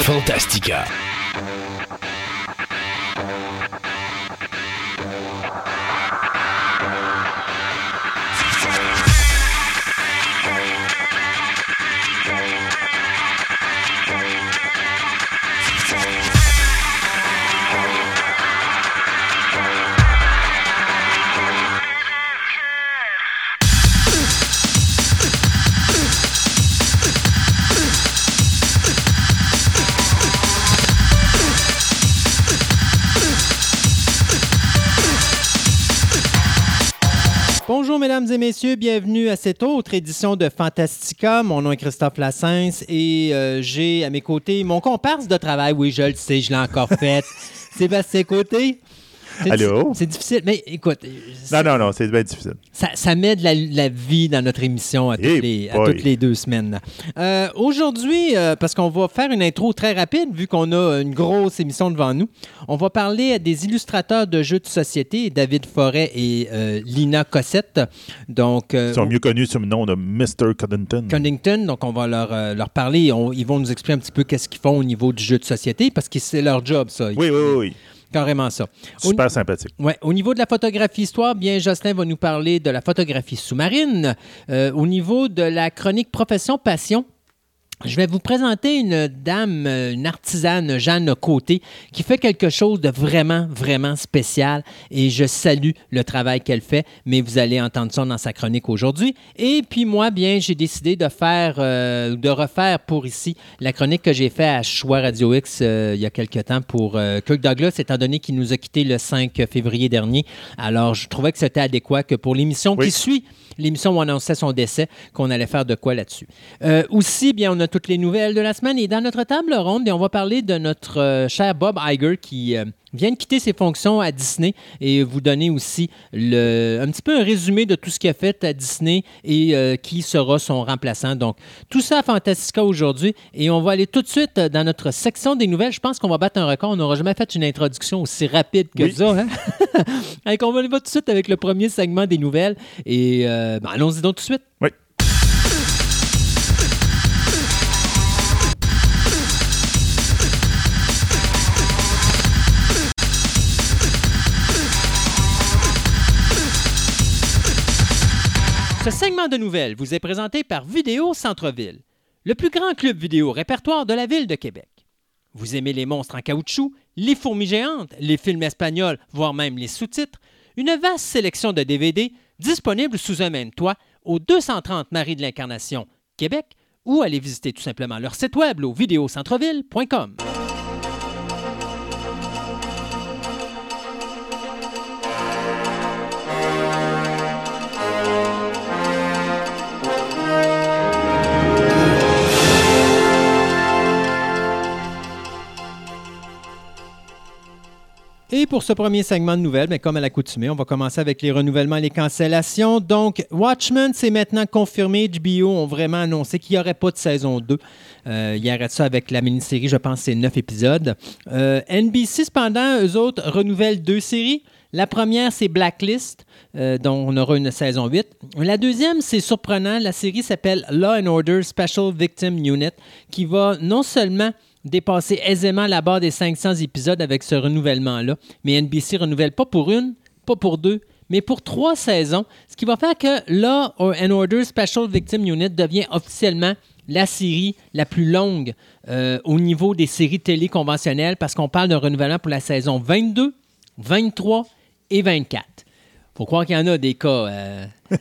Fantastica. Mesdames et messieurs, bienvenue à cette autre édition de Fantastica. Mon nom est Christophe Lassens et euh, j'ai à mes côtés mon comparse de travail. Oui, je le sais, je l'ai encore fait. Sébastien Côté. C'est Allô? C'est difficile, mais écoute, Non, non, non, c'est bien difficile. ça, ça met de la, la vie dans notre émission à toutes, les, à boy. toutes les deux semaines. Euh, Aujourd'hui, euh, parce qu'on va faire une intro très rapide, vu qu'on a une grosse émission devant nous, on va parler à des illustrateurs de jeux de société, David Forêt et euh, Lina Cossette. Donc, Ils sont mieux connus sous le nom de Mr. Cuddington. Cunnington, donc on va leur, leur parler. On- ils vont nous expliquer un petit peu qu'est-ce qu'ils font au niveau du jeu de société, parce que c'est leur job, ça. Oui, oui, oui. Carrément ça. Au- Super sympathique. Ouais, au niveau de la photographie histoire, bien Jocelyn va nous parler de la photographie sous-marine. Euh, au niveau de la chronique profession passion, je vais vous présenter une dame, euh, une artisane, Jeanne Côté, qui fait quelque chose de vraiment, vraiment spécial et je salue le travail qu'elle fait, mais vous allez entendre ça dans sa chronique aujourd'hui. Et puis moi, bien, j'ai décidé de faire, euh, de refaire pour ici la chronique que j'ai faite à Choix Radio X euh, il y a quelques temps pour euh, Kirk Douglas, étant donné qu'il nous a quittés le 5 février dernier. Alors, je trouvais que c'était adéquat que pour l'émission Oui. qui suit, l'émission où on annonçait son décès, qu'on allait faire de quoi là-dessus. Euh, aussi, bien, on a toutes les nouvelles de la semaine et dans notre table ronde, on va parler de notre euh, cher Bob Iger qui euh, vient de quitter ses fonctions à Disney et vous donner aussi le, un petit peu un résumé de tout ce qu'il a fait à Disney et euh, qui sera son remplaçant. Donc, tout ça à Fantastica aujourd'hui et on va aller tout de suite dans notre section des nouvelles. Je pense qu'on va battre un record. On n'aura jamais fait une introduction aussi rapide que Oui. ça. hein? On va aller tout de suite avec le premier segment des nouvelles et euh, ben, allons-y donc tout de suite. Oui. Ce segment de nouvelles vous est présenté par Vidéo Centre-Ville, le plus grand club vidéo répertoire de la ville de Québec. Vous aimez les monstres en caoutchouc, les fourmis géantes, les films espagnols, voire même les sous-titres? Une vaste sélection de DVD disponible sous un même toit au 230 Marie de l'Incarnation, Québec, ou allez visiter tout simplement leur site web au vidéocentreville.com. Et pour ce premier segment de nouvelles, ben, comme à l'accoutumée, on va commencer avec les renouvellements et les cancellations. Donc, Watchmen, c'est maintenant confirmé. HBO ont vraiment annoncé qu'il n'y aurait pas de saison 2. Euh, ils arrêtent ça avec la mini-série, je pense, c'est 9 épisodes. Euh, NBC, cependant, eux autres renouvellent deux séries. La première, c'est Blacklist, euh, dont on aura une saison 8. La deuxième, c'est surprenant. La série s'appelle Law and Order Special Victim Unit, qui va non seulement dépasser aisément la barre des 500 épisodes avec ce renouvellement-là, mais NBC renouvelle pas pour une, pas pour deux, mais pour trois saisons, ce qui va faire que and Order Special Victim Unit devient officiellement la série la plus longue euh, au niveau des séries télé conventionnelles parce qu'on parle d'un renouvellement pour la saison 22, 23 et 24. Faut croire qu'il y en a des cas. euh,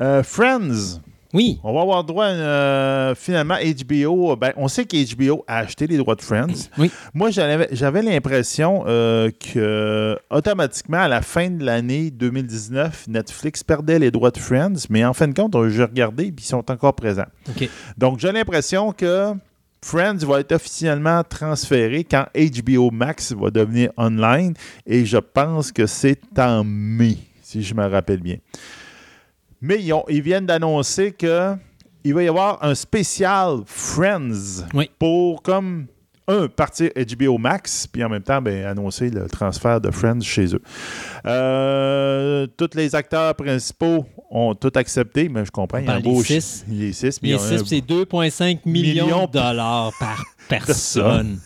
Euh, Friends. Oui, On va avoir droit à euh, finalement HBO. Ben, on sait qu'HBO a acheté les droits de Friends. Oui. Moi, j'avais l'impression euh, que automatiquement, à la fin de l'année 2019, Netflix perdait les droits de Friends. Mais en fin de compte, j'ai regardé et ils sont encore présents. OK. Donc, j'ai l'impression que Friends va être officiellement transféré quand HBO Max va devenir online. Et je pense que c'est en mai, si je me rappelle bien. Mais ils, ont- ils viennent d'annoncer que il va y avoir un spécial Friends Oui. pour comme un, partir HBO Max, puis en même temps, ben, annoncer le transfert de Friends chez eux. Euh, tous les acteurs principaux ont tout accepté, mais je comprends, il y a un parle beau... six. Les six, Les il y a un- 6, c'est 2,5 millions Millions de dollars par personne.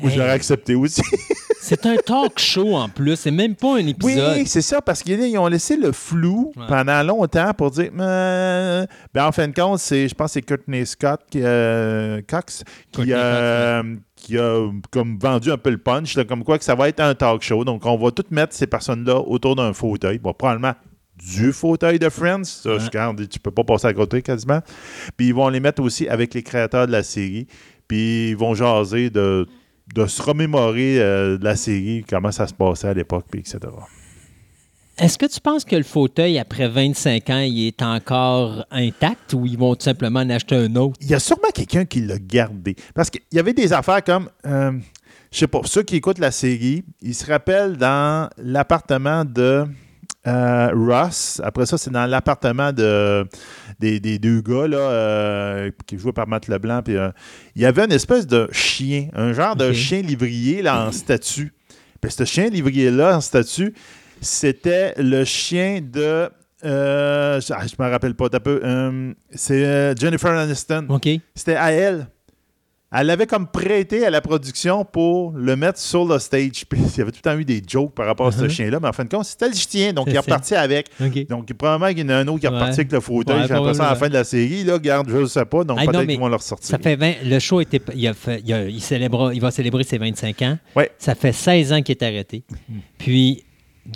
Moi, j'aurais Hey, accepté aussi. C'est un talk show en plus, c'est même pas un épisode. Oui, c'est ça, parce qu'ils ont laissé le flou Ouais. pendant longtemps pour dire. Euh, ben, en fin de compte, c'est, je pense que c'est Courtney Scott qui, euh, Cox qui, euh, qui a comme vendu un peu le punch, là, comme quoi que ça va être un talk show. Donc, on va tout mettre ces personnes-là autour d'un fauteuil. Bon, probablement du fauteuil de Friends. Ça, Ouais. je garde, tu peux pas passer à côté quasiment. Puis ils vont les mettre aussi avec les créateurs de la série. Puis ils vont jaser de, de se remémorer euh, de la série, comment ça se passait à l'époque, puis etc. Est-ce que tu penses que le fauteuil, après 25 ans, il est encore intact ou ils vont tout simplement en acheter un autre? Il y a sûrement quelqu'un qui l'a gardé. Parce qu'il y avait des affaires comme, euh, je sais pas, ceux qui écoutent la série, ils se rappellent dans l'appartement de euh, Ross. Après ça, c'est dans l'appartement de, des, des deux gars là, euh, qui jouaient par Matt Leblanc. Puis, euh, il y avait une espèce de chien, un genre de chien livrier là, en statue. Puis ce chien livrier-là en statue, c'était le chien de... je, ah, je me rappelle pas c'est Jennifer Aniston. OK. C'était à elle. Elle l'avait comme prêté à la production pour le mettre sur le stage. Puis il y avait tout le temps eu des jokes par rapport à ce Uh-huh. chien-là, mais en fin de compte, c'était le chien. Donc, il est reparti avec. Donc, probablement qu'il y en a un autre qui est reparti avec le fauteuil. J'ai l'impression à la fin de la série, là, garde, je ne sais pas. Donc, Ah, peut-être qu'ils vont le ressortir. Ça fait 20, le show était, il, a fait- il, a- il célébra- il va célébrer ses 25 ans. Ouais. Ça fait 16 ans qu'il est arrêté. Puis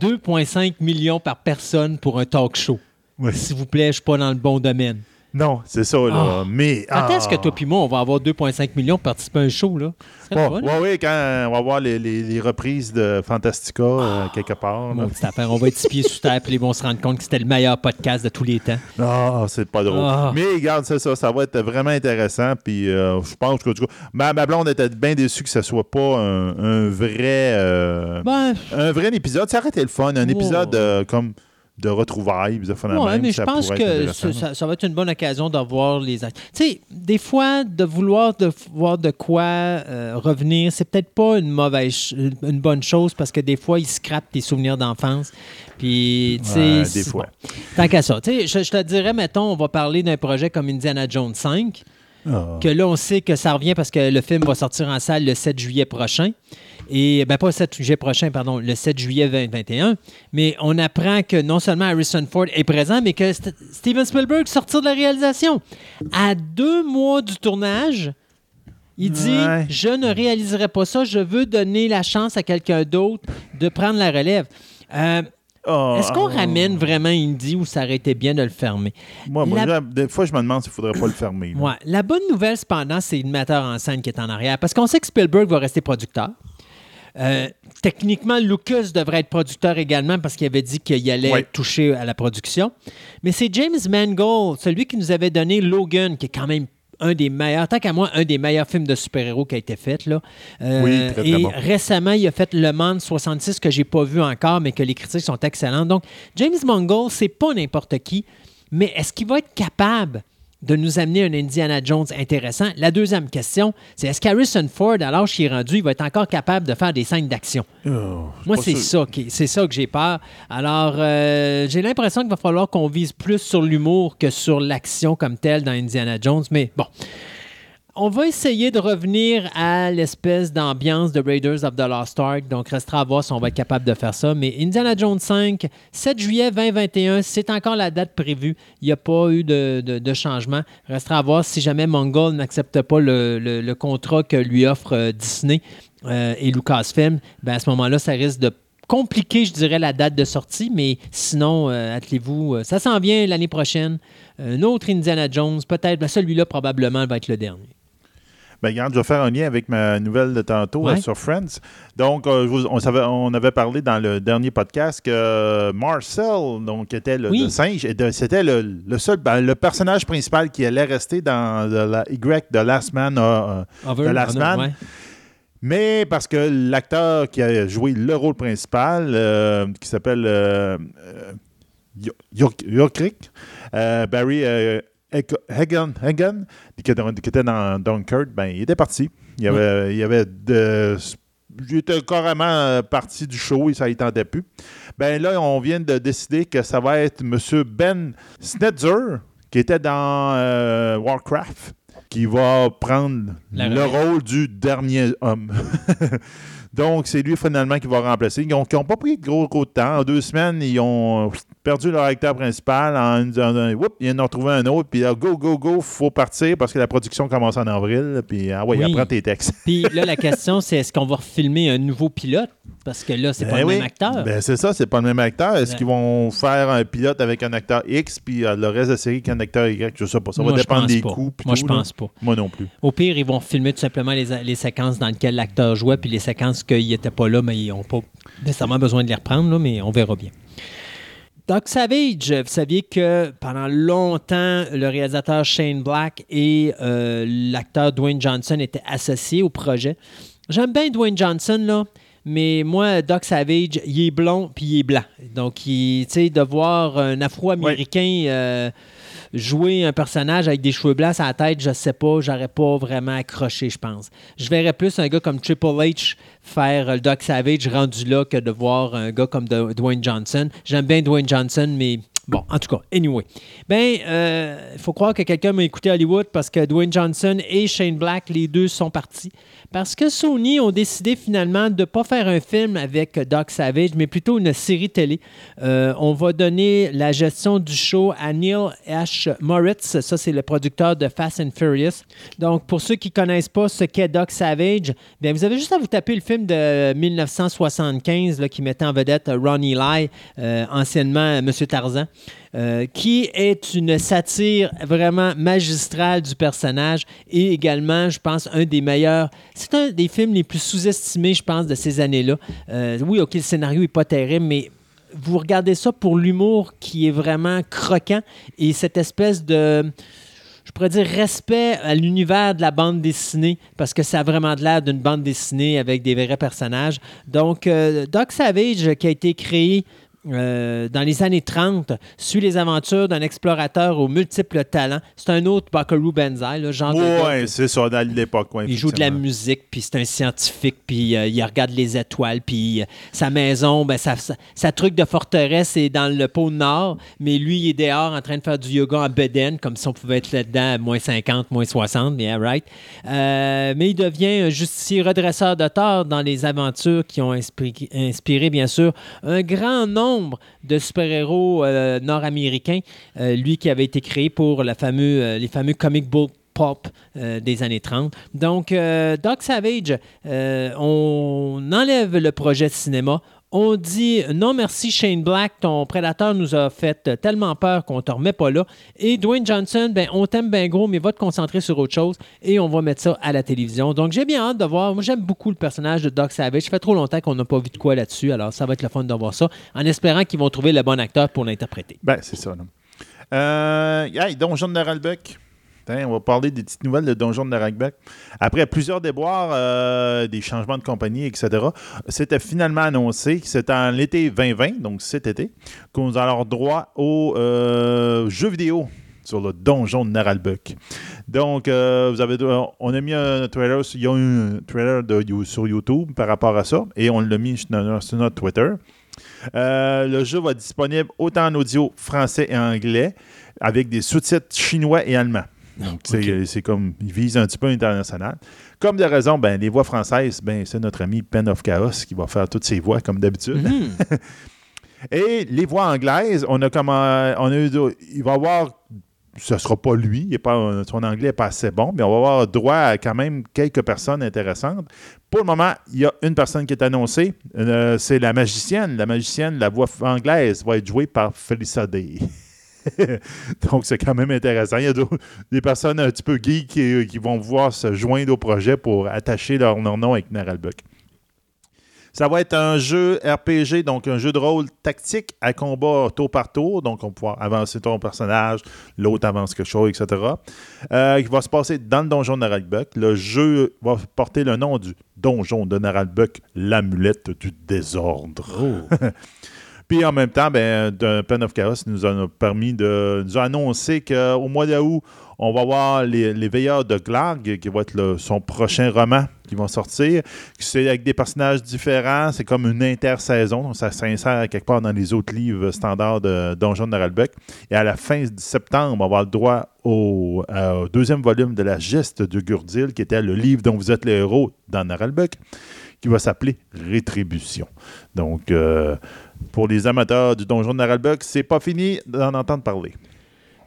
2,5 millions par personne pour un talk show. Ouais. S'il vous plaît, je suis pas dans le bon domaine. Non, c'est ça, là. Ah. Mais. Quand est-ce que ah. toi puis moi, on va avoir 2,5 millions pour participer à un show, là? Bon, fun. ouais, ouais, quand on va voir les, les- les reprises de Fantastica euh, quelque part. là. Mon petite affaire, on va être six pieds sous terre, puis ils vont se rendre compte que c'était le meilleur podcast de tous les temps. Ah, c'est pas drôle. Ah. Mais regarde, c'est ça, ça va être vraiment intéressant. Puis euh, je pense que tout cas, ma, ma blonde était bien déçue que ce soit pas un, un vrai euh, Ben, un vrai épisode. Ça aurait été le fun, un épisode euh, comme de retrouvailles, de Ouais, même, mais je pense que ça, va être une bonne occasion de voir les. Tu sais, des fois, de vouloir de voir de quoi euh, revenir, c'est peut-être pas une mauvaise, une bonne chose parce que des fois, ils scrapent tes souvenirs d'enfance. Puis, tu sais, Ouais, des fois. bon. tant qu'à ça. Tu sais, je, je te dirais, mettons, on va parler d'un projet comme Indiana Jones 5, Ah. que là, on sait que ça revient parce que le film va sortir en salle le 7 juillet prochain. Et, ben pas le 7 juillet prochain, pardon, le 7 juillet 2021. Mais on apprend que non seulement Harrison Ford est présent, mais que St- Steven Spielberg sortir de la réalisation. À deux mois du tournage, il dit Ouais. Je ne réaliserai pas ça, je veux donner la chance à quelqu'un d'autre de prendre la relève. Euh, Ah, Est-ce qu'on ramène vraiment Indy ou ça aurait été bien de le fermer? Moi, La- des fois, je me demande s'il faudrait pas le fermer. là. Ouais. La bonne nouvelle, cependant, c'est le metteur en scène qui est en arrière. Parce qu'on sait que Spielberg va rester producteur. Euh, techniquement, Lucas devrait être producteur également parce qu'il avait dit qu'il allait Ouais. toucher à la production. Mais c'est James Mangold, celui qui nous avait donné Logan, qui est quand même un des meilleurs, tant qu'à moi, un des meilleurs films de super-héros qui a été fait. Là. Euh, Oui, très, très et bon. récemment, il a fait Le Mans 66 que j'ai pas vu encore, mais que les critiques sont excellentes. Donc, James Mangold, c'est pas n'importe qui, mais est-ce qu'il va être capable de nous amener un Indiana Jones intéressant? La deuxième question, c'est est-ce qu'Harrison Ford, à l'âge qu'il est rendu, il va être encore capable de faire des scènes d'action? Oh, Moi, c'est ça, qui- c'est ça que j'ai peur. Alors, euh, j'ai l'impression qu'il va falloir qu'on vise plus sur l'humour que sur l'action comme telle dans Indiana Jones. Mais bon, on va essayer de revenir à l'espèce d'ambiance de Raiders of the Lost Ark. Donc, restera à voir si on va être capable de faire ça. Mais Indiana Jones 5, 7 juillet 2021, c'est encore la date prévue. Il n'y a pas eu de, changement. Restera à voir si jamais Mongol n'accepte pas le, contrat que lui offre euh, Disney euh, et Lucasfilm. Ben, à ce moment-là, ça risque de compliquer, je dirais, la date de sortie. Mais sinon, euh, attelez-vous. ça s'en vient l'année prochaine. Un autre Indiana Jones, peut-être. Ben, celui-là, probablement, va être le dernier. Ben, regarde, je vais faire un lien avec ma nouvelle de tantôt Ouais. euh, sur Friends. Donc, euh, vous- on, savait- on avait parlé dans le dernier podcast que Marcel, donc, était le, Oui. le singe, et de- c'était le, le seul, ben, le personnage principal qui allait rester dans de la Y de Last Man. euh, euh, Over, The Last Honor, Man. ouais. mais parce que l'acteur qui a joué le rôle principal, euh, qui s'appelle euh, euh, Yo- Yo- Yorkrick, euh, Barry euh, Hagen, Hagen qui, était dans Dunkirk, ben, il était parti. Il y avait, il avait de, il était carrément euh, parti du show et ça ne tentait plus. Ben là, on vient de décider que ça va être M. Ben Snetzer, qui était dans euh, Warcraft, qui va prendre le rôle du dernier homme. Donc, c'est lui finalement qui va remplacer. Ils n'ont pas pris de gros, gros de temps. En deux semaines, ils ont perdu leur acteur principal. En, en, oups, ils en ont trouvé un autre. Puis là, go, go, go, faut partir parce que la production commence en avril. Puis, ah ouais, apprend tes textes. puis là, la question, c'est est-ce qu'on va refilmer un nouveau pilote? Parce que là, c'est pas ben le même acteur. Ben, c'est ça, c'est pas le même acteur. Est-ce qu'ils vont faire un pilote avec un acteur X, puis euh, le reste de la série qu'un acteur Y? Je sais pas. Ça va dépendre des coûts. Moi, je pense pas. Moi non plus. Au pire, ils vont filmer tout simplement les, les séquences dans lesquelles l'acteur jouait, puis les séquences qu'il n'était pas là, mais ils n'ont pas nécessairement besoin de les reprendre, là, mais on verra bien. Doc Savage, vous saviez que pendant longtemps, le réalisateur Shane Black et euh, l'acteur Dwayne Johnson étaient associés au projet. J'aime bien Dwayne Johnson, là. Mais moi, Doc Savage, il est blond puis il est blanc. Donc, tu sais, de voir un Afro-Américain euh, jouer un personnage avec des cheveux blancs à la tête, je sais pas, j'aurais pas vraiment accroché, je pense. Je verrais plus un gars comme Triple H faire le Doc Savage rendu là que de voir un gars comme Dwayne Johnson. J'aime bien Dwayne Johnson, mais Bon, en tout cas, anyway. Ben, il euh, faut croire que quelqu'un m'a écouté Hollywood parce que Dwayne Johnson et Shane Black, les deux sont partis. Parce que Sony ont décidé finalement de ne pas faire un film avec Doc Savage, mais plutôt une série télé. Euh, on va donner la gestion du show à Neil H. Moritz. Ça, c'est le producteur de Fast and Furious. Donc, pour ceux qui ne connaissent pas ce qu'est Doc Savage, bien, vous avez juste à vous taper le film de 1975 là, qui mettait en vedette Ronnie Lai, euh, anciennement M. Tarzan. Euh, qui est une satire vraiment magistrale du personnage et également, je pense, un des meilleurs. C'est un des films les plus sous-estimés, je pense, de ces années-là. Euh, oui, OK, le scénario n'est pas terrible, mais vous regardez ça pour l'humour qui est vraiment croquant et cette espèce de je pourrais dire respect à l'univers de la bande dessinée parce que ça a vraiment de l'air d'une bande dessinée avec des vrais personnages. Donc, euh, Doc Savage, qui a été créé euh, dans les années 30, suit les aventures d'un explorateur aux multiples talents. C'est un autre Buckaroo Banzai, le genre Oui, c'est ça, dans l'époque. il joue de la musique, puis c'est un scientifique, puis euh, il regarde les étoiles, puis euh, sa maison, ben, sa, truc de forteresse est dans le pôle Nord, mais lui, il est dehors en train de faire du yoga en Beden, comme si on pouvait être là-dedans à moins 50, moins 60, yeah, right? mais il devient un justicier redresseur de tort dans les aventures qui ont inspiré bien sûr, un grand nombre de super-héros euh, nord-américains, euh, lui qui avait été créé pour euh, les fameux comic book pop des années 30. Donc, Doc Savage, on enlève le projet de cinéma, on dit non merci Shane Black, ton prédateur nous a fait tellement peur qu'on te remet pas là. Et Dwayne Johnson, ben on t'aime bien gros, mais va te concentrer sur autre chose et on va mettre ça à la télévision. Donc j'ai bien hâte de voir. Moi j'aime beaucoup le personnage de Doc Savage. Ça fait trop longtemps qu'on n'a pas vu de quoi là-dessus, alors ça va être le fun de voir ça, en espérant qu'ils vont trouver le bon acteur pour l'interpréter. Ben c'est ça. Là. Euh, hey, Donjon de Ralbeck on va parler des petites nouvelles de Donjon de Naragback. Après plusieurs déboires, euh, des changements de compagnie, etc., c'était finalement annoncé que c'était en l'été 2020, donc cet été, qu'on nous allons droit au euh, jeu vidéo sur le donjon de Naralbuck. Donc, euh, vous avez, on a mis un trailer, il y a un trailer sur YouTube par rapport à ça, et on l'a mis sur notre Twitter. le jeu va être disponible autant en audio français et anglais, avec des sous-titres chinois et allemands. Donc, c'est comme, ils visent un petit peu international. Comme de raison, ben, les voix françaises, ben, c'est notre ami Pen of Chaos qui va faire toutes ces voix comme d'habitude. Mhm. Et les voix anglaises, on a comme on a eu, il va avoir ce ne sera pas lui, il est pas, son anglais n'est pas assez bon, mais on va avoir droit à quand même quelques personnes intéressantes. Pour le moment, il y a une personne qui est annoncée, euh, c'est la magicienne. La magicienne, la voix anglaise va être jouée par Felissa Day. Donc, c'est quand même intéressant. Il y a des personnes un petit peu geeks qui, vont voir se joindre au projet pour attacher leur, nom avec Naralbuck. Ça va être un jeu RPG, donc un jeu de rôle tactique à combat tour par tour. Donc, on va pouvoir avancer ton personnage, l'autre avance quelque chose, etc. Euh, qui va se passer dans le donjon de Naralbuck. Le jeu va porter le nom du donjon de Naralbuck, l'amulette du désordre. Oh. Puis en même temps, ben, Pen of Chaos nous a permis de nous annoncer qu'au mois d'août, on va voir les, Veilleurs de Glarg, qui va être son prochain roman qui va sortir. C'est avec des personnages différents. C'est comme une intersaison. Donc ça s'insère quelque part dans les autres livres standards de Donjon de Naralbeck. Et à la fin septembre, on va avoir le droit au, deuxième volume de La Geste de Gurdil, qui était le livre dont vous êtes le héros dans Naralbeck, qui va s'appeler Rétribution. Donc, euh, pour les amateurs du Donjon de Naralbeck, c'est pas fini d'en entendre parler.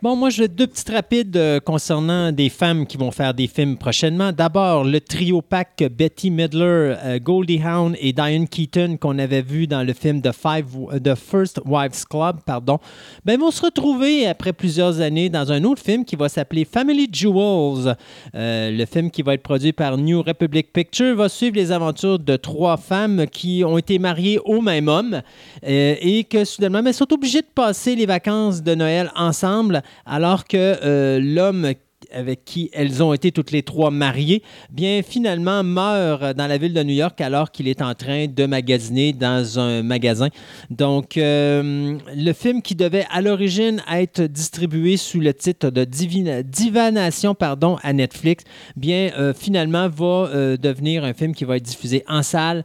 Bon, moi, j'ai deux petites rapides euh, concernant des femmes qui vont faire des films prochainement. D'abord, le trio pack Betty Midler, euh, Goldie Hawn et Diane Keaton qu'on avait vu dans le film The, Five, The First Wives Club, pardon, ben, vont se retrouver après plusieurs années dans un autre film qui va s'appeler Family Jewels. Euh, le film qui va être produit par New Republic Pictures va suivre les aventures de trois femmes qui ont été mariées au même homme et que soudainement, ben, sont obligées de passer les vacances de Noël ensemble alors que euh, l'homme avec qui elles ont été toutes les trois mariées, bien finalement meurt dans la ville de New York alors qu'il est en train de magasiner dans un magasin. Donc euh, le film qui devait à l'origine être distribué sous le titre de Divanation pardon, à Netflix, bien euh, finalement va euh, devenir un film qui va être diffusé en salle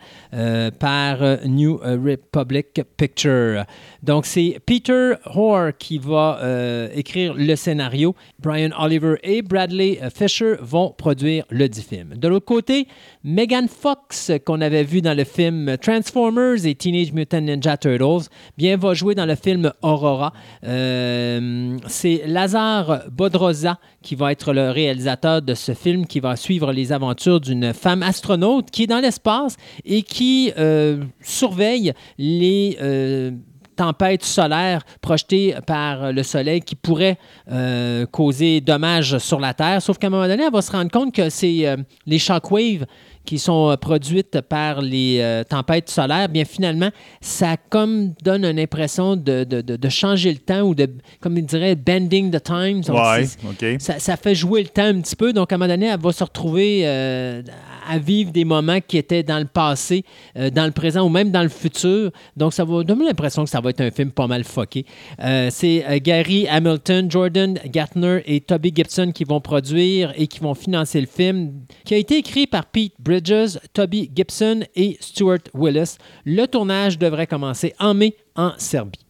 par New Republic Picture. Donc c'est Peter Hoare qui va écrire le scénario, Brian Oliver et Bradley euh, Fisher vont produire le dit film. De l'autre côté, Megan Fox, qu'on avait vu dans le film Transformers et Teenage Mutant Ninja Turtles, bien va jouer dans le film Aurora. Euh, c'est Lazare Bodroza qui va être le réalisateur de ce film qui va suivre les aventures d'une femme astronaute qui est dans l'espace et qui euh, surveille les tempête solaire projetée par le Soleil qui pourrait euh, causer dommages sur la Terre. Sauf qu'à un moment donné, elle va se rendre compte que c'est euh, les shockwaves qui sont euh, produites par les tempêtes solaires, bien finalement, ça comme donne une impression de, de, changer le temps ou de, comme il dirait, bending the time. ça, ça, fait jouer le temps un petit peu. Donc, à un moment donné, elle va se retrouver à vivre des moments qui étaient dans le passé, euh, dans le présent ou même dans le futur. Donc, ça va donner l'impression que ça va être un film pas mal foqué. Euh, c'est euh, Gary Hamilton, Jordan Gartner et Toby Gibson qui vont produire et qui vont financer le film, qui a été écrit par Pete Bridges, Toby Gibson et Stuart Willis. Le tournage devrait commencer en mai en Serbie.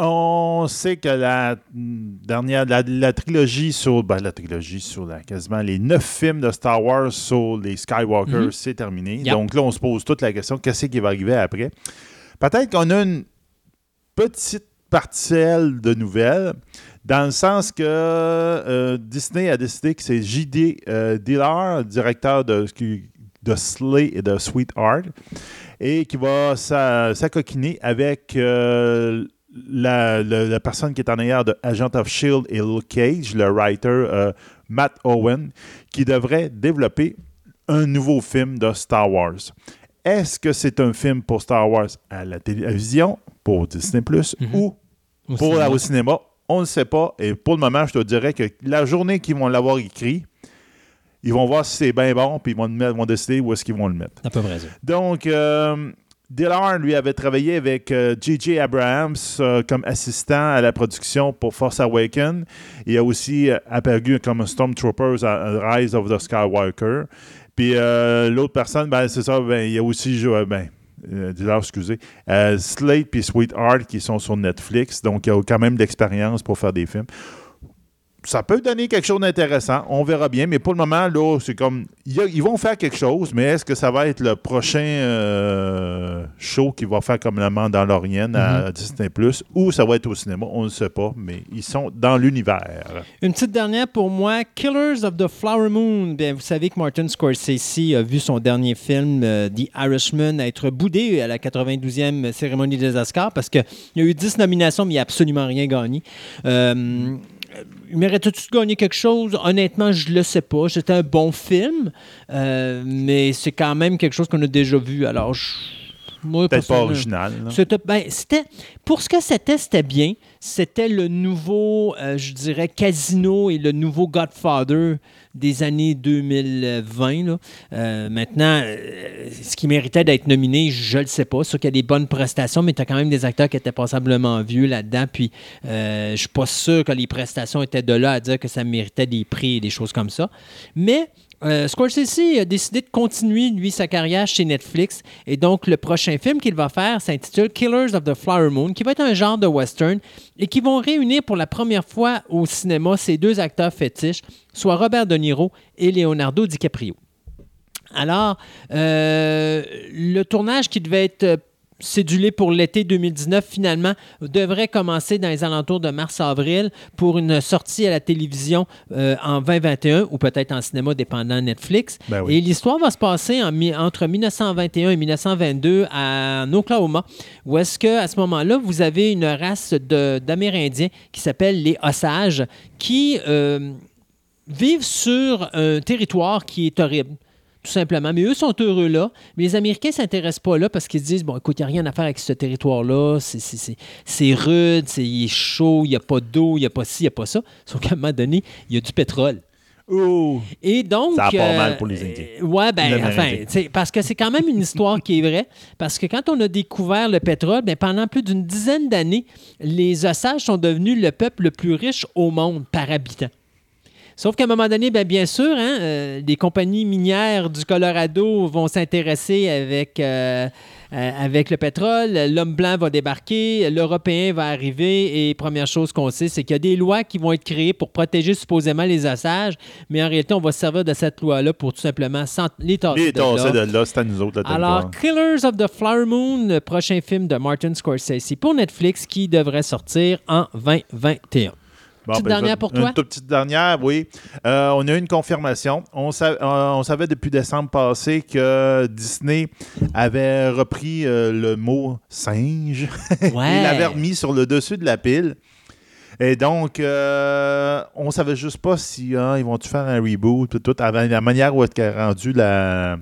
On sait que la dernière, la, trilogie sur, ben, la trilogie sur la, quasiment les neuf films de Star Wars sur les Skywalkers, mhm. c'est terminé. Donc là, on se pose toute la question, qu'est-ce qui va arriver après? Peut-être qu'on a une petite parcelle de nouvelles, dans le sens que euh, Disney a décidé que c'est J.D. Euh, Dillard, directeur de, de Slay et de Sweetheart, et qui va s'acoquiner avec euh, la, personne qui est en arrière de Agent of Shield et Luke Cage, le writer euh, Matt Owen, qui devrait développer un nouveau film de Star Wars. Est-ce que c'est un film pour Star Wars à la télévision, pour Disney Plus, mhm. ou pour au cinéma? On ne sait pas. Et pour le moment, je te dirais que la journée qu'ils vont l'avoir écrit, ils vont voir si c'est bien bon, puis ils vont, décider où est-ce qu'ils vont le mettre. À peu près. Donc, euh, Dillard, lui, avait travaillé avec J.J. Euh, Abrams euh, comme assistant à la production pour Force Awakens. Il a aussi euh, apparu comme Stormtroopers à, Rise of the Skywalker. Puis l'autre personne, ben, c'est ça, ben, il a aussi ben, excusez, Slate puis Sweetheart qui sont sur Netflix. Donc, il a quand même d'expérience pour faire des films ça peut donner quelque chose d'intéressant. On verra bien. Mais pour le moment, là, c'est comme. Ils vont faire quelque chose, mais est-ce que ça va être le prochain euh, show qui va faire comme la Mandalorienne à mm-hmm. Disney Plus ou ça va être au cinéma? On ne sait pas, mais ils sont dans l'univers. Une petite dernière pour moi Killers of the Flower Moon. Bien, vous savez que Martin Scorsese a vu son dernier film, euh, The Irishman, être boudé à la 92e cérémonie des Oscars parce qu'il y a eu 10 nominations, mais il n'a absolument rien gagné. Euh, méritait-tu de gagner quelque chose? Honnêtement, je le sais pas. C'était un bon film, euh, mais c'est quand même quelque chose qu'on a déjà vu. Alors, Moi, Peut-être pas original. C'était, ben, c'était- pour ce que c'était, c'était bien. C'était le nouveau, euh, je dirais, Casino et le nouveau Godfather des années 2020. là. Euh, maintenant, euh, ce qui méritait d'être nominé, je ne le sais pas. Sûr qu'il y a des bonnes prestations, mais tu as quand même des acteurs qui étaient passablement vieux là-dedans. Puis, euh, je suis pas sûr que les prestations étaient de là à dire que ça méritait des prix et des choses comme ça. Mais euh, Scorsese a décidé de continuer, lui, sa carrière chez Netflix. Et donc, le prochain film qu'il va faire s'intitule Killers of the Flower Moon, qui va être un genre de western et qui vont réunir pour la première fois au cinéma ces deux acteurs fétiches, soit Robert De Niro et Leonardo DiCaprio. Alors, euh, le tournage qui devait être cédulé pour l'été 2019, finalement, devrait commencer dans les alentours de mars-avril pour une sortie à la télévision euh, en 2021 ou peut-être en cinéma, dépendant Netflix. Ben oui. Et l'histoire va se passer en entre 1921 et 1922 à, en Oklahoma, où est-ce que à ce moment-là, vous avez une race d'Amérindiens qui s'appelle les Osages, qui euh, vivent sur un territoire qui est horrible. Tout simplement. Mais eux sont heureux là. Mais les Américains ne s'intéressent pas là parce qu'ils se disent bon, écoute, il n'y a rien à faire avec ce territoire-là. C'est- c'est- C'est c'est rude, c'est- il est chaud, il n'y a pas d'eau, il n'y a pas ci, il n'y a pas ça. Sauf qu'à un moment donné, il y a du pétrole. Ouh. Et donc. Ça part euh, mal pour les Indiens. euh, ouais, ben, enfin, parce que c'est quand même une histoire qui est vraie. Parce que quand on a découvert le pétrole, ben, pendant plus d'une dizaine d'années, les Osages sont devenus le peuple le plus riche au monde par habitant. Sauf qu'à un moment donné, ben, bien sûr, hein, euh, les compagnies minières du Colorado vont s'intéresser avec, euh, euh, avec le pétrole. L'homme blanc va débarquer, l'Européen va arriver et première chose qu'on sait, c'est qu'il y a des lois qui vont être créées pour protéger supposément les osages, mais en réalité, on va se servir de cette loi-là pour tout simplement les tasser Les de là. tassés de là, c'est à nous autres. Alors. Killers of the Flower Moon, le prochain film de Martin Scorsese pour Netflix qui devrait sortir en 2021. Bon, petite ben, dernière pour toi? Une toute petite dernière, oui. Euh, on a eu une confirmation. On, sa- euh, on savait depuis décembre passé que Disney avait repris euh, le mot singe. Ouais. Il l'avait remis sur le dessus de la pile. Et donc, euh, on savait juste pas si hein, ils vont-tu faire un reboot, tout, tout, avant la manière où est rendu la,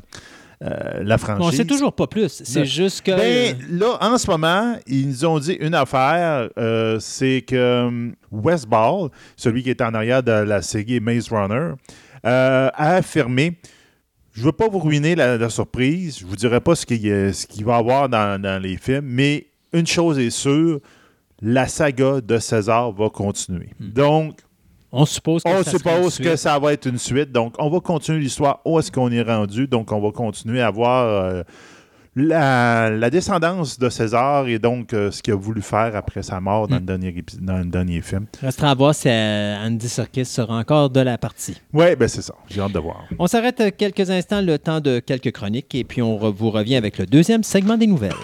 euh, la franchise. On sait toujours pas plus. C'est juste que. Ben, là, en ce moment, ils nous ont dit une affaire, euh, c'est que hum, Wes Ball, celui qui est en arrière de la série Maze Runner, euh, a affirmé je veux pas vous ruiner la, la surprise, je vous dirai pas ce qu'il y a- ce qu'il va y avoir dans, dans les films, mais une chose est sûre, la saga de César va continuer. Donc, on suppose que on ça suppose que va être une suite. Donc, on va continuer l'histoire où est-ce qu'on est rendu. Donc, on va continuer à voir euh, la, la descendance de César et donc euh, ce qu'il a voulu faire après sa mort dans, Mm. le, dernier épi- dans le dernier film. Restera à voir si euh, Andy Serkis sera encore de la partie. Oui, ben c'est ça. J'ai hâte de voir. On s'arrête quelques instants, le temps de quelques chroniques, et puis on re- vous revient avec le deuxième segment des nouvelles.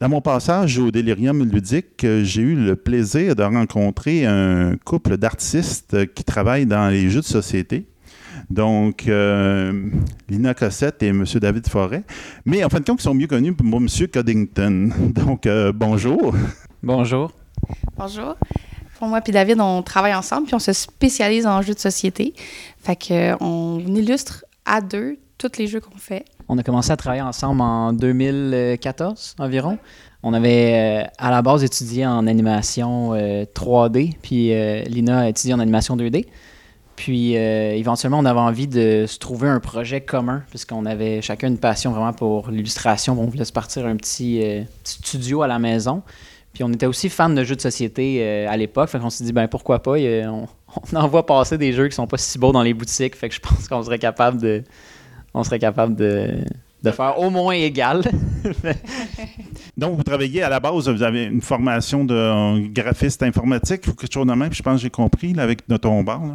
Dans mon passage au Délirium ludique, euh, j'ai eu le plaisir de rencontrer un couple d'artistes qui travaillent dans les jeux de société. Donc, euh, Lina Cossette et M. David Forêt. Mais en fin de compte, ils sont mieux connus pour M. Coddington. Donc, euh, bonjour. Bonjour. Bonjour. Pour moi puis David, on travaille ensemble puis on se spécialise en jeux de société. Fait que euh, on illustre à deux tous les jeux qu'on fait. On a commencé à travailler ensemble en 2014 environ. On avait euh, à la base étudié en animation euh, 3D, puis euh, Lina a étudié en animation 2D. Puis euh, éventuellement, on avait envie de se trouver un projet commun, puisqu'on avait chacun une passion vraiment pour l'illustration. On voulait se partir un petit, euh, studio à la maison. Puis on était aussi fan de jeux de société euh, à l'époque. Fait qu'on s'est dit, ben pourquoi pas, on, on en voit passer des jeux qui sont pas si beaux dans les boutiques. Fait que je pense qu'on serait capable de, on serait capable de, de faire au moins égal. Donc, vous travaillez à la base, vous avez une formation de graphiste informatique ou quelque chose de même. Je pense que j'ai compris là, avec notre tombard. là.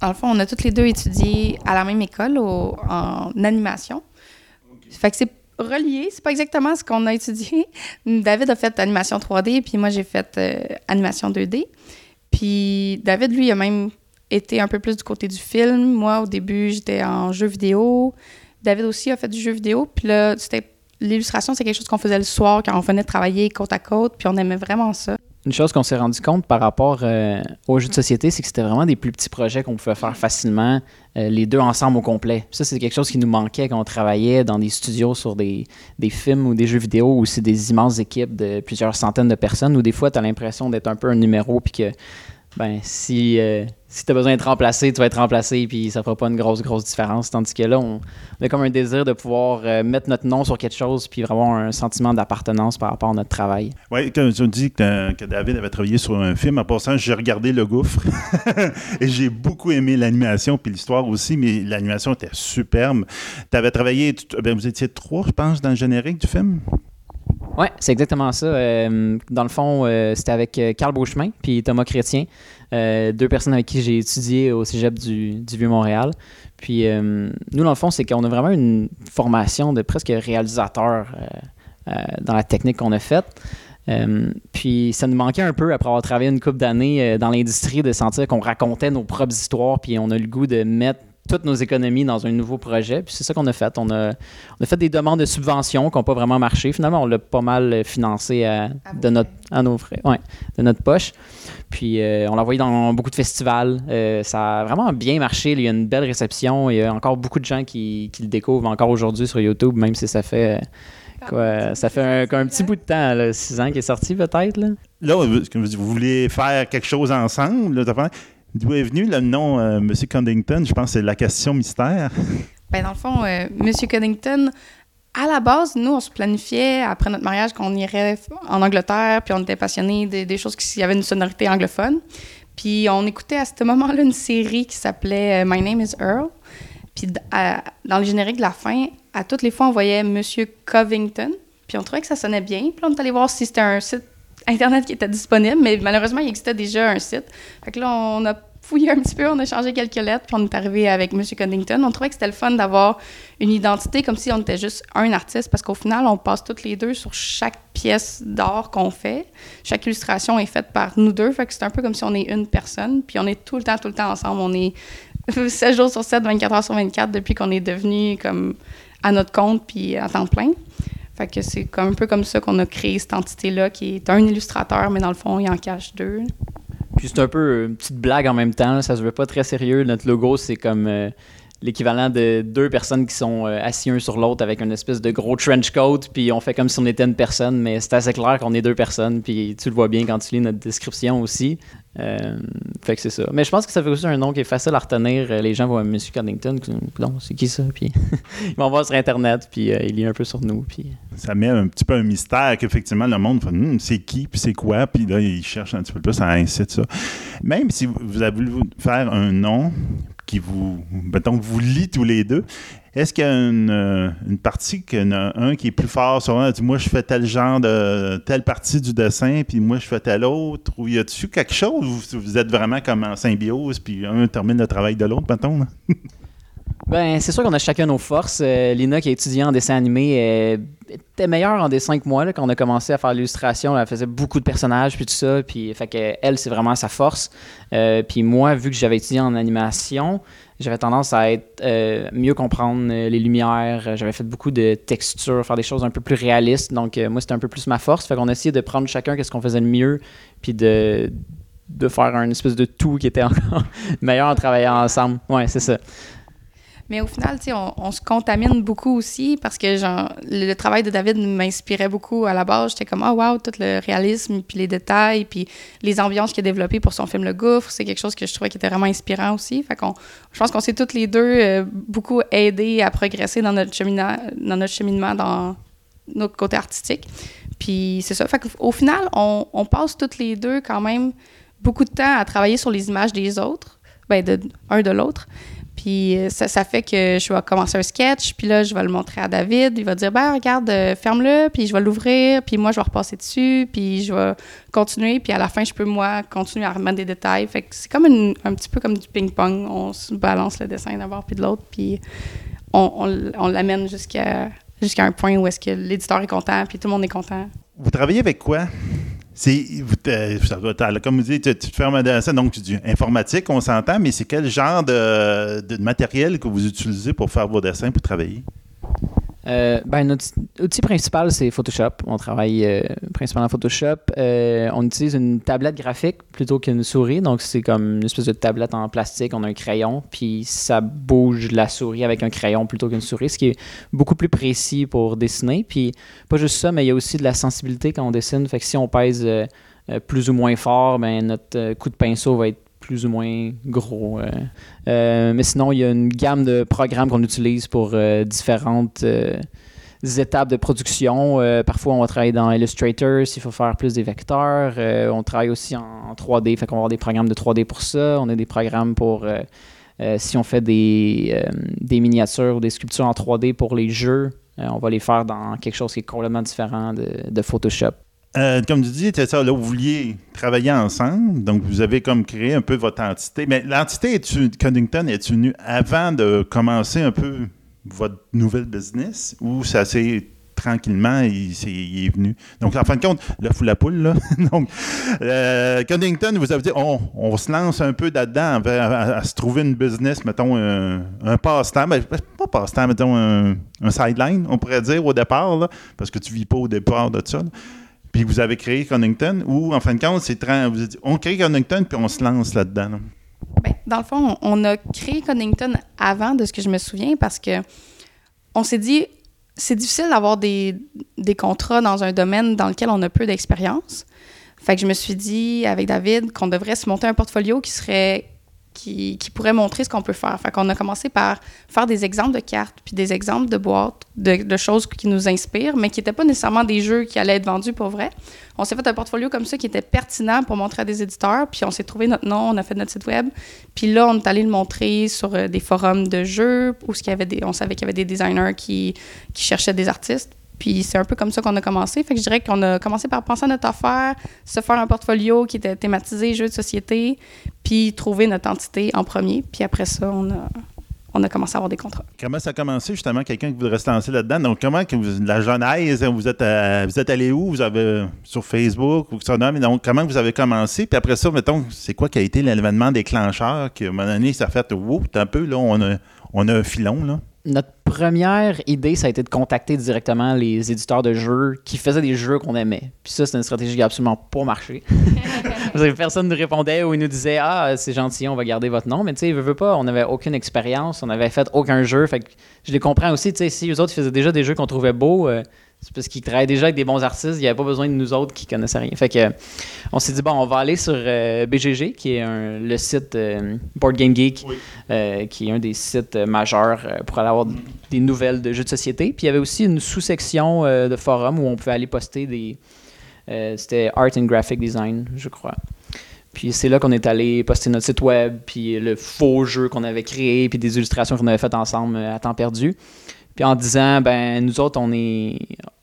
Dans le fond, on a toutes les deux étudié à la même école au- en animation. Fait que c'est relié, c'est pas exactement ce qu'on a étudié. David a fait animation 3D, puis moi j'ai fait euh, animation 2D. Puis David, lui, a même été un peu plus du côté du film. Moi, au début, j'étais en jeu vidéo. David aussi a fait du jeu vidéo. Puis là, c'était l'illustration, c'est quelque chose qu'on faisait le soir quand on venait travailler côte à côte. Puis on aimait vraiment ça. Une chose qu'on s'est rendu compte par rapport euh, aux jeux de société, c'est que c'était vraiment des plus petits projets qu'on pouvait faire facilement, euh, les deux ensemble au complet. ça, c'est quelque chose qui nous manquait quand on travaillait dans des studios sur des, des films ou des jeux vidéo où c'est des immenses équipes de plusieurs centaines de personnes, où des fois, tu as l'impression d'être un peu un numéro, puis que ben, si, euh, si tu as besoin d'être remplacé, tu vas être remplacé, puis ça fera pas une grosse, grosse différence. Tandis que là, on, a comme un désir de pouvoir euh, mettre notre nom sur quelque chose, puis avoir un sentiment d'appartenance par rapport à notre travail. Oui, quand tu dis que, que, David avait travaillé sur un film, en passant, j'ai regardé Le Gouffre, et j'ai beaucoup aimé l'animation, puis l'histoire aussi, mais l'animation était superbe. Tu avais travaillé, ben, vous étiez trois, je pense, dans le générique du film? Oui, c'est exactement ça. Euh, dans le fond, euh, c'était avec Carl Beauchemin puis Thomas Chrétien, deux personnes avec qui j'ai étudié au cégep du, du Vieux-Montréal. Puis nous, dans le fond, c'est qu'on a vraiment une formation de presque réalisateur dans la technique qu'on a faite. puis ça nous manquait un peu après avoir travaillé une couple d'années dans l'industrie de sentir qu'on racontait nos propres histoires, puis on a le goût de mettre toutes nos économies dans un nouveau projet. Puis c'est ça qu'on a fait. On a, on a, fait des demandes de subventions qui n'ont pas vraiment marché. Finalement, on l'a pas mal financé à, de notre, à nos frais, ouais, de notre poche. Puis euh, on l'a envoyé dans beaucoup de festivals. Euh, ça a vraiment bien marché. Il y a une belle réception. Il y a encore beaucoup de gens qui, qui le découvrent encore aujourd'hui sur YouTube, même si ça fait. Quoi, ça fait un, un, petit bout de temps, là, six ans qu'il est sorti peut-être. Là. là, vous voulez faire quelque chose ensemble. Là, D'où est venu le nom euh, Monsieur? Je pense que c'est la question mystère. Ben, dans le fond, euh, Monsieur à la base, nous, on se planifiait après notre mariage qu'on irait en Angleterre, puis on était passionnés des, choses qui avaient une sonorité anglophone. Puis on écoutait à ce moment-là une série qui s'appelait euh, My Name is Earl. Puis dans le générique de la fin, à toutes les fois, on voyait Monsieur Covington. Puis on trouvait que ça sonnait bien. Puis on est allé voir si c'était un site Internet qui était disponible, mais malheureusement, il existait déjà un site. Fait que là, on a fouillé un petit peu, on a changé quelques lettres, puis on est arrivé avec M. Cunnington. On trouvait que c'était le fun d'avoir une identité comme si on était juste un artiste, parce qu'au final, on passe toutes les deux sur chaque pièce d'art qu'on fait. Chaque illustration est faite par nous deux, fait que c'est un peu comme si on est une personne, puis on est tout le temps, tout le temps ensemble. On est 7 jours sur 7, 24 heures sur 24 depuis qu'on est devenu comme à notre compte, puis à temps plein. Que c'est un peu comme ça qu'on a créé cette entité-là, qui est un illustrateur, mais dans le fond, il en cache deux. Puis c'est un peu une petite blague en même temps, ça se veut pas très sérieux. Notre logo, c'est comme euh, l'équivalent de deux personnes qui sont euh, assis un sur l'autre avec une espèce de gros trench coat, puis on fait comme si on était une personne, mais c'est assez clair qu'on est deux personnes, puis tu le vois bien quand tu lis notre description aussi. Euh, fait que c'est ça. Mais je pense que ça fait aussi un nom qui est facile à retenir. Euh, les gens voient M. Cunnington, c'est qui ça? Puis ils vont voir sur Internet, puis il lit un peu sur nous. Puis... Ça met un petit peu un mystère qu'effectivement le monde fait hmm, c'est qui, puis c'est quoi, puis là, ils cherchent un petit peu plus à inciter ça. Même si vous avez voulu faire un nom, qui vous, mettons, vous tous les deux. Est-ce qu'il y a une, euh, partie, qu'il y en a un qui est plus fort sur un, dit moi je fais tel genre de telle partie du dessin, puis moi je fais tel autre, ou y a-tu quelque chose où vous êtes vraiment comme en symbiose, puis un termine le travail de l'autre, mettons? Ben, c'est sûr qu'on a chacun nos forces. Euh, Lina, qui a étudié en dessin animé, était meilleure en dessin que moi. quand on a commencé à faire l'illustration, elle faisait beaucoup de personnages, puis tout ça. Puis, fait que, elle, c'est vraiment sa force. Euh, puis moi, vu que j'avais étudié en animation, j'avais tendance à être euh, mieux comprendre les lumières. J'avais fait beaucoup de textures, faire des choses un peu plus réalistes. Donc, moi, c'était un peu plus ma force. Fait qu'on a essayé de prendre chacun qu'est-ce qu'on faisait le mieux, puis de, de faire un espèce de tout qui était encore meilleur en travaillant ensemble. Ouais, c'est ça. Mais au final, on, on se contamine beaucoup aussi parce que genre, le, travail de David m'inspirait beaucoup à la base. J'étais comme, oh wow, tout le réalisme, puis les détails, puis les ambiances qu'il a développées pour son film Le Gouffre. C'est quelque chose que je trouvais qui était vraiment inspirant aussi. Fait je pense qu'on s'est toutes les deux euh, beaucoup aidés à progresser dans notre, cheminement, dans notre cheminement dans notre côté artistique. Puis c'est ça. Fait final, on, on passe toutes les deux quand même beaucoup de temps à travailler sur les images des autres, ben de, un de l'autre. Puis euh, ça, fait que je vais commencer un sketch, puis là, je vais le montrer à David. Il va dire, ben regarde, euh, ferme-le, puis je vais l'ouvrir, puis moi, je vais repasser dessus, puis je vais continuer, puis à la fin, je peux, moi, continuer à remettre des détails. Fait que c'est comme un petit peu comme du ping-pong. On se balance le dessin d'abord, puis de l'autre, puis on, on, l'amène jusqu'à jusqu'à un point où est-ce que l'éditeur est content, puis tout le monde est content. Vous travaillez avec quoi? Ça comme vous dites, tu, te fermes un dessin, donc tu dis informatique, on s'entend, mais c'est quel genre de, de matériel que vous utilisez pour faire vos dessins, pour travailler? Euh, ben, notre outil principal, c'est Photoshop. On travaille euh, principalement en Photoshop. Euh, on utilise une tablette graphique plutôt qu'une souris. Donc, c'est comme une espèce de tablette en plastique. On a un crayon, puis ça bouge la souris avec un crayon plutôt qu'une souris, ce qui est beaucoup plus précis pour dessiner. Puis, pas juste ça, mais il y a aussi de la sensibilité quand on dessine. Fait que si on pèse plus ou moins fort, ben, notre coup de pinceau va être plus ou moins gros. euh. Euh, mais sinon, il y a une gamme de programmes qu'on utilise pour euh, différentes étapes de production. Parfois, on va travailler dans Illustrator s'il faut faire plus des vecteurs. On travaille aussi en, en 3D, fait qu'on va avoir des programmes de 3D pour ça. On a des programmes pour si on fait des, miniatures ou des sculptures en 3D pour les jeux. on va les faire dans quelque chose qui est complètement différent de Photoshop. Euh, comme tu dis, c'est ça, là, vous vouliez travailler ensemble, donc vous avez comme créé un peu votre entité. Mais l'entité est-tu- Cunnington est-tu venue avant de commencer un peu votre nouvelle business ou ça s'est tranquillement, il, est venu? Donc, en fin de compte, le fou la poule, là. donc, euh, Cunnington, vous avez dit, on, se lance un peu là-dedans à, se trouver une business, mettons, un, passe-temps. Ben, pas passe-temps, mettons, un, sideline, on pourrait dire au départ, là, parce que tu vis pas au départ de ça. Puis vous avez créé Connington ou en fin de compte, c'est vous dit, on crée Connington puis on se lance là-dedans. là. Ben, dans le fond, on a créé Connington avant de ce que je me souviens parce que on s'est dit c'est difficile d'avoir des, des contrats dans un domaine dans lequel on a peu d'expérience. Fait que je me suis dit avec David qu'on devrait se monter un portfolio qui serait qui, qui pourrait montrer ce qu'on peut faire. Fait qu'on a commencé par faire des exemples de cartes puis des exemples de boîtes, de, choses qui nous inspirent, mais qui n'étaient pas nécessairement des jeux qui allaient être vendus pour vrai. On s'est fait un portfolio comme ça qui était pertinent pour montrer à des éditeurs, puis on s'est trouvé notre nom, on a fait notre site web, puis là, on est allé le montrer sur euh, des forums de jeux où y avait on savait qu'il y avait des designers qui cherchaient des artistes. Puis c'est un peu comme ça qu'on a commencé. Fait que je dirais qu'on a commencé par penser à notre affaire, se faire un portfolio qui était thématisé jeux de société, puis trouver notre entité en premier. Puis après ça, on a, on a commencé à avoir des contrats. Comment ça a commencé justement, quelqu'un qui voudrait se lancer là-dedans? Donc, comment que vous, la genèse, vous êtes, à- vous êtes allé où? Vous avez sur Facebook ou que ça? Mais donc, comment vous avez commencé? Puis après ça, mettons, c'est quoi qui a été l'événement déclencheur qui, à un moment donné, ça a fait, wow, un peu, là, on a, on a un filon, là? Notre première idée, ça a été de contacter directement les éditeurs de jeux qui faisaient des jeux qu'on aimait. Puis ça, c'est une stratégie qui n'a absolument pas marché. Parce que personne ne nous répondait ou il nous disait Ah, c'est gentil, on va garder votre nom. Mais tu sais, veut, veut pas, on n'avait aucune expérience, on n'avait fait aucun jeu. Fait que je les comprends aussi. Tu sais, si eux autres faisaient déjà des jeux qu'on trouvait beaux, euh, c'est parce qu'ils travaillaient déjà avec des bons artistes, il n'y avait pas besoin de nous autres qui connaissaient rien. Fait que euh, on s'est dit Bon, on va aller sur euh, BGG, qui est un- le site euh, Board Game Geek, euh, qui est un des sites majeurs pour aller avoir des nouvelles de jeux de société. Puis il y avait aussi une sous-section de forum où on pouvait aller poster des. C'était Art and Graphic Design, je crois. Puis c'est là qu'on est allé poster notre site web, puis le faux jeu qu'on avait créé, puis des illustrations qu'on avait faites ensemble à temps perdu. Puis en disant, ben nous autres, on est,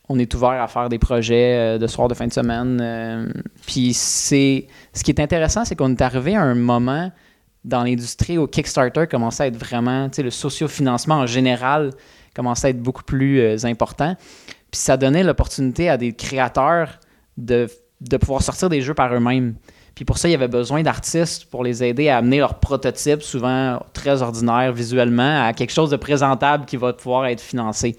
on à faire des projets euh, de soir, de fin de semaine. euh, puis. Ce qui est intéressant, c'est qu'on est arrivé à un moment dans l'industrie où Kickstarter commençait à être vraiment, tu sais, le sociofinancement en général commençait à être beaucoup plus euh, important. Puis ça donnait l'opportunité à des créateurs de pouvoir sortir des jeux par eux-mêmes. Puis pour ça, il y avait besoin d'artistes pour les aider à amener leurs prototypes, souvent très ordinaires visuellement, à quelque chose de présentable qui va pouvoir être financé.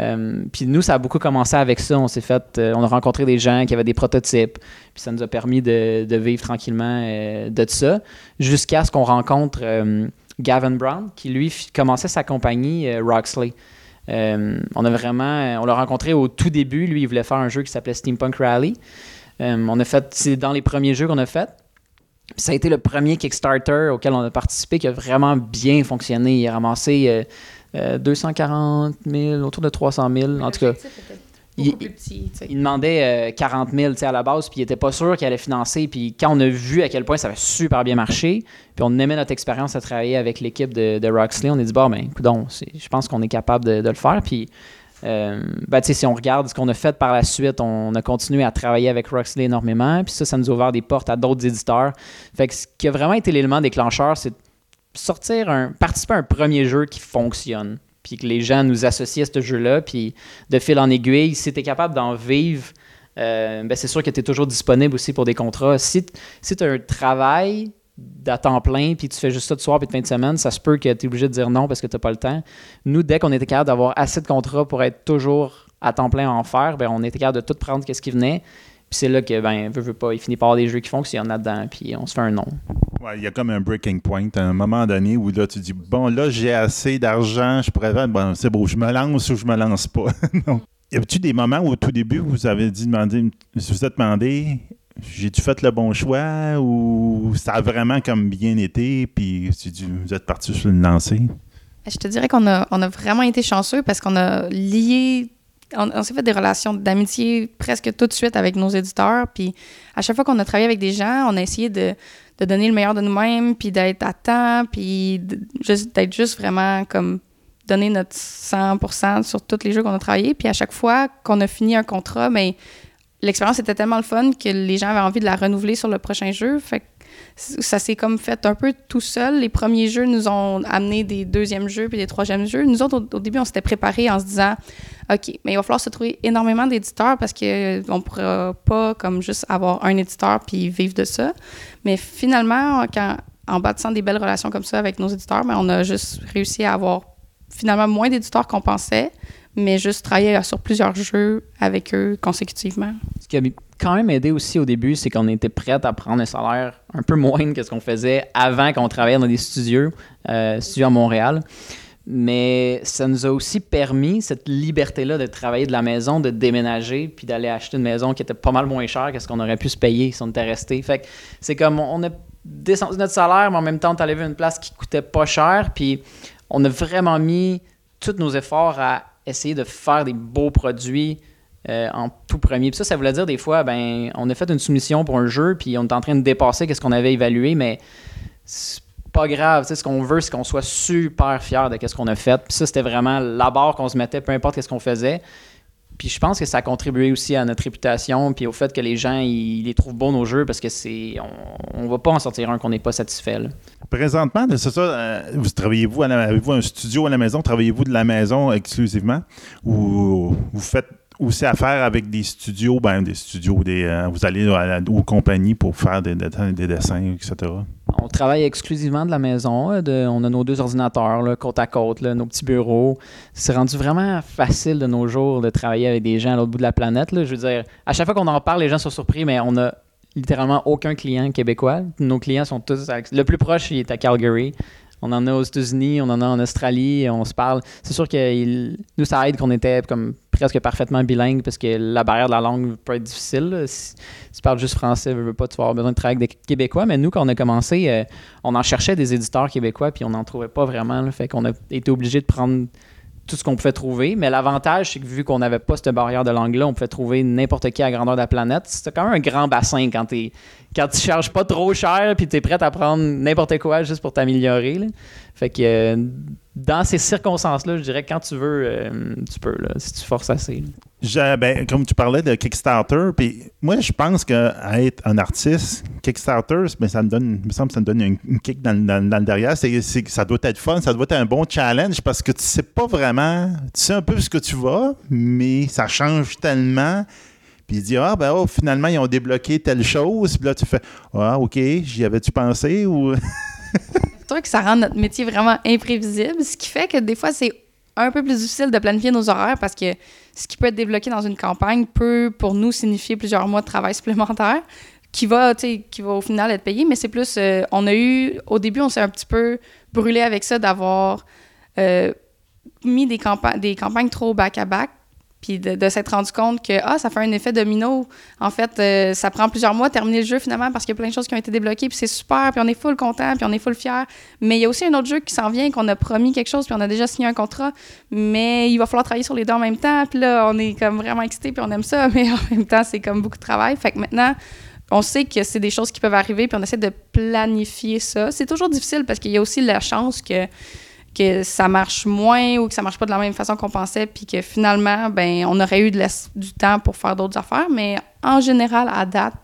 Euh, puis nous, ça a beaucoup commencé avec ça. On s'est fait, euh, on a rencontré des gens qui avaient des prototypes, puis ça nous a permis de, vivre tranquillement euh, de ça, jusqu'à ce qu'on rencontre Gavin Brown, qui lui commençait sa compagnie Roxley. On a vraiment, on l'a rencontré au tout début. Lui, il voulait faire un jeu qui s'appelait Steampunk Rally. Euh, on a fait, c'est dans les premiers jeux qu'on a fait. Ça a été le premier Kickstarter auquel on a participé qui a vraiment bien fonctionné. Il a ramassé euh, euh, 240 000, autour de 300 000. En tout cas, il- petit, demandait euh, 40 000 tu sais, à la base, puis il était pas sûr qu'il allait financer. Puis quand on a vu à quel point ça avait super bien marché, puis on aimait notre expérience à travailler avec l'équipe de, de Roxley, on a dit, bon, ben, je pense qu'on est capable de, de le faire. Puis, euh, ben, si on regarde ce qu'on a fait par la suite, on a continué à travailler avec Roxley énormément. Puis ça, ça nous a ouvert des portes à d'autres éditeurs. Fait que ce qui a vraiment été l'élément déclencheur, c'est sortir un, participer à un premier jeu qui fonctionne. Puis que les gens nous associent à ce jeu-là. Puis de fil en aiguille, si tu es capable d'en vivre euh, ben, c'est sûr que tu es toujours disponible aussi pour des contrats. Si, si tu as un travail à temps plein, puis tu fais juste ça de soir puis de fin de semaine, ça se peut que tu es obligé de dire non parce que tu n'as pas le temps. Nous, dès qu'on était capable d'avoir assez de contrats pour être toujours à temps plein à en faire, ben, on était capable de tout prendre ce qui venait. Puis c'est là que, ben, veut, veut pas, il finit par avoir des jeux qui font qu'il y en a dedans, puis on se fait un nom. Ouais, il y a comme un breaking point à un moment donné où là, tu dis Bon, là, j'ai assez d'argent, je pourrais bon, c'est beau, je me lance ou je me lance pas. y a-tu des moments où au tout début, vous avez dit demander, vous vous êtes demandé j'ai-tu fait le bon choix ou ça a vraiment comme bien été, puis vous êtes parti sur le lancer? Je te dirais qu'on a, vraiment été chanceux parce qu'on a lié on, s'est fait des relations d'amitié presque tout de suite avec nos éditeurs. Puis à chaque fois qu'on a travaillé avec des gens, on a essayé de, donner le meilleur de nous-mêmes, puis d'être à temps, puis d'être juste vraiment comme donner notre 100% sur tous les jeux qu'on a travaillés. Puis à chaque fois qu'on a fini un contrat, mais l'expérience était tellement le fun que les gens avaient envie de la renouveler sur le prochain jeu. Ça s'est comme fait un peu tout seul. Les premiers jeux nous ont amené des deuxièmes jeux puis des troisièmes jeux. Nous autres, au, début, on s'était préparés en se disant OK, mais il va falloir se trouver énormément d'éditeurs parce qu'on ne pourra pas comme juste avoir un éditeur puis vivre de ça. Mais finalement, quand, en bâtissant des belles relations comme ça avec nos éditeurs, ben, on a juste réussi à avoir finalement moins d'éditeurs qu'on pensait, mais juste travailler sur plusieurs jeux avec eux consécutivement. Ce qui a quand même aidé aussi au début, c'est qu'on était prêt à prendre un salaire un peu moins que ce qu'on faisait avant qu'on travaillait dans des studios, euh, studios à Montréal. Mais ça nous a aussi permis cette liberté-là de travailler de la maison, de déménager, puis d'aller acheter une maison qui était pas mal moins chère que ce qu'on aurait pu se payer si on était resté. Fait que c'est comme on a descendu notre salaire, mais en même temps, on allé une place qui coûtait pas cher, puis on a vraiment mis tous nos efforts à essayer de faire des beaux produits euh, en tout premier. Puis ça, ça voulait dire des fois, ben, on a fait une soumission pour un jeu, puis on est en train de dépasser ce qu'on avait évalué, mais c'est pas grave. Ce qu'on veut, c'est qu'on soit super fier de ce qu'on a fait. Puis ça, c'était vraiment la barre qu'on se mettait, peu importe ce qu'on faisait. Puis je pense que ça a contribué aussi à notre réputation, puis au fait que les gens, ils, les trouvent bons nos jeux, parce que c'est, on, va pas en sortir un qu'on n'est pas satisfait. Présentement, c'est ça, euh, vous travaillez-vous, avez-vous un studio à la maison, travaillez-vous de la maison exclusivement, ou vous faites aussi à faire avec des studios, ben des studios, des, euh, vous allez aux compagnies pour faire des, des, dessins, etc. On travaille exclusivement de la maison. Euh, on a nos deux ordinateurs côte à côte, nos petits bureaux. C'est rendu vraiment facile de nos jours de travailler avec des gens à l'autre bout de la planète. Je veux dire, à chaque fois qu'on en parle, les gens sont surpris, mais on a littéralement aucun client québécois. Nos clients sont tous. Le plus proche, il est à Calgary. On en a aux États-Unis, on en a en Australie, on se parle. C'est sûr que nous, ça aide qu'on était comme presque parfaitement bilingue parce que la barrière de la langue peut être difficile. Si, tu parles juste français, veux, veux pas, avoir besoin de travailler avec des Québécois. Mais nous, quand on a commencé, euh, on en cherchait des éditeurs québécois puis on n'en trouvait pas vraiment. fait qu'on a été obligé de prendre tout ce qu'on pouvait trouver. Mais l'avantage, c'est que vu qu'on n'avait pas cette barrière de langue-là, on pouvait trouver n'importe qui à la grandeur de la planète. C'était quand même un grand bassin quand, tu quand tu charges pas trop cher puis tu es prêt à prendre n'importe quoi juste pour t'améliorer. Fait que euh, dans ces circonstances-là, je dirais que quand tu veux, euh, tu peux, là, si tu forces assez. Ben, comme tu parlais de Kickstarter, puis moi, je pense qu'être un artiste, Kickstarter, ben, ça me donne, me semble que ça me donne une, kick dans, le derrière. Ça doit être fun, ça doit être un bon challenge parce que tu sais pas vraiment, tu sais un peu ce que tu vas, mais ça change tellement. Puis il dit Ah, ben oh, finalement, ils ont débloqué telle chose. Puis là, tu fais Ah, OK, j'y avais-tu pensé ou? que ça rend notre métier vraiment imprévisible, ce qui fait que des fois, c'est un peu plus difficile de planifier nos horaires parce que ce qui peut être débloqué dans une campagne peut, pour nous, signifier plusieurs mois de travail supplémentaire qui va, qui va au final être payé, mais c'est plus... Euh, on a eu... Au début, on s'est un petit peu brûlé avec ça d'avoir euh, mis des, des campagnes trop back-à-back puis de, s'être rendu compte que ah, ça fait un effet domino. En fait, euh, ça prend plusieurs mois de terminer le jeu finalement parce qu'il y a plein de choses qui ont été débloquées, puis c'est super, puis on est full content, puis on est full fier. Mais il y a aussi un autre jeu qui s'en vient, qu'on a promis quelque chose, puis on a déjà signé un contrat, mais il va falloir travailler sur les deux en même temps. Puis là, on est comme vraiment excité, puis on aime ça, mais en même temps, c'est comme beaucoup de travail. Fait que maintenant, on sait que c'est des choses qui peuvent arriver, puis on essaie de planifier ça. C'est toujours difficile parce qu'il y a aussi la chance que que ça marche moins ou que ça marche pas de la même façon qu'on pensait, puis que finalement, ben, on aurait eu de du temps pour faire d'autres affaires. Mais en général, à date,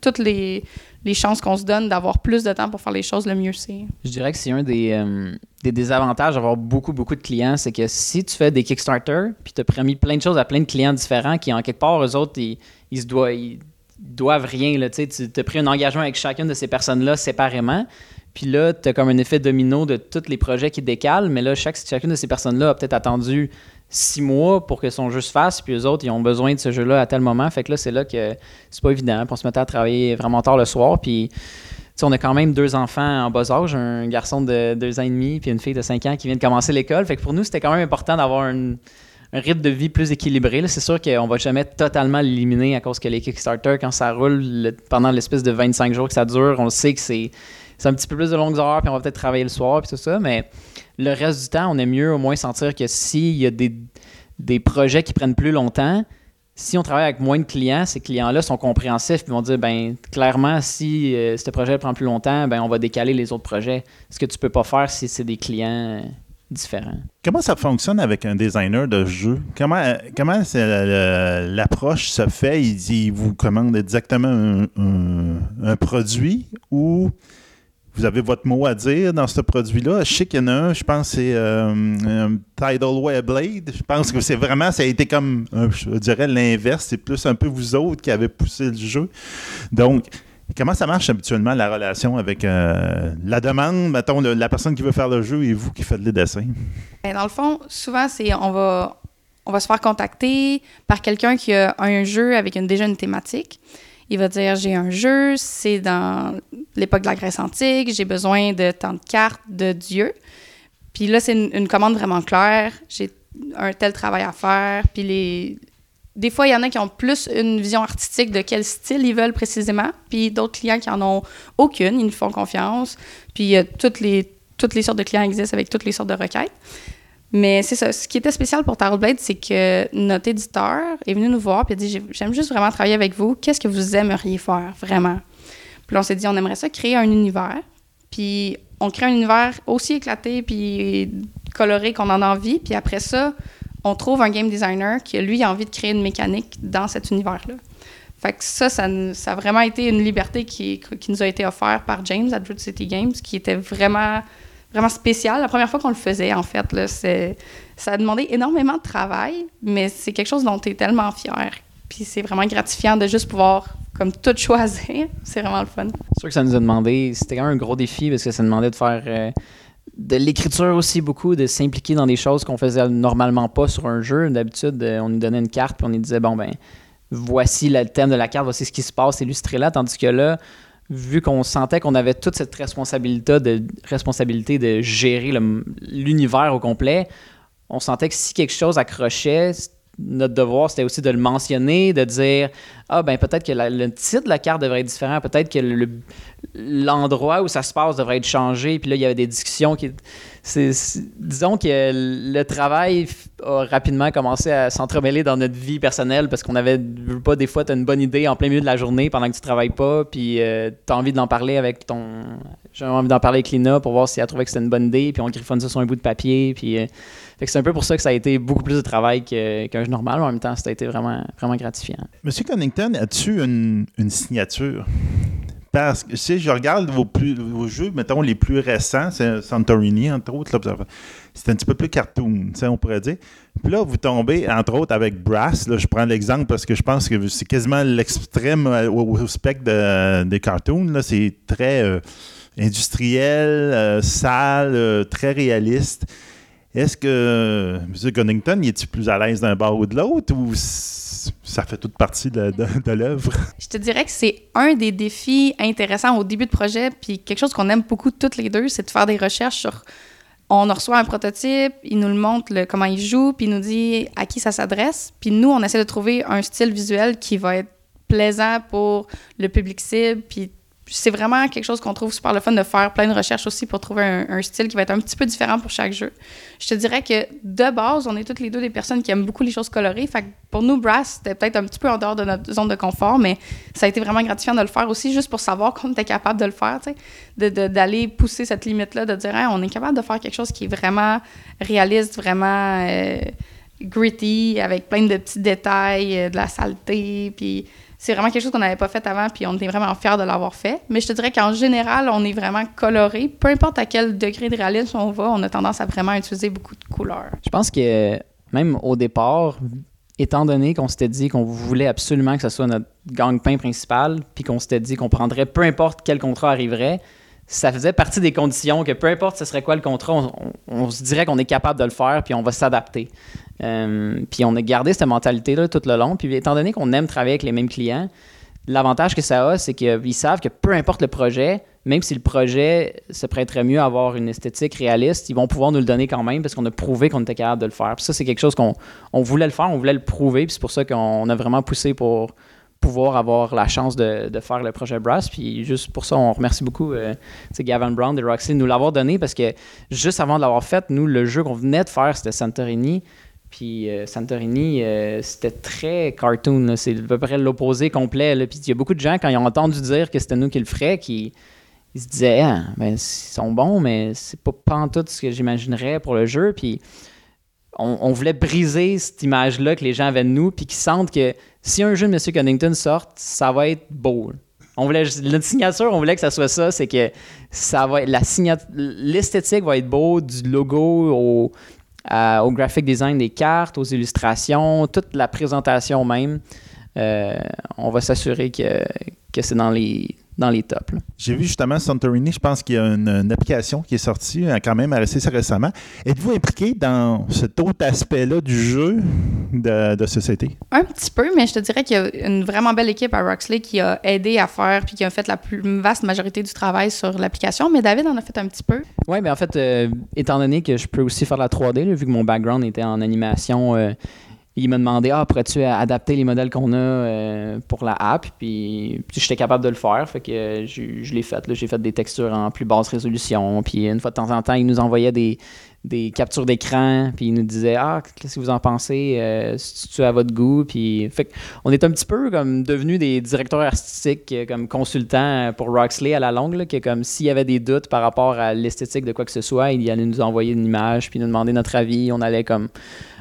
toutes les, les chances qu'on se donne d'avoir plus de temps pour faire les choses, le mieux c'est. Je dirais que c'est un des, euh, des désavantages d'avoir beaucoup, beaucoup de clients. C'est que si tu fais des Kickstarter, puis tu as promis plein de choses à plein de clients différents qui, en quelque part, eux autres, ils, ils se doivent, doivent rien. Là, tu as pris un engagement avec chacune de ces personnes-là séparément. Puis là, tu as comme un effet domino de tous les projets qui décalent, mais là, chacune de ces personnes-là a peut-être attendu six mois pour que son jeu se fasse, puis eux autres, ils ont besoin de ce jeu-là à tel moment. Fait que là, c'est là que c'est pas évident. On se mettait à travailler vraiment tard le soir, puis on a quand même deux enfants en bas âge, un garçon de deux ans et demi, puis une fille de cinq ans qui vient de commencer l'école. Fait que pour nous, c'était quand même important d'avoir un rythme de vie plus équilibré. C'est sûr qu'on va jamais totalement l'éliminer à cause que les Kickstarter, quand ça roule pendant l'espèce de 25 jours que ça dure, on le sait que c'est un petit peu plus de longues heures, puis on va peut-être travailler le soir, puis tout ça, mais le reste du temps, on est mieux au moins sentir que s'il y a des, des projets qui prennent plus longtemps, si on travaille avec moins de clients, ces clients-là sont compréhensifs et vont dire ben clairement si euh, ce projet prend plus longtemps, ben on va décaler les autres projets. Ce que tu peux pas faire si c'est des clients euh. Comment ça fonctionne avec un designer de jeu? Comment euh, comment l'approche se fait? Il, vous commande exactement un, produit ou vous avez votre mot à dire dans ce produit-là? Je sais qu'il y en a un, je pense c'est euh, Tidal Blade. Je pense que c'est vraiment, ça a été comme, je dirais l'inverse. C'est plus un peu vous autres qui avez poussé le jeu. Donc, comment ça marche habituellement la relation avec euh, la demande, mettons, la personne qui veut faire le jeu et vous qui faites les dessins? Ben, dans le fond, souvent, c'est on va, on va se faire contacter par quelqu'un qui a un jeu avec une, déjà une thématique. Il va dire j'ai un jeu, c'est dans l'époque de la Grèce antique, j'ai besoin de tant de cartes de dieux. Puis là, c'est une, commande vraiment claire. J'ai un tel travail à faire. Puis les... des fois, il y en a qui ont plus une vision artistique de quel style ils veulent précisément. Puis d'autres clients qui en ont aucune, ils nous font confiance. Puis toutes, les, toutes les sortes de clients existent avec toutes les sortes de requêtes. Mais c'est ça. Ce qui était spécial pour Tarot Blade, c'est que notre éditeur est venu nous voir et a dit J'aime juste vraiment travailler avec vous. Qu'est-ce que vous aimeriez faire vraiment Puis on s'est dit On aimerait ça créer un univers. Puis on crée un univers aussi éclaté puis coloré qu'on en a envie. Puis après ça, on trouve un game designer qui, lui, a envie de créer une mécanique dans cet univers-là. Fait que ça, ça, a vraiment été une liberté qui, nous a été offerte par James à Drew City Games, qui était vraiment vraiment spécial. La première fois qu'on le faisait, en fait, là, ça a demandé énormément de travail, mais c'est quelque chose dont tu es tellement fier. Puis c'est vraiment gratifiant de juste pouvoir comme tout choisir. C'est vraiment le fun. C'est sûr que ça nous a demandé, c'était un gros défi parce que ça demandait de faire euh, de l'écriture aussi beaucoup, de s'impliquer dans des choses qu'on faisait normalement pas sur un jeu. D'habitude, euh, on nous donnait une carte puis on nous disait bon ben voici le thème de la carte, voici ce qui se passe, illustré là, tandis que là, vu qu'on sentait qu'on avait toute cette responsabilité de, responsabilité de gérer l'univers au complet, on sentait que si quelque chose accrochait, notre devoir, c'était aussi de le mentionner, de dire Ah, ben peut-être que le titre de la carte devrait être différent, peut-être que l'endroit où ça se passe devrait être changé. Puis là, il y avait des discussions qui. Disons que le travail a rapidement commencé à s'entremêler dans notre vie personnelle parce qu'on avait pas des fois, une bonne idée en plein milieu de la journée pendant que tu travailles pas, puis euh, tu as envie d'en parler avec ton. J'ai envie d'en parler avec Lina pour voir si elle trouvait que c'était une bonne idée, puis on griffonne ça sur un bout de papier, puis. Euh, c'est un peu pour ça que ça a été beaucoup plus de travail qu'un jeu normal. En même temps, ça a été vraiment, vraiment gratifiant. Monsieur Connington, as-tu une, signature? Parce que si je regarde vos, plus, jeux, mettons les plus récents, c'est Santorini, entre autres, c'est un petit peu plus cartoon, on pourrait dire. Puis là, vous tombez, entre autres, avec Brass. Là, je prends l'exemple parce que je pense que c'est quasiment l'extrême euh, au, spectre des cartoons. C'est très euh, industriel, euh, sale, très réaliste. Est-ce que M. Gunnington, il est-il plus à l'aise d'un bord ou de l'autre ou ça fait toute partie de, l'œuvre? Je te dirais que c'est un des défis intéressants au début de projet, puis quelque chose qu'on aime beaucoup toutes les deux, c'est de faire des recherches sur. On reçoit un prototype, il nous le montre comment il joue, puis il nous dit à qui ça s'adresse. Puis nous, on essaie de trouver un style visuel qui va être plaisant pour le public cible, puis c'est vraiment quelque chose qu'on trouve super le fun de faire plein de recherches aussi pour trouver un, style qui va être un petit peu différent pour chaque jeu. Je te dirais que de base, on est toutes les deux des personnes qui aiment beaucoup les choses colorées. Fait pour nous, Brass, c'était peut-être un petit peu en dehors de notre zone de confort, mais ça a été vraiment gratifiant de le faire aussi, juste pour savoir qu'on était capable de le faire, d'aller pousser cette limite-là, de dire, on est capable de faire quelque chose qui est vraiment réaliste, vraiment euh, gritty, avec plein de petits détails, euh, de la saleté, puis c'est vraiment quelque chose qu'on n'avait pas fait avant, puis on était vraiment fiers de l'avoir fait. Mais je te dirais qu'en général, on est vraiment coloré. Peu importe à quel degré de réalisme on va, on a tendance à vraiment utiliser beaucoup de couleurs. Je pense que même au départ, étant donné qu'on s'était dit qu'on voulait absolument que ce soit notre gang-pain principal, puis qu'on s'était dit qu'on prendrait peu importe quel contrat arriverait, ça faisait partie des conditions que peu importe ce serait quoi le contrat, on, on se dirait qu'on est capable de le faire, puis on va s'adapter. Euh, puis on a gardé cette mentalité-là tout le long. Puis étant donné qu'on aime travailler avec les mêmes clients, l'avantage que ça a, c'est qu'ils savent que peu importe le projet, même si le projet se prêterait mieux à avoir une esthétique réaliste, ils vont pouvoir nous le donner quand même parce qu'on a prouvé qu'on était capable de le faire. Puis ça, c'est quelque chose qu'on on voulait le faire, on voulait le prouver. Puis c'est pour ça qu'on a vraiment poussé pour pouvoir avoir la chance de, de, faire le projet Brass. Puis juste pour ça, on remercie beaucoup euh, Gavin Brown de Roxy de nous l'avoir donné parce que juste avant de l'avoir fait, nous, le jeu qu'on venait de faire, c'était Santorini. Puis euh, Santorini, euh, c'était très cartoon. C'est à peu près l'opposé complet. Puis il y a beaucoup de gens, quand ils ont entendu dire que c'était nous qui le ferions, qui ils se disaient ah, ben, ils sont bons, mais c'est pas, tout ce que j'imaginerais pour le jeu. Puis on, voulait briser cette image-là que les gens avaient de nous, puis qu'ils sentent que si un jeu de M. Connington sort, ça va être beau. On voulait, notre signature, on voulait que ça soit ça, c'est que ça va l'esthétique va être beau, du logo au, au graphic design des cartes, aux illustrations, toute la présentation même. Euh, on va s'assurer que, que c'est dans les, dans les tops. J'ai vu justement Santorini, je pense qu'il y a une, application qui est sortie euh, quand même assez récemment. Êtes-vous impliqué dans cet autre aspect-là du jeu de, de, société? Un petit peu, mais je te dirais qu'il y a une vraiment belle équipe à Roxley qui a aidé à faire puis qui a fait la plus vaste majorité du travail sur l'application, mais David en a fait un petit peu. Oui, mais en fait, euh, étant donné que je peux aussi faire la 3D, vu que mon background était en animation, euh, il m'a demandé Ah, pourrais-tu adapter les modèles qu'on a euh, pour la app? Puis, j'étais capable de le faire. Fait que je, l'ai fait. J'ai fait des textures en plus basse résolution. Puis une fois de temps en temps, il nous envoyait des, des captures d'écran. Puis il nous disait Ah, qu'est-ce que vous en pensez euh, tu à votre goût Puis, fait on est un petit peu comme devenus des directeurs artistiques, euh, comme consultants pour Roxley à la longue. Là, que comme s'il y avait des doutes par rapport à l'esthétique de quoi que ce soit, il allait nous envoyer une image. Puis nous demander notre avis. On allait comme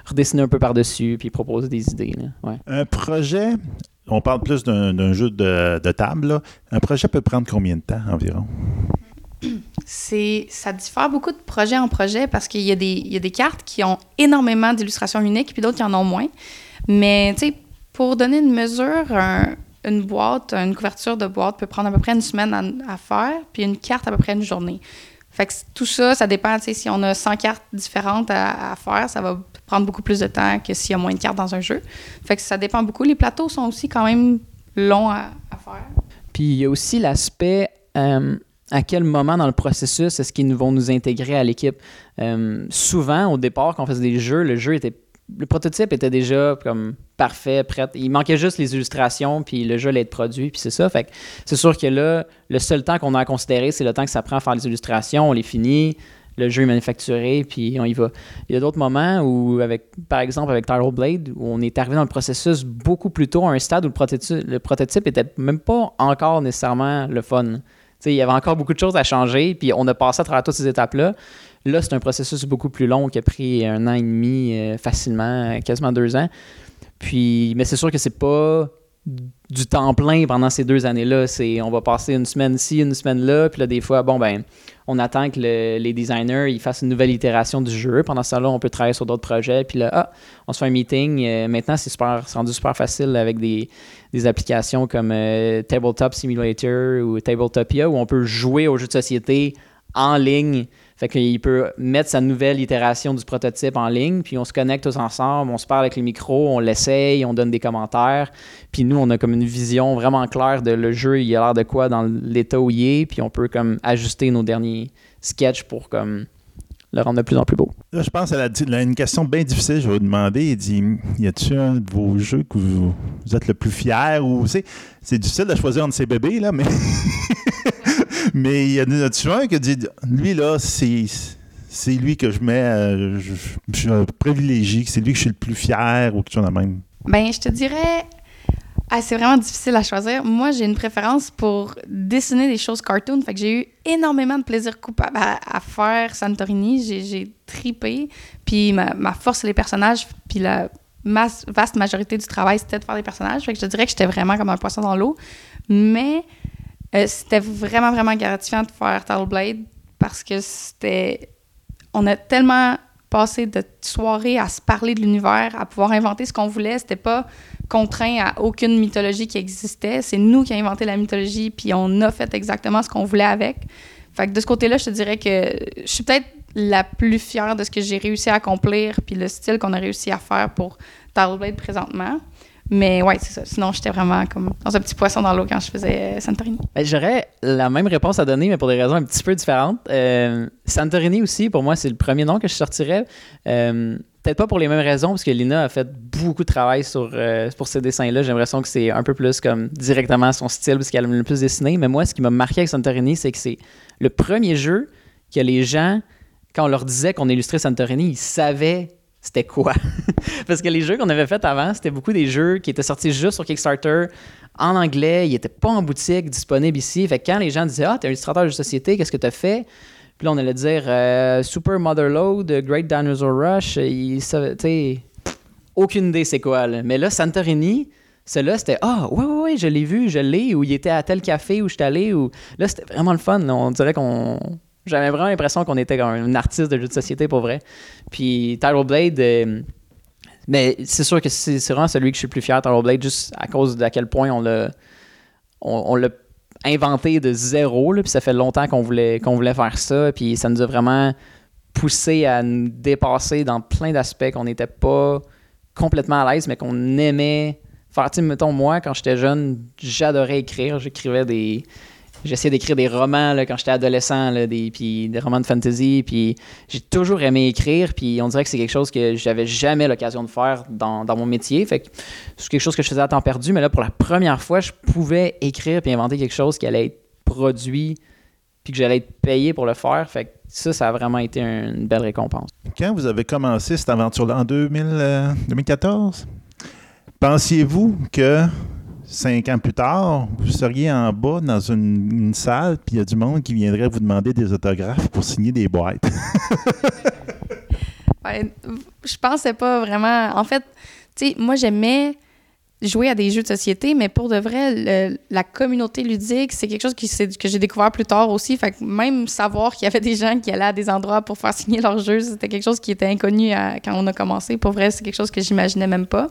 redessiner un peu par-dessus, puis proposer des idées. Un projet, on parle plus d'un jeu de, table, un projet peut prendre combien de temps environ? C'est, ça diffère beaucoup de projet en projet parce qu'il y, a des, y a des cartes qui ont énormément d'illustrations uniques, puis d'autres qui en ont moins. Mais, tu sais, pour donner une mesure, une boîte, une couverture de boîte peut prendre à peu près une semaine à, faire, puis une carte à peu près une journée. Fait que tout ça, ça dépend, si on a 100 cartes différentes à, faire, ça va prendre beaucoup plus de temps que s'il y a moins de cartes dans un jeu. Fait que ça dépend beaucoup. Les plateaux sont aussi quand même longs à, faire. Puis il y a aussi l'aspect euh, à quel moment dans le processus est-ce qu'ils vont nous intégrer à l'équipe? Euh, souvent, au départ, quand on faisait des jeux, le jeu était le prototype était déjà comme parfait, prêt. Il manquait juste les illustrations, puis le jeu allait être produit, puis c'est ça. Fait c'est sûr que là, le seul temps qu'on a à considérer, c'est le temps que ça prend à faire les illustrations. On les finit, le jeu est manufacturé, puis on y va. Il y a d'autres moments où, avec, par exemple, avec Tyrell Blade, où on est arrivé dans le processus beaucoup plus tôt, à un stade où le prototype, le prototype était même pas encore nécessairement le fun. Il y avait encore beaucoup de choses à changer, puis on a passé à travers toutes ces étapes-là. Là, c'est un processus beaucoup plus long qui a pris un an et demi euh, facilement, quasiment deux ans. Puis, mais c'est sûr que c'est pas du temps plein pendant ces deux années-là. C'est on va passer une semaine ici, une semaine là, puis là des fois, bon ben, on attend que les designers ils fassent une nouvelle itération du jeu. Pendant ce temps-là, on peut travailler sur d'autres projets. Puis là, ah, on se fait un meeting. Euh, maintenant, c'est super, rendu super facile avec des, applications comme euh, Tabletop Simulator ou Tabletopia où on peut jouer aux jeux de société en ligne fait qu'il peut mettre sa nouvelle itération du prototype en ligne, puis on se connecte tous ensemble, on se parle avec les micros, on l'essaye, on donne des commentaires. Puis nous, on a comme une vision vraiment claire de le jeu, il a l'air de quoi dans l'état où il est, puis on peut comme ajuster nos derniers sketchs pour comme le rendre de plus en plus beau. Là, je pense à une question bien difficile, je vais vous demander. Il dit Y a-t-il un de vos jeux que vous, êtes le plus fier ou c'est difficile de choisir entre ces bébés, là, mais Mais il y en a un qui dit lui, là, c'est. C'est lui que je mets, euh, je, suis un privilégié, c'est lui que je suis le plus fier ou quelque chose de même. Ben, je te dirais, ah, c'est vraiment difficile à choisir. Moi, j'ai une préférence pour dessiner des choses cartoon. Fait que j'ai eu énormément de plaisir coupable à, faire Santorini. J'ai tripé. Puis ma, ma, force, les personnages. Puis la, masse- vaste majorité du travail, c'était de faire des personnages. Fait que je te dirais que j'étais vraiment comme un poisson dans l'eau. Mais euh, c'était vraiment, vraiment gratifiant de faire Blade parce que c'était. On a tellement passé de soirées à se parler de l'univers, à pouvoir inventer ce qu'on voulait. C'était pas contraint à aucune mythologie qui existait. C'est nous qui avons inventé la mythologie, puis on a fait exactement ce qu'on voulait avec. Fait que de ce côté-là, je te dirais que je suis peut-être la plus fière de ce que j'ai réussi à accomplir, puis le style qu'on a réussi à faire pour Blade présentement. Mais ouais, c'est ça. Sinon, j'étais vraiment comme dans un petit poisson dans l'eau quand je faisais euh, Santorini. Ben, J'aurais la même réponse à donner, mais pour des raisons un petit peu différentes. Euh, Santorini aussi, pour moi, c'est le premier nom que je sortirais. Euh, Peut-être pas pour les mêmes raisons, parce que Lina a fait beaucoup de travail sur, euh, pour ces dessins-là. J'ai l'impression que c'est un peu plus comme directement son style, parce qu'elle aime le plus dessiner. Mais moi, ce qui m'a marqué avec Santorini, c'est que c'est le premier jeu que les gens, quand on leur disait qu'on illustrait Santorini, ils savaient c'était quoi? Parce que les jeux qu'on avait fait avant, c'était beaucoup des jeux qui étaient sortis juste sur Kickstarter en anglais, ils n'étaient pas en boutique, disponibles ici. Fait que quand les gens disaient Ah, t'es un illustrateur de société, qu'est-ce que t'as fait Puis là, on allait dire euh, Super Motherload, Great Dinosaur Rush, ils savaient, aucune idée c'est quoi. Là. Mais là, Santorini, celui-là, c'était Ah, ouais, ouais, ouais, je l'ai vu, je l'ai, ou il était à tel café où je suis allé, ou là, c'était vraiment le fun. On dirait qu'on j'avais vraiment l'impression qu'on était un artiste de jeu de société pour vrai. Puis Title Blade, euh, mais c'est sûr que c'est vraiment celui que je suis le plus fier, Title Blade, juste à cause d'à quel point on l'a on, l'a inventé de zéro. Là, puis ça fait longtemps qu'on voulait, qu'on voulait faire ça. Puis ça nous a vraiment poussé à nous dépasser dans plein d'aspects qu'on n'était pas complètement à l'aise, mais qu'on aimait faire. Tu mettons, moi, quand j'étais jeune, j'adorais écrire. J'écrivais des. J'essayais d'écrire des romans quand j'étais adolescent, des, puis des romans de fantasy. Puis j'ai toujours aimé écrire. Puis on dirait que c'est quelque chose que j'avais jamais l'occasion de faire dans, mon métier. Fait que c'est quelque chose que je faisais à temps perdu. Mais là, pour la première fois, je pouvais écrire puis inventer quelque chose qui allait être produit puis que j'allais être payé pour le faire. Fait que ça, ça a vraiment été un- une belle récompense. Quand vous avez commencé cette aventure-là en 2000, euh, 2014, pensiez-vous que cinq ans plus tard, vous seriez en bas dans une, salle, puis il y a du monde qui viendrait vous demander des autographes pour signer des boîtes? Ouais, je pensais pas vraiment. En fait, tu sais, moi, j'aimais jouer à des jeux de société, mais pour de vrai, la communauté ludique, c'est quelque chose que j'ai découvert plus tard aussi. Fait que même savoir qu'il y avait des gens qui allaient à des endroits pour faire signer leurs jeux, c'était quelque chose qui était inconnu quand on a commencé. Pour vrai, c'est quelque chose que j'imaginais même pas.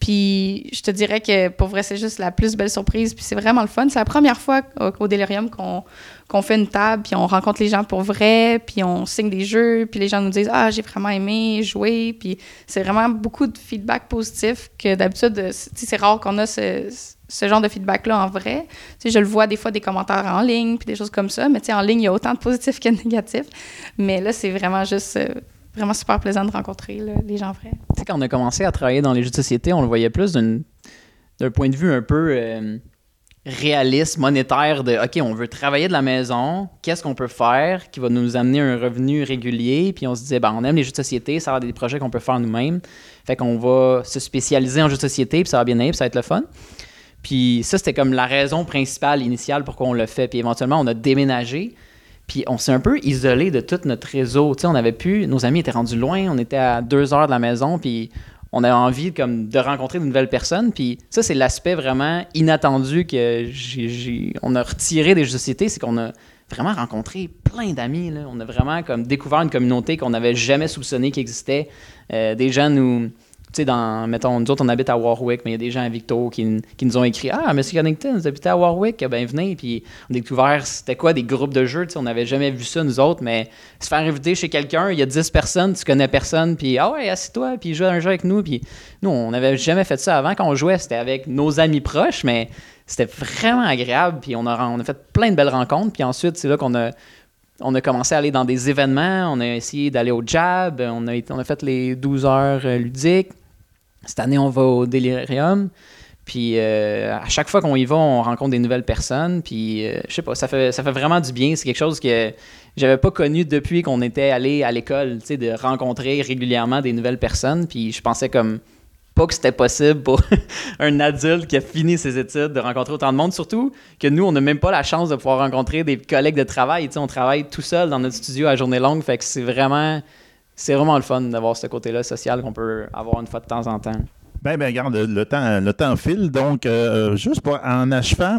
Puis je te dirais que pour vrai, c'est juste la plus belle surprise. Puis c'est vraiment le fun. C'est la première fois au, Delirium qu'on qu'on fait une table, puis on rencontre les gens pour vrai, puis on signe des jeux, puis les gens nous disent Ah, j'ai vraiment aimé jouer. Puis c'est vraiment beaucoup de feedback positif que d'habitude, euh, c'est rare qu'on a ce, ce genre de feedback-là en vrai. Tu sais, je le vois des fois des commentaires en ligne, puis des choses comme ça, mais tu sais, en ligne, il y a autant de positifs que de négatifs. Mais là, c'est vraiment juste. euh, Vraiment super plaisant de rencontrer les gens vrais. Tu sais, quand on a commencé à travailler dans les jeux de société, on le voyait plus d'un point de vue un peu euh, réaliste, monétaire, de OK, on veut travailler de la maison, qu'est-ce qu'on peut faire qui va nous amener un revenu régulier? Puis on se disait, ben, on aime les jeux de société, ça va des projets qu'on peut faire nous-mêmes. Fait qu'on va se spécialiser en jeux de société, puis ça va bien aller, puis ça va être le fun. Puis ça, c'était comme la raison principale initiale pourquoi on l'a fait. Puis éventuellement, on a déménagé. Puis on s'est un peu isolé de tout notre réseau. Tu on avait pu, nos amis étaient rendus loin, on était à deux heures de la maison, puis on avait envie comme de rencontrer de nouvelles personnes. Puis ça, c'est l'aspect vraiment inattendu que j'ai, on a retiré des jeux de société, c'est qu'on a vraiment rencontré plein d'amis. On a vraiment comme découvert une communauté qu'on n'avait jamais soupçonné qu'il existait. Euh, des gens nous dans, mettons, nous autres, on habite à Warwick, mais il y a des gens à Victo qui, qui nous ont écrit Ah, Monsieur Connington, vous habitez à Warwick, ben venez. Puis on a découvert c'était quoi des groupes de jeux, on n'avait jamais vu ça, nous autres, mais se faire inviter chez quelqu'un, il y a 10 personnes, tu connais personne, puis Ah ouais, assieds-toi, puis joue à un jeu avec nous. Puis nous, on n'avait jamais fait ça avant. Quand on jouait, c'était avec nos amis proches, mais c'était vraiment agréable, puis on a, on a fait plein de belles rencontres, puis ensuite, c'est là qu'on a on a commencé à aller dans des événements, on a essayé d'aller au Jab, on a, on a fait les 12 heures euh, ludiques. Cette année, on va au Delirium. Puis euh, à chaque fois qu'on y va, on rencontre des nouvelles personnes. Puis euh, je sais pas, ça fait, ça fait vraiment du bien. C'est quelque chose que j'avais pas connu depuis qu'on était allé à l'école, tu sais, de rencontrer régulièrement des nouvelles personnes. Puis je pensais comme pas que c'était possible pour un adulte qui a fini ses études de rencontrer autant de monde. Surtout que nous, on n'a même pas la chance de pouvoir rencontrer des collègues de travail. Tu sais, on travaille tout seul dans notre studio à journée longue. Fait que c'est vraiment c'est vraiment le fun d'avoir ce côté-là social qu'on peut avoir une fois de temps en temps. Ben, ben, regarde, le, temps, le temps file. Donc, euh, juste pour, en achevant,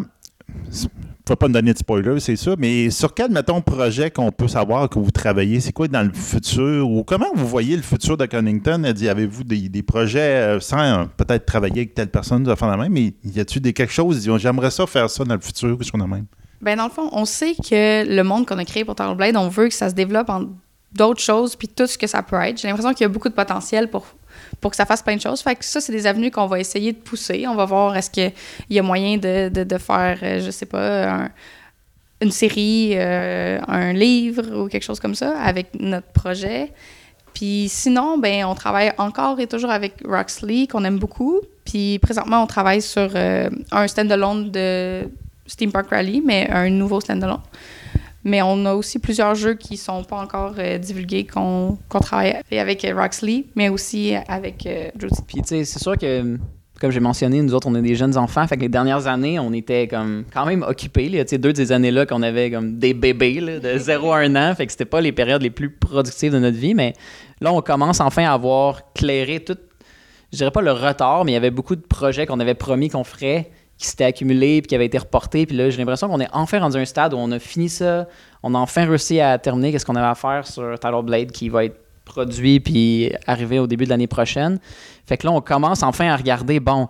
ne pas me donner de spoiler, c'est ça, mais sur quel, mettons, projet qu'on peut savoir que vous travaillez? C'est quoi dans le futur? Ou comment vous voyez le futur de Connington? Avez-vous des, des, projets euh, sans euh, peut-être travailler avec telle personne de faire la même, mais y a-t-il des quelque chose? J'aimerais ça faire ça dans le futur, sur la même? Ben, dans le fond, on sait que le monde qu'on a créé pour Blade, on veut que ça se développe en d'autres choses, puis tout ce que ça peut être. J'ai l'impression qu'il y a beaucoup de potentiel pour pour que ça fasse plein de choses. Fait que ça, c'est des avenues qu'on va essayer de pousser. On va voir est-ce qu'il y a moyen de, de, faire, euh, je sais pas, une série, euh, un livre ou quelque chose comme ça avec notre projet. Puis sinon, ben on travaille encore et toujours avec Roxley, qu'on aime beaucoup. Puis présentement, on travaille sur euh, un stand-alone de Steam Park Rally, mais un nouveau stand-alone. Mais on a aussi plusieurs jeux qui sont pas encore euh, divulgués, qu'on travaille avec euh, Roxley, mais aussi avec euh, Puis, tu sais, c'est sûr que, comme j'ai mentionné, nous autres, on est des jeunes enfants. Fait que les dernières années, on était comme quand même occupés. Sais, deux de ces années-là qu'on avait comme des bébés de 0 à 1 an. Fait que c'était pas les périodes les plus productives de notre vie. Mais là, on commence enfin à avoir clairé tout, je dirais pas le retard, mais il y avait beaucoup de projets qu'on avait promis qu'on ferait qui s'était accumulé puis qui avait été reporté. Puis là, j'ai l'impression qu'on est enfin rendu à un stade où on a fini ça. On a enfin réussi à terminer qu'est-ce qu'on avait à faire sur Title Blade qui va être produit puis arrivé au début de l'année prochaine. Fait que là, on commence enfin à regarder, bon,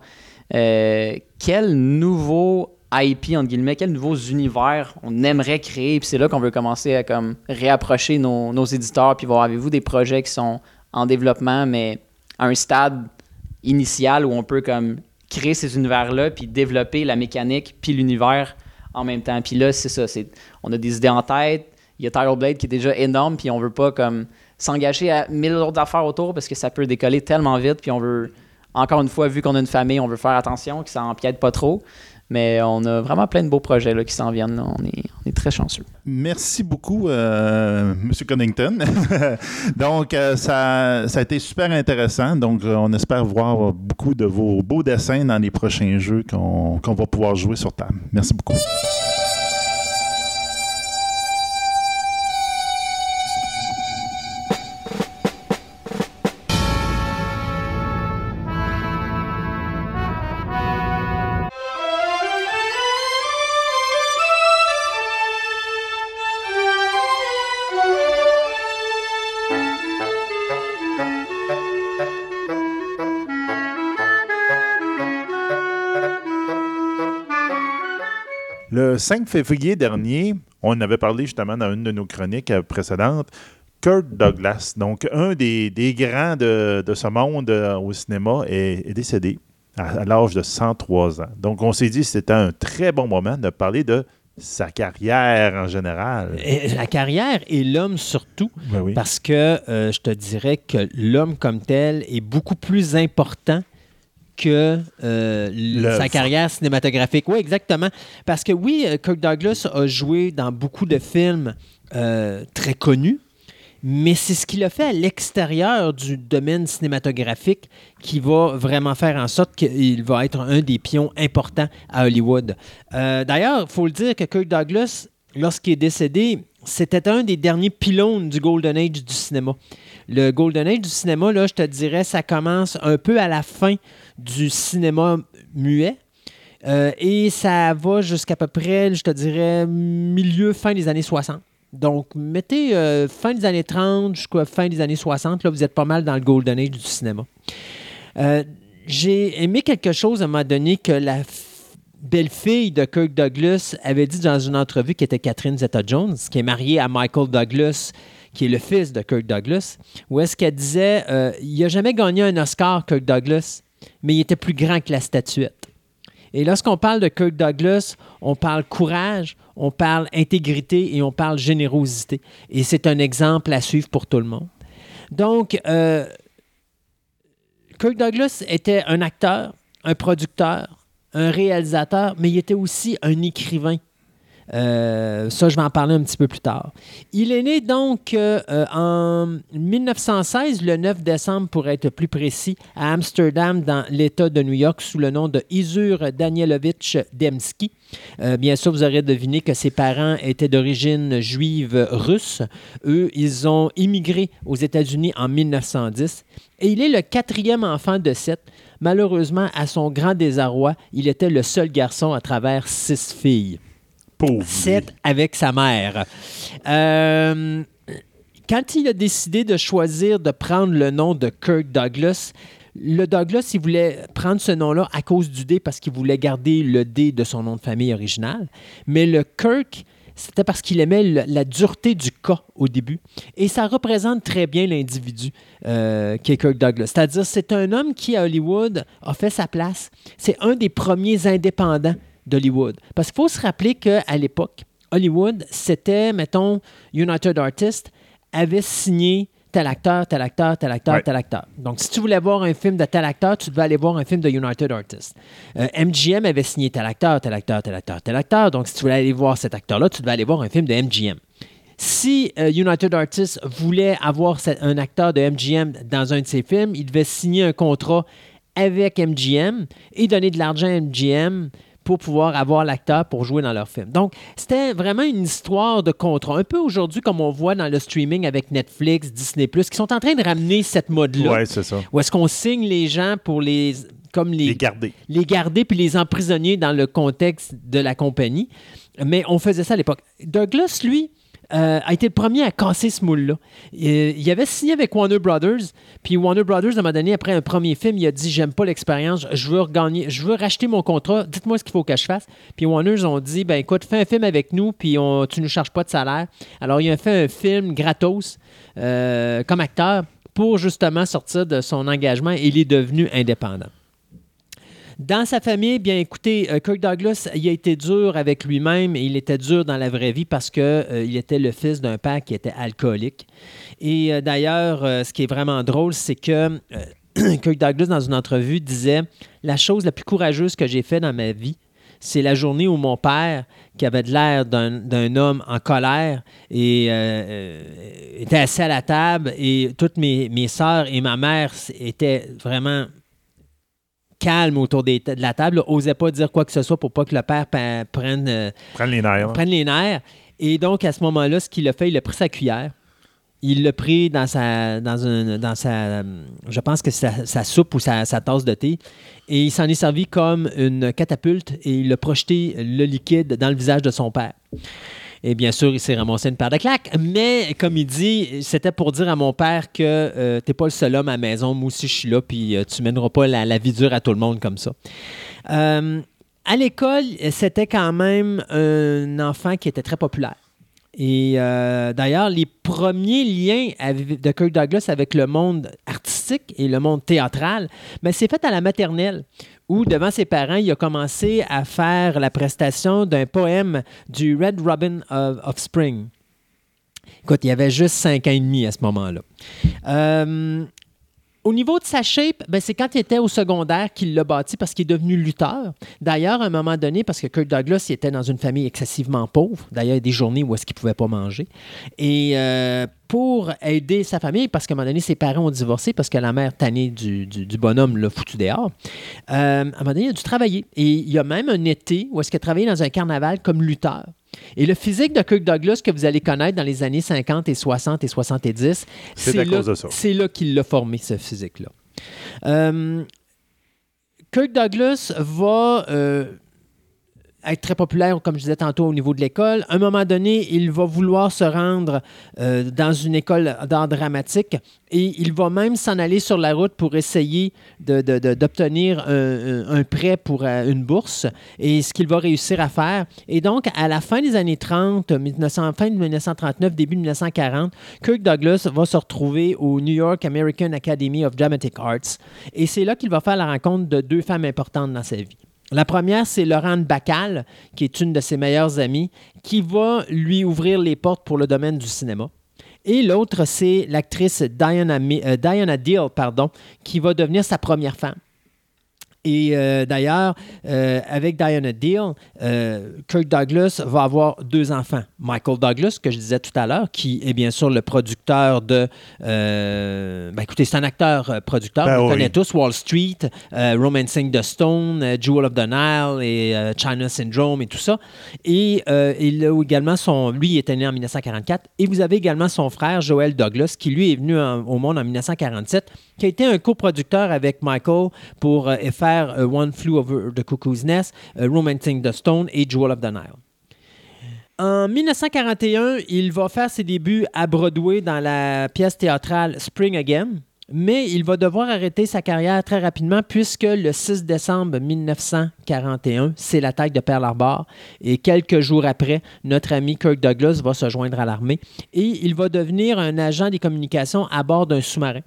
euh, quel nouveau IP, entre guillemets, quels nouveaux univers on aimerait créer. Puis c'est là qu'on veut commencer à comme réapprocher nos, nos éditeurs puis voir, avez-vous des projets qui sont en développement, mais à un stade initial où on peut comme créer ces univers-là, puis développer la mécanique, puis l'univers en même temps. Puis là, c'est ça. On a des idées en tête. Il y a Tire Blade qui est déjà énorme, puis on veut pas comme s'engager à mille autres affaires autour parce que ça peut décoller tellement vite, puis on veut, encore une fois, vu qu'on a une famille, on veut faire attention, que ça empiète pas trop. Mais on a vraiment plein de beaux projets là, qui s'en viennent. On, est, très chanceux. Merci beaucoup, euh, M. Connington. Donc, euh, ça, ça, a été super intéressant. Donc, euh, on espère voir beaucoup de vos beaux dessins dans les prochains jeux qu'on va pouvoir jouer sur table. Merci beaucoup. Le 5 février dernier, on avait parlé justement dans une de nos chroniques précédentes, Kurt Douglas, donc un des, grands de, ce monde euh, au cinéma, est, décédé à, l'âge de 103 ans. Donc on s'est dit que c'était un très bon moment de parler de sa carrière en général. la carrière et l'homme surtout, ben parce que euh, je te dirais que l'homme comme tel est beaucoup plus important que euh, sa carrière cinématographique. Oui, exactement. Parce que oui, euh, Kirk Douglas a joué dans beaucoup de films euh, très connus, mais c'est ce qu'il a fait à l'extérieur du domaine cinématographique qui va vraiment faire en sorte qu'il va être un des pions importants à Hollywood. D'ailleurs, il faut le dire que Kirk Douglas, lorsqu'il est décédé, c'était un des derniers pylônes du Golden Age du cinéma. Le Golden Age du cinéma, là, je te dirais, ça commence un peu à la fin du cinéma muet. Euh, et ça va jusqu'à peu près, je te dirais, milieu, fin des années 60. Donc, mettez euh, fin des années 30 jusqu'à fin des années 60, là, vous êtes pas mal dans le Golden Age du cinéma. Euh, j'ai aimé quelque chose à un moment donné que la belle-fille de Kirk Douglas avait dit dans une entrevue qui était Catherine Zeta-Jones, qui est mariée à Michael Douglas, qui est le fils de Kirk Douglas, où est-ce qu'elle disait il n'a jamais gagné un Oscar, Kirk Douglas, mais il était plus grand que la statuette. Et lorsqu'on parle de Kirk Douglas, on parle courage, on parle intégrité et on parle générosité. Et c'est un exemple à suivre pour tout le monde. Donc, euh, Kirk Douglas était un acteur, un producteur, un réalisateur, mais il était aussi un écrivain. Euh, ça, je vais en parler un petit peu plus tard. Il est né donc euh, en 1916, le 9 décembre pour être plus précis, à Amsterdam, dans l'État de New York, sous le nom de Izur Danielovitch Demski. Euh, bien sûr, vous aurez deviné que ses parents étaient d'origine juive russe. Eux, ils ont immigré aux États-Unis en 1910 et il est le quatrième enfant de sept. Malheureusement, à son grand désarroi, il était le seul garçon à travers six filles. Sept avec sa mère. Euh, quand il a décidé de choisir de prendre le nom de Kirk Douglas, le Douglas, il voulait prendre ce nom-là à cause du D parce qu'il voulait garder le D de son nom de famille original. Mais le Kirk, c'était parce qu'il aimait la dureté du K au début. Et ça représente très bien l'individu euh, qui est Kirk Douglas. C'est-à-dire, c'est un homme qui, à Hollywood, a fait sa place. C'est un des premiers indépendants d'Hollywood. Parce qu'il faut se rappeler qu'à l'époque, Hollywood, c'était, mettons, United Artists avait signé tel acteur, tel acteur, tel acteur, Ouais. tel acteur. Donc, si tu voulais voir un film de tel acteur, tu devais aller voir un film de United Artists. Euh, MGM avait signé tel acteur, tel acteur, tel acteur, tel acteur. Donc, si tu voulais aller voir cet acteur-là, tu devais aller voir un film de MGM. Si euh, United Artists voulait avoir un acteur de MGM dans un de ses films, il devait signer un contrat avec MGM et donner de l'argent à MGM pour pouvoir avoir l'acteur pour jouer dans leur film. Donc, c'était vraiment une histoire de contrat. Un peu aujourd'hui, comme on voit dans le streaming avec Netflix, Disney+, qui sont en train de ramener cette mode-là. Ouais, c'est ça. Où est-ce qu'on signe les gens pour les... comme les, Les garder. les garder puis les emprisonner dans le contexte de la compagnie. Mais on faisait ça à l'époque. Douglas, lui, euh, a été le premier à casser ce moule-là. Euh, il avait signé avec Warner Brothers, puis Warner Brothers, à un moment donné, après un premier film, il a dit J'aime pas l'expérience, je veux regagner, je veux racheter mon contrat, dites-moi ce qu'il faut que je fasse. Puis Warner ont dit Ben écoute, fais un film avec nous, puis on, tu ne charges pas de salaire. Alors, il a fait un film gratos euh, comme acteur pour justement sortir de son engagement et il est devenu indépendant. Dans sa famille, bien écoutez, euh, Kirk Douglas, il a été dur avec lui-même et il était dur dans la vraie vie parce qu'il il était le fils d'un père qui était alcoolique. Et euh, d'ailleurs, euh, ce qui est vraiment drôle, c'est que euh, Kirk Douglas, dans une entrevue, disait La chose la plus courageuse que j'ai faite dans ma vie, c'est la journée où mon père, qui avait l'air d'un homme en colère, euh, euh, était assis à la table et toutes mes, mes sœurs et ma mère étaient vraiment calmes autour des- de la table, n'osaient pas dire quoi que ce soit pour pas que le père prenne, euh, Prendre les nerfs. prenne les nerfs. Et donc, à ce moment-là, ce qu'il a fait, il a pris sa cuillère. Il l'a pris dans sa, dans dans sa, je pense que sa, sa soupe ou sa, sa tasse de thé, et il s'en est servi comme une catapulte et il a projeté le liquide dans le visage de son père. Et bien sûr, il s'est ramassé une paire de claques. Mais comme il dit, c'était pour dire à mon père que euh, t'es pas le seul homme à la maison, moi aussi je suis là, puis euh, tu mèneras pas la, vie dure à tout le monde comme ça. Euh, à l'école, c'était quand même un enfant qui était très populaire. Et euh, d'ailleurs, les premiers liens de Kirk Douglas avec le monde artistique et le monde théâtral, ben, c'est fait à la maternelle, où devant ses parents, il a commencé à faire la prestation d'un poème du Red Robin of, Spring. Écoute, il avait juste cinq ans et demi à ce moment-là. Euh, au niveau de sa shape, ben, c'est quand il était au secondaire qu'il l'a bâti parce qu'il est devenu lutteur. D'ailleurs, à un moment donné, parce que Kirk Douglas il était dans une famille excessivement pauvre, d'ailleurs, il y a des journées où est-ce qu'il ne pouvait pas manger. Et euh, pour aider sa famille, parce qu'à un moment donné, ses parents ont divorcé parce que la mère tannée du, bonhomme l'a foutu dehors, euh, à un moment donné, il a dû travailler. Et il y a même un été où est-ce qu'il a travaillé dans un carnaval comme lutteur. Et le physique de Kirk Douglas que vous allez connaître dans les années 50 et 60 et 70, C'est là- là qu'il l'a formé, ce physique-là. Euh, Kirk Douglas va euh, être très populaire, comme je disais tantôt, au niveau de l'école. À un moment donné, il va vouloir se rendre euh, dans une école d'art dramatique et il va même s'en aller sur la route pour essayer d'obtenir un, prêt pour euh, une bourse et ce qu'il va réussir à faire. Et donc, à la fin des années 30, 1900, fin de 1939, début de 1940, Kirk Douglas va se retrouver au New York American Academy of Dramatic Arts et c'est là qu'il va faire la rencontre de deux femmes importantes dans sa vie. La première, c'est Laurent Bacall, qui est une de ses meilleures amies, qui va lui ouvrir les portes pour le domaine du cinéma. Et l'autre, c'est l'actrice Diana, euh, Deal, pardon, qui va devenir sa première femme. Et euh, d'ailleurs, euh, avec Diana Deal, euh, Kirk Douglas va avoir deux enfants. Michael Douglas, que je disais tout à l'heure, qui est bien sûr le producteur de. ben écoutez, c'est un acteur-producteur. Ben on oui. connaît tous Wall Street, Romancing the Stone, Jewel of the Nile et China Syndrome et tout ça. Et il a également son. Lui, il était né en 1944. Et vous avez également son frère, Joel Douglas, qui lui est venu en- au monde en 1947, qui a été un coproducteur avec Michael pour euh, euh, One Flew Over the Cuckoo's Nest, euh, Romancing the Stone et Jewel of the Nile. En 1941, il va faire ses débuts à Broadway dans la pièce théâtrale Spring Again, mais il va devoir arrêter sa carrière très rapidement puisque le 6 décembre 1941, c'est l'attaque de Pearl Harbor et quelques jours après, notre ami Kirk Douglas va se joindre à l'armée et il va devenir un agent des communications à bord d'un sous-marin.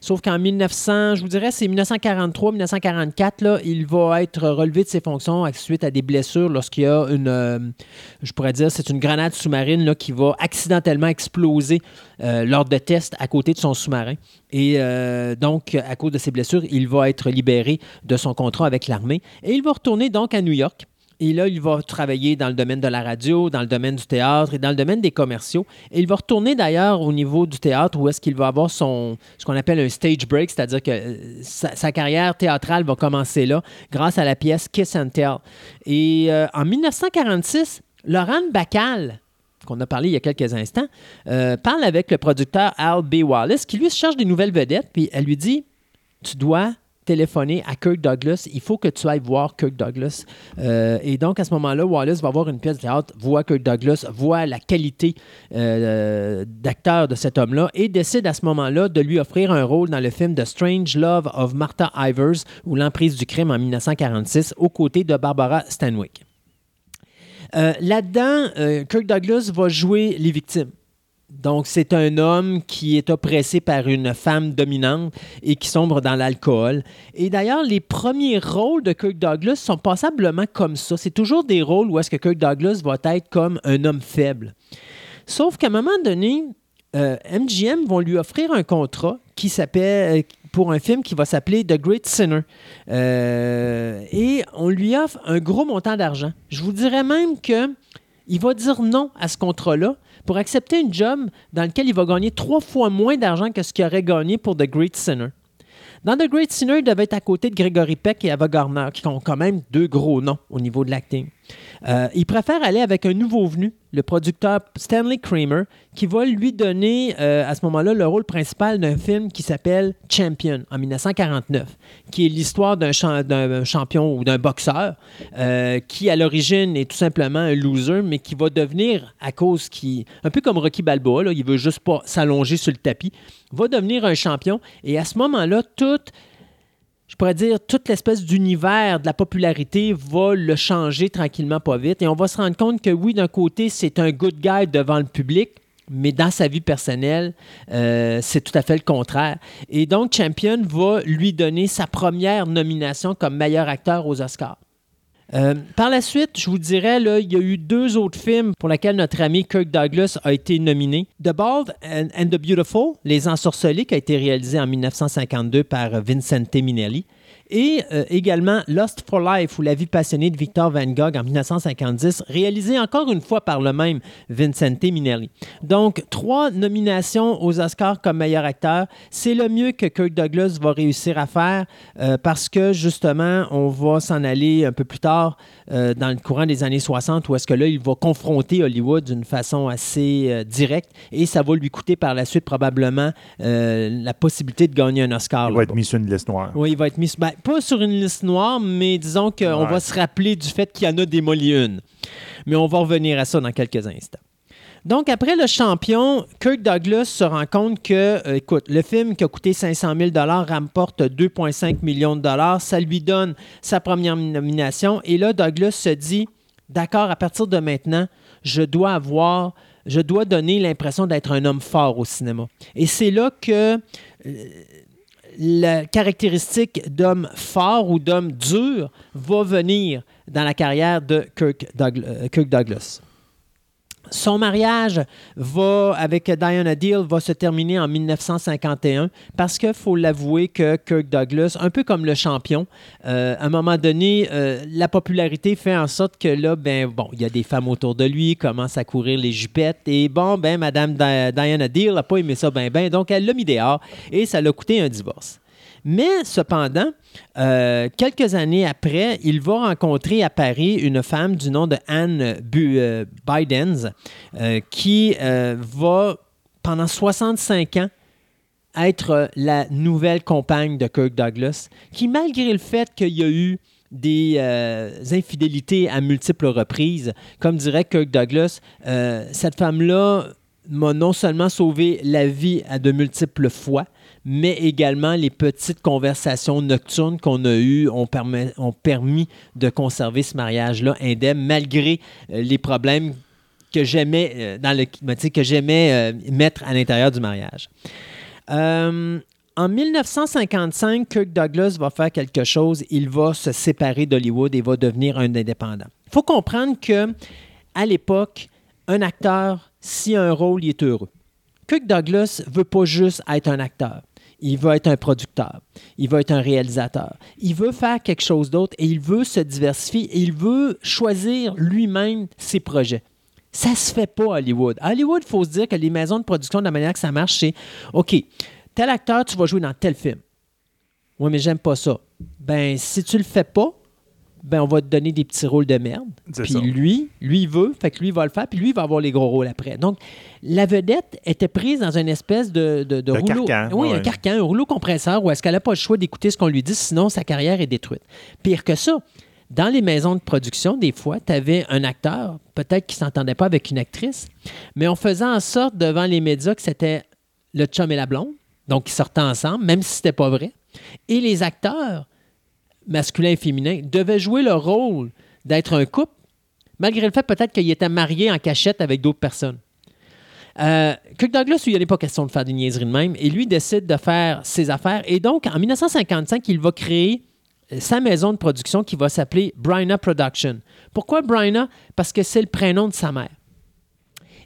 Sauf qu'en 1900, je vous dirais, c'est 1943-1944, là, il va être relevé de ses fonctions suite à des blessures lorsqu'il y a une, euh, je pourrais dire, c'est une grenade sous-marine qui va accidentellement exploser euh, lors de tests à côté de son sous-marin. Et euh, donc, à cause de ses blessures, il va être libéré de son contrat avec l'armée. Et il va retourner donc à New York. Et là, il va travailler dans le domaine de la radio, dans le domaine du théâtre et dans le domaine des commerciaux. Et il va retourner d'ailleurs au niveau du théâtre où est-ce qu'il va avoir son, ce qu'on appelle un stage break, c'est-à-dire que euh, sa, carrière théâtrale va commencer là grâce à la pièce Kiss and Tell. Et euh, en 1946, Laurent Bacall, qu'on a parlé il y a quelques instants, euh, parle avec le producteur Al B. Wallace qui lui se cherche des nouvelles vedettes, puis elle lui dit Tu dois téléphoner à Kirk Douglas, il faut que tu ailles voir Kirk Douglas. Euh, et donc, à ce moment-là, Wallace va voir une pièce de théâtre, voit Kirk Douglas, voit la qualité euh, d'acteur de cet homme-là et décide à ce moment-là de lui offrir un rôle dans le film The Strange Love of Martha Ivers ou L'emprise du crime en 1946 aux côtés de Barbara Stanwyck. Euh, Là-dedans, euh, Kirk Douglas va jouer les victimes. Donc, c'est un homme qui est oppressé par une femme dominante et qui sombre dans l'alcool. Et d'ailleurs, les premiers rôles de Kirk Douglas sont passablement comme ça. C'est toujours des rôles où est-ce que Kirk Douglas va être comme un homme faible. Sauf qu'à un moment donné, euh, MGM vont lui offrir un contrat qui s'appelle euh, pour un film qui va s'appeler The Great Sinner. Euh, et on lui offre un gros montant d'argent. Je vous dirais même que il va dire non à ce contrat-là pour accepter une job dans lequel il va gagner trois fois moins d'argent que ce qu'il aurait gagné pour The Great Sinner. Dans The Great Sinner, il devait être à côté de Gregory Peck et Ava Gardner, qui ont quand même deux gros noms au niveau de l'acting. Euh, il préfère aller avec un nouveau venu, le producteur Stanley Kramer, qui va lui donner euh, à ce moment-là le rôle principal d'un film qui s'appelle Champion en 1949, qui est l'histoire d'un cha- d'un champion ou d'un boxeur euh, qui, à l'origine, est tout simplement un loser, mais qui va devenir, à cause qui, un peu comme Rocky Balboa, là, il veut juste pas s'allonger sur le tapis, va devenir un champion. Et à ce moment-là, toute je pourrais dire, toute l'espèce d'univers de la popularité va le changer tranquillement, pas vite. Et on va se rendre compte que oui, d'un côté, c'est un good guy devant le public, mais dans sa vie personnelle, euh, c'est tout à fait le contraire. Et donc, Champion va lui donner sa première nomination comme meilleur acteur aux Oscars. Euh, par la suite, je vous dirais, il y a eu deux autres films pour lesquels notre ami Kirk Douglas a été nominé. The Bald and, and the Beautiful, Les Ensorcelés, qui a été réalisé en 1952 par Vincente Minnelli. Et euh, également Lost for Life ou La vie passionnée de Victor Van Gogh en 1950, réalisé encore une fois par le même Vincente Minnelli. Donc, trois nominations aux Oscars comme meilleur acteur. C'est le mieux que Kirk Douglas va réussir à faire euh, parce que justement, on va s'en aller un peu plus tard euh, dans le courant des années 60 où est-ce que là, il va confronter Hollywood d'une façon assez directe et ça va lui coûter par la suite probablement la possibilité de gagner un Oscar. Il va être mis sur une liste noire. Oui, il va être mis, ben, pas sur une liste noire, mais disons qu'on Ouais. va se rappeler du fait qu'il y en a démoli une. Mais on va revenir à ça dans quelques instants. Donc, après le champion, Kirk Douglas se rend compte que, euh, écoute, le film qui a coûté 500 000 rapporte 2,5 millions de dollars. Ça lui donne sa première nomination. Et là, Douglas se dit, d'accord, à partir de maintenant, je dois avoir, je dois donner l'impression d'être un homme fort au cinéma. Et c'est là que euh, la caractéristique d'homme fort ou d'homme dur va venir dans la carrière de Kirk, euh, Douglas. Son mariage va, avec Diana Deal va se terminer en 1951 parce qu'il faut l'avouer que Kirk Douglas, un peu comme le champion, euh, à un moment donné, euh, la popularité fait en sorte que là, ben bon, il y a des femmes autour de lui, commence à courir les jupettes et bon, ben Madame Di- Diana Deal n'a pas aimé ça ben ben, donc elle l'a mis dehors et ça l'a coûté un divorce. Mais cependant, euh, quelques années après, il va rencontrer à Paris une femme du nom de Anne Bu- euh, Bidens euh, qui va, pendant 65 ans, être la nouvelle compagne de Kirk Douglas, qui, malgré le fait qu'il y a eu des infidélités à multiples reprises, comme dirait Kirk Douglas, cette femme-là m'a non seulement sauvé la vie à de multiples fois, mais également les petites conversations nocturnes qu'on a eues ont, permis- de conserver ce mariage-là indemne, malgré euh, les problèmes que j'aimais euh, dans le ben, que j'aimais euh, mettre à l'intérieur du mariage. En 1955, Kirk Douglas va faire quelque chose. Il va se séparer d'Hollywood et va devenir un indépendant. Il faut comprendre que à l'époque, un acteur, s'il a un rôle, il est heureux. Kirk Douglas veut pas juste être un acteur. Il veut être un producteur. Il veut être un réalisateur. Il veut faire quelque chose d'autre et il veut se diversifier et il veut choisir lui-même ses projets. Ça se fait pas à Hollywood. À Hollywood, il faut se dire que les maisons de production, de la manière que ça marche, c'est OK, tel acteur, tu vas jouer dans tel film. Oui, mais j'aime pas ça. Ben, si tu le fais pas, ben, on va te donner des petits rôles de merde. Puis lui, lui veut, fait que lui va le faire, puis lui va avoir les gros rôles après. Donc, la vedette était prise dans une espèce de, de, de rouleau. carcan, oui, un carcan, un rouleau compresseur où est-ce qu'elle n'a pas le choix d'écouter ce qu'on lui dit, sinon sa carrière est détruite. Pire que ça, dans les maisons de production, des fois, tu avais un acteur, peut-être qui ne s'entendait pas avec une actrice, mais on faisait en sorte devant les médias que c'était le chum et la blonde, donc ils sortaient ensemble, même si c'était pas vrai. Et les acteurs, masculins et féminins, devaient jouer le rôle d'être un couple, malgré le fait peut-être qu'ils étaient mariés en cachette avec d'autres personnes. Euh, Kirk Douglas, lui, il n'est pas question de faire des niaiseries de même, et lui décide de faire ses affaires. Et donc, en 1955, il va créer euh, sa maison de production qui va s'appeler Bryna Production. Pourquoi Bryna? Parce que c'est le prénom de sa mère.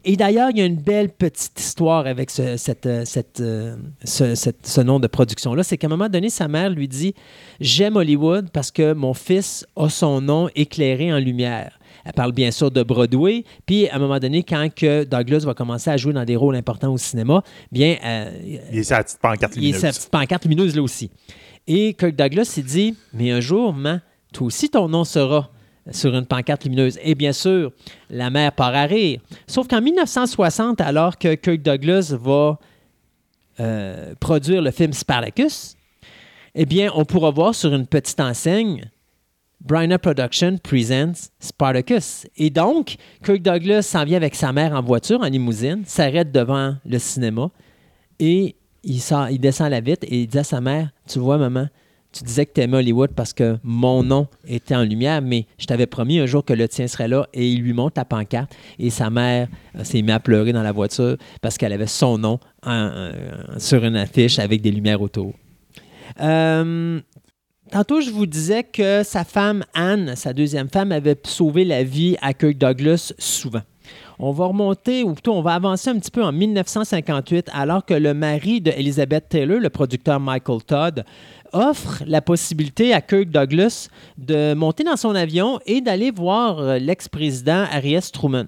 Et d'ailleurs, il y a une belle petite histoire avec ce, cette, euh, cette, euh, ce, cette- ce nom de production-là. C'est qu'à un moment donné, sa mère lui dit J'aime Hollywood parce que mon fils a son nom éclairé en lumière. Elle parle bien sûr de Broadway. Puis, à un moment donné, quand que Douglas va commencer à jouer dans des rôles importants au cinéma, bien, euh, Il est sa petite pancarte il est sa lumineuse. petite pancarte lumineuse là aussi. Et Kirk Douglas s'est dit Mais un jour, man, toi aussi ton nom sera sur une pancarte lumineuse. Et bien sûr, la mère part à rire. Sauf qu'en 1960, alors que Kirk Douglas va euh, produire le film Spartacus, eh bien, on pourra voir sur une petite enseigne Bryna Production Presents Spartacus. Et donc, Kirk Douglas s'en vient avec sa mère en voiture, en limousine, s'arrête devant le cinéma et il, il descend la vitre et il dit à sa mère Tu vois, maman, tu disais que tu aimais Hollywood parce que mon nom était en lumière, mais je t'avais promis un jour que le tien serait là. Et il lui montre la pancarte. Et sa mère euh, s'est mise à pleurer dans la voiture parce qu'elle avait son nom sur une affiche avec des lumières autour. Euh, Tantôt, je vous disais que sa femme, Anne, sa deuxième femme, avait sauvé la vie à Kirk Douglas souvent. On va remonter, ou plutôt on va avancer un petit peu en 1958, alors que le mari de Elizabeth Taylor, le producteur Michael Todd, offre la possibilité à Kirk Douglas de monter dans son avion et d'aller voir euh, l'ex-président Harry. Truman.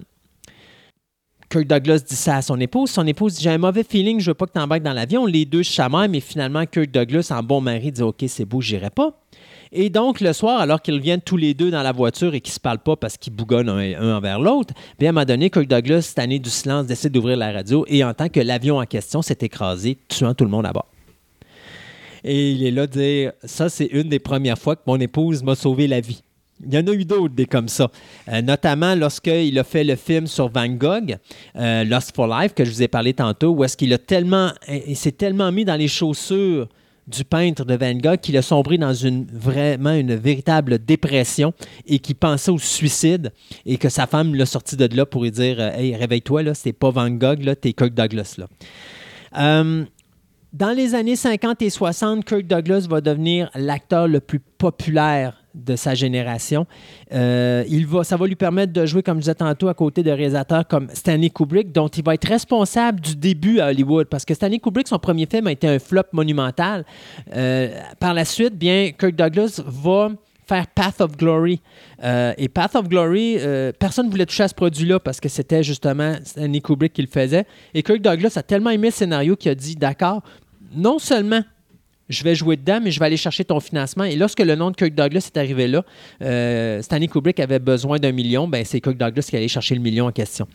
Kirk Douglas dit ça à son épouse. Son épouse dit J'ai un mauvais feeling, je veux pas que tu embarques dans l'avion. Les deux chamaillent, mais finalement, Kirk Douglas, en bon mari, dit Ok, c'est beau, j'irai pas. Et donc, le soir, alors qu'ils viennent tous les deux dans la voiture et qu'ils se parlent pas parce qu'ils bougonnent un, envers l'autre, bien, à un moment donné, Kirk Douglas, tanné du silence, décide d'ouvrir la radio et entend que l'avion en question s'est écrasé, tuant tout le monde à bord. Et il est là de dire Ça, c'est une des premières fois que mon épouse m'a sauvé la vie. Il y en a eu d'autres des comme ça, Euh, notamment lorsqu'il a fait le film sur Van Gogh, euh, Lost for Life, que je vous ai parlé tantôt, où est-ce qu'il a tellement, il s'est tellement mis dans les chaussures du peintre de Van Gogh qu'il a sombré dans une vraiment une véritable dépression et qu'il pensait au suicide et que sa femme l'a sorti de là pour lui dire euh, Hey, réveille-toi, là, c'est pas Van Gogh, là, t'es Kirk Douglas. Là. Dans les années 50 et 60, Kirk Douglas va devenir l'acteur le plus populaire de sa génération. Euh, il va, ça va lui permettre de jouer, comme je disais tantôt, à côté de réalisateurs comme Stanley Kubrick, dont il va être responsable du début à Hollywood. Parce que Stanley Kubrick, son premier film a été un flop monumental. Euh, par la suite, bien, Kirk Douglas va faire Path of Glory. Euh, et Path of Glory, euh, personne ne voulait toucher à ce produit-là parce que c'était justement Stanley Kubrick qui le faisait. Et Kirk Douglas a tellement aimé le scénario qu'il a dit d'accord, non seulement je vais jouer dedans, mais je vais aller chercher ton financement. Et lorsque le nom de Kirk Douglas est arrivé là, euh, Stanley Kubrick avait besoin d'un million, ben c'est Kirk Douglas qui allait chercher le million en question.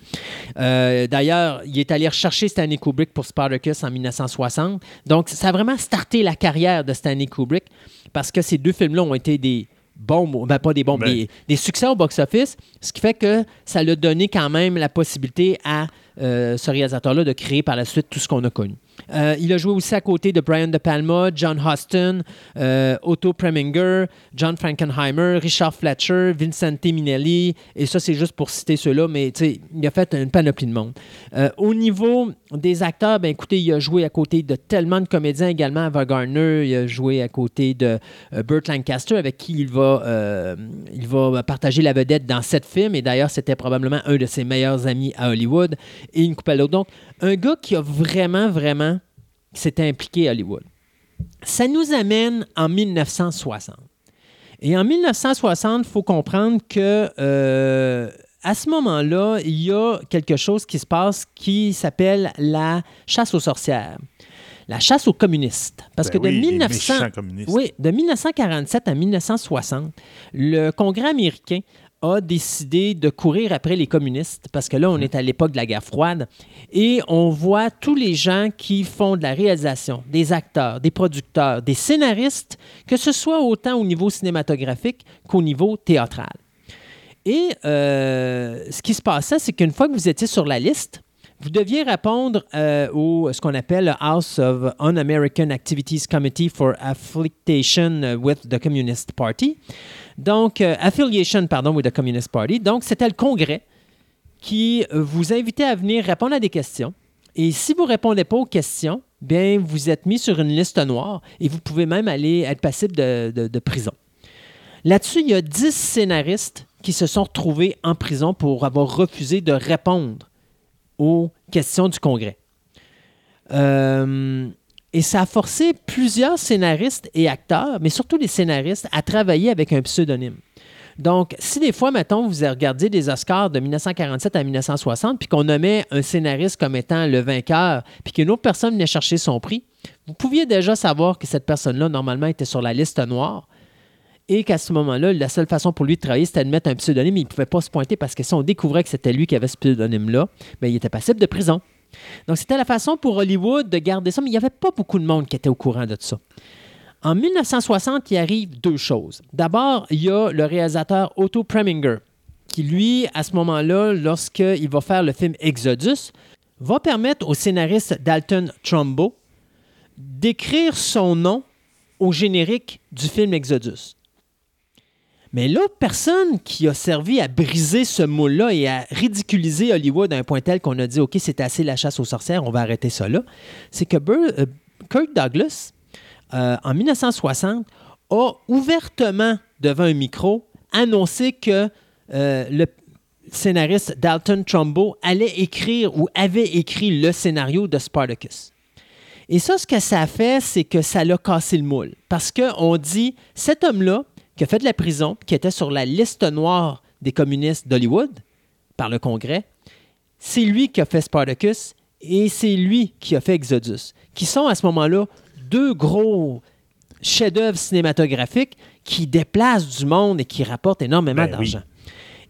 D'ailleurs, il est allé rechercher Stanley Kubrick pour Spartacus en 1960. Donc, ça a vraiment starté la carrière de Stanley Kubrick parce que ces deux films-là ont été des bons, ben pas des bons, Ben. des, des succès au box-office, ce qui fait que ça l'a donné quand même la possibilité à euh, ce réalisateur-là de créer par la suite tout ce qu'on a connu. Euh, il a joué aussi à côté de Brian De Palma, John Huston, euh, Otto Preminger, John Frankenheimer, Richard Fletcher, Vincente Minelli, et ça c'est juste pour citer ceux-là, mais il a fait une panoplie de monde. Euh, au niveau des acteurs, ben écoutez, il a joué à côté de tellement de comédiens également, Ava Gardner, il a joué à côté de Burt Lancaster, avec qui il va, il va partager la vedette dans sept films, et d'ailleurs c'était probablement un de ses meilleurs amis à Hollywood, et une couple d'autres. Donc, un gars qui a vraiment, vraiment s'était impliqué à Hollywood. Ça nous amène en 1960. Et en 1960, il faut comprendre que euh, à ce moment-là, il y a quelque chose qui se passe qui s'appelle la chasse aux sorcières. La chasse aux communistes. Parce Ben que de oui, les 1900... méchants communistes. Oui, de 1947 à 1960, le Congrès américain a décidé de courir après les communistes, parce que là, on est à l'époque de la guerre froide, et on voit tous les gens qui font de la réalisation, des acteurs, des producteurs, des scénaristes, que ce soit autant au niveau cinématographique qu'au niveau théâtral. Et euh, ce qui se passait, c'est qu'une fois que vous étiez sur la liste, vous deviez répondre euh, au ce qu'on appelle le House of Un-American Activities Committee for Affiliation with the Communist Party. Donc, euh, affiliation, pardon, with the Communist Party. Donc, c'était le Congrès qui vous invitait à venir répondre à des questions. Et si vous ne répondez pas aux questions, bien, vous êtes mis sur une liste noire et vous pouvez même aller être passible de, de- de prison. Là-dessus, il y a 10 scénaristes qui se sont retrouvés en prison pour avoir refusé de répondre aux questions du Congrès. Euh, et ça a forcé plusieurs scénaristes et acteurs, mais surtout les scénaristes, à travailler avec un pseudonyme. Donc, si des fois, mettons, vous regardez des Oscars de 1947 à 1960, puis qu'on nommait un scénariste comme étant le vainqueur, puis qu'une autre personne venait chercher son prix, vous pouviez déjà savoir que cette personne-là, normalement, était sur la liste noire, et qu'à ce moment-là, la seule façon pour lui de travailler, c'était de mettre un pseudonyme. Il ne pouvait pas se pointer parce que si on découvrait que c'était lui qui avait ce pseudonyme-là, bien, il était passible de prison. Donc, c'était la façon pour Hollywood de garder ça, mais il n'y avait pas beaucoup de monde qui était au courant de ça. En 1960, il arrive deux choses. D'abord, il y a le réalisateur Otto Preminger, qui, lui, à ce moment-là, lorsqu'il va faire le film Exodus, va permettre au scénariste Dalton Trumbo d'écrire son nom au générique du film Exodus. Mais l'autre personne qui a servi à briser ce moule-là et à ridiculiser Hollywood à un point tel qu'on a dit OK, c'est assez la chasse aux sorcières, on va arrêter ça là, c'est que Bur- euh, Kirk Douglas, euh, en 1960, a ouvertement, devant un micro, annoncé que euh, le scénariste Dalton Trumbo allait écrire ou avait écrit le scénario de Spartacus. Et ça, ce que ça a fait, c'est que ça l'a cassé le moule. Parce qu'on dit, cet homme-là, qui a fait de la prison, qui était sur la liste noire des communistes d'Hollywood par le Congrès, c'est lui qui a fait Spartacus et c'est lui qui a fait Exodus, qui sont à ce moment-là deux gros chefs-d'œuvre cinématographiques qui déplacent du monde et qui rapportent énormément Ben oui.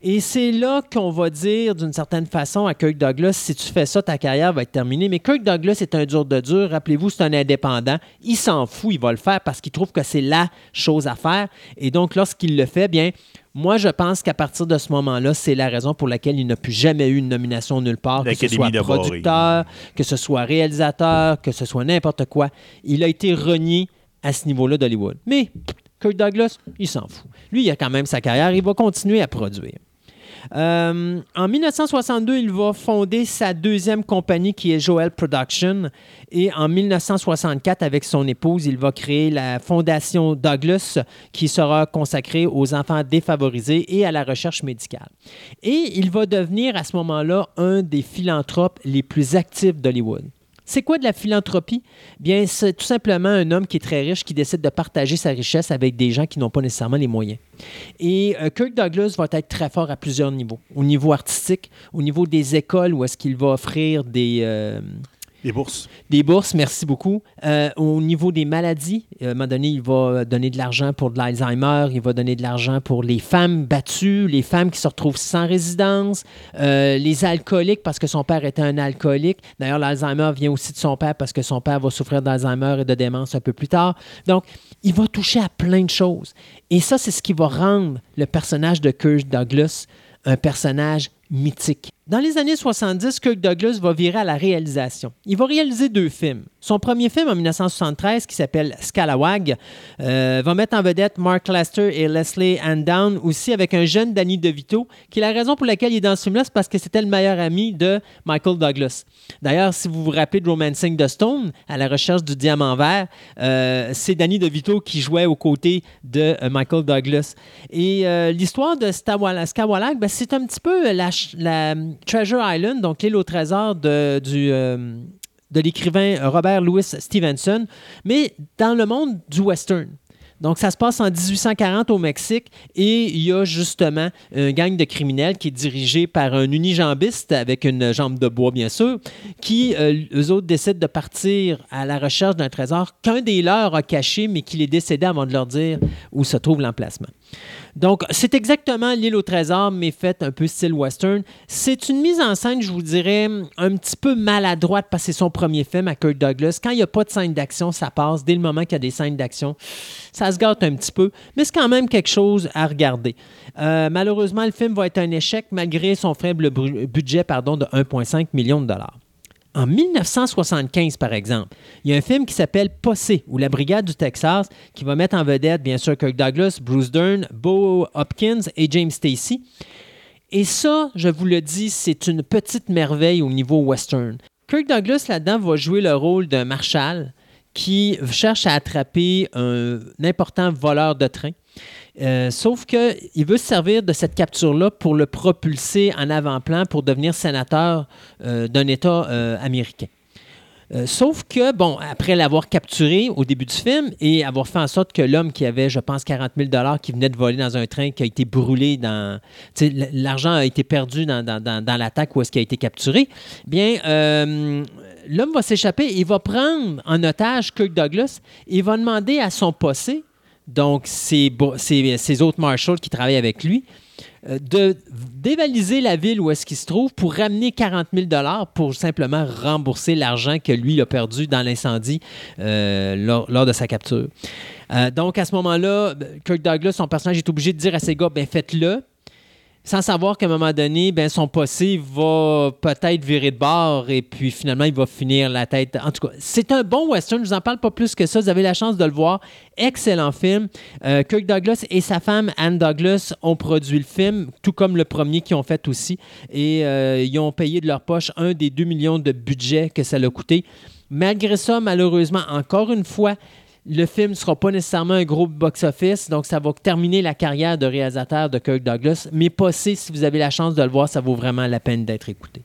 Et c'est là qu'on va dire, d'une certaine façon, à Kirk Douglas, si tu fais ça, ta carrière va être terminée. Mais Kirk Douglas est un dur de dur. Rappelez-vous, c'est un indépendant. Il s'en fout, il va le faire parce qu'il trouve que c'est la chose à faire. Et donc, lorsqu'il le fait, bien, moi, je pense qu'à partir de ce moment-là, c'est la raison pour laquelle il n'a plus jamais eu une nomination nulle part, que ce soit producteur, que ce soit réalisateur, que ce soit n'importe quoi. Il a été renié à ce niveau-là d'Hollywood. Mais Kirk Douglas, il s'en fout. Lui, il a quand même sa carrière, il va continuer à produire. Euh, en 1962, il va fonder sa deuxième compagnie qui est Joel Production. Et en 1964, avec son épouse, il va créer la Fondation Douglas qui sera consacrée aux enfants défavorisés et à la recherche médicale. Et il va devenir à ce moment-là un des philanthropes les plus actifs d'Hollywood. C'est quoi de la philanthropie? Bien, c'est tout simplement un homme qui est très riche qui décide de partager sa richesse avec des gens qui n'ont pas nécessairement les moyens. Et euh, Kirk Douglas va être très fort à plusieurs niveaux. Au niveau artistique, au niveau des écoles où est-ce qu'il va offrir des, euh, Les bourses. des bourses, merci beaucoup. Euh, au niveau des maladies, euh, à un moment donné, il va donner de l'argent pour de l'Alzheimer, il va donner de l'argent pour les femmes battues, les femmes qui se retrouvent sans résidence, euh, les alcooliques parce que son père était un alcoolique. D'ailleurs, l'Alzheimer vient aussi de son père parce que son père va souffrir d'Alzheimer et de démence un peu plus tard. Donc, il va toucher à plein de choses. Et ça, c'est ce qui va rendre le personnage de Kirk Douglas un personnage mythique. Dans les années 70, Kirk Douglas va virer à la réalisation. Il va réaliser deux films. Son premier film en 1973, qui s'appelle Scalawag, euh, va mettre en vedette Mark Lester et Leslie Ann Down, aussi avec un jeune Danny DeVito, qui est la raison pour laquelle il est dans ce film-là, c'est parce que c'était le meilleur ami de Michael Douglas. D'ailleurs, si vous vous rappelez de Romancing the Stone, à la recherche du diamant vert, euh, c'est Danny DeVito qui jouait aux côtés de euh, Michael Douglas. Et l'histoire de Skawalag, ben, c'est un petit peu la Treasure Island, donc l'île au trésor de, euh, de l'écrivain Robert Louis Stevenson, mais dans le monde du western. Donc, ça se passe en 1840 au Mexique et il y a justement un gang de criminels qui est dirigé par un unijambiste avec une jambe de bois, bien sûr, qui, euh, eux autres, décident de partir à la recherche d'un trésor qu'un des leurs a caché, mais qu'il est décédé avant de leur dire où se trouve l'emplacement. Donc, c'est exactement l'île au trésor, mais faite un peu style western. C'est une mise en scène, je vous dirais, un petit peu maladroite parce que son premier film à Kirk Douglas. Quand il n'y a pas de scène d'action, ça passe. Dès le moment qu'il y a des scènes d'action, ça se gâte un petit peu, mais c'est quand même quelque chose à regarder. Euh, malheureusement, le film va être un échec malgré son faible budget pardon, de 1,5 million de dollars. En 1975, par exemple, il y a un film qui s'appelle Possé, ou La Brigade du Texas, qui va mettre en vedette, bien sûr, Kirk Douglas, Bruce Dern, Bo Hopkins et James Stacy. Et ça, je vous le dis, c'est une petite merveille au niveau western. Kirk Douglas, là-dedans, va jouer le rôle d'un marshal qui cherche à attraper un important voleur de train. Euh, sauf qu'il veut se servir de cette capture-là pour le propulser en avant-plan pour devenir sénateur euh, d'un État euh, américain. Sauf que, bon, après l'avoir capturé au début du film et avoir fait en sorte que l'homme qui avait, je pense, 40 000 qui venait de voler dans un train qui a été brûlé dans. L'argent a été perdu dans, l'attaque où est-ce qu'il a été capturé. Bien, euh, l'homme va s'échapper. Il va prendre en otage Kirk Douglas et il va demander à son possé, donc ses, autres marshals qui travaillent avec lui, euh, de dévaliser la ville où est-ce qu'il se trouve pour ramener 40 000 pour simplement rembourser l'argent que lui a perdu dans l'incendie euh, lors, de sa capture. Euh, donc, à ce moment-là, Kirk Douglas, son personnage, est obligé de dire à ses gars, ben faites-le, sans savoir qu'à un moment donné, ben, son passé va peut-être virer de bord et puis finalement, il va finir la tête. En tout cas, c'est un bon western. Je vous en parle pas plus que ça. Vous avez la chance de le voir. Excellent film. Euh, Kirk Douglas et sa femme Anne Douglas ont produit le film, tout comme le premier qu'ils ont fait aussi. Et euh, ils ont payé de leur poche un des 2 millions de budget que ça l'a coûté. Malgré ça, malheureusement, encore une fois, le film ne sera pas nécessairement un gros box-office, donc ça va terminer la carrière de réalisateur de Kirk Douglas. Mais passez, si vous avez la chance de le voir, ça vaut vraiment la peine d'être écouté.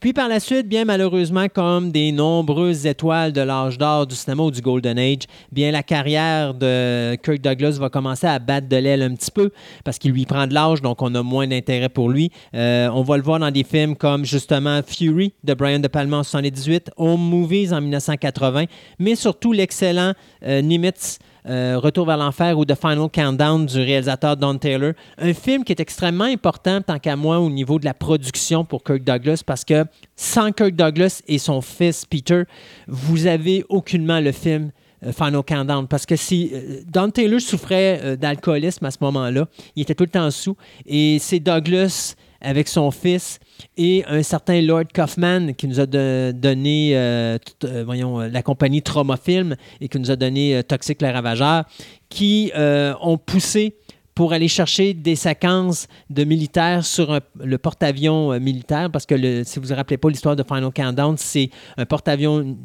Puis par la suite, bien malheureusement, comme des nombreuses étoiles de l'âge d'or du cinéma ou du Golden Age, bien la carrière de Kirk Douglas va commencer à battre de l'aile un petit peu parce qu'il lui prend de l'âge, donc on a moins d'intérêt pour lui. Euh, on va le voir dans des films comme justement Fury de Brian De Palma en 1978, Home Movies en 1980, mais surtout l'excellent euh, Nimitz euh, Retour vers l'enfer ou The Final Countdown du réalisateur Don Taylor. Un film qui est extrêmement important, tant qu'à moi, au niveau de la production pour Kirk Douglas, parce que sans Kirk Douglas et son fils Peter, vous avez aucunement le film euh, Final Countdown. Parce que si euh, Don Taylor souffrait d'alcoolisme à ce moment-là, il était tout le temps sous, et c'est Douglas avec son fils et un certain Lord Kaufman qui nous a donné euh, euh, voyons, euh, la compagnie Trauma Film et qui nous a donné euh, Toxic le Ravageur, qui ont poussé pour aller chercher des séquences de militaires sur le porte-avions militaire, parce que si vous ne vous rappelez pas l'histoire de Final Countdown, c'est un porte-avions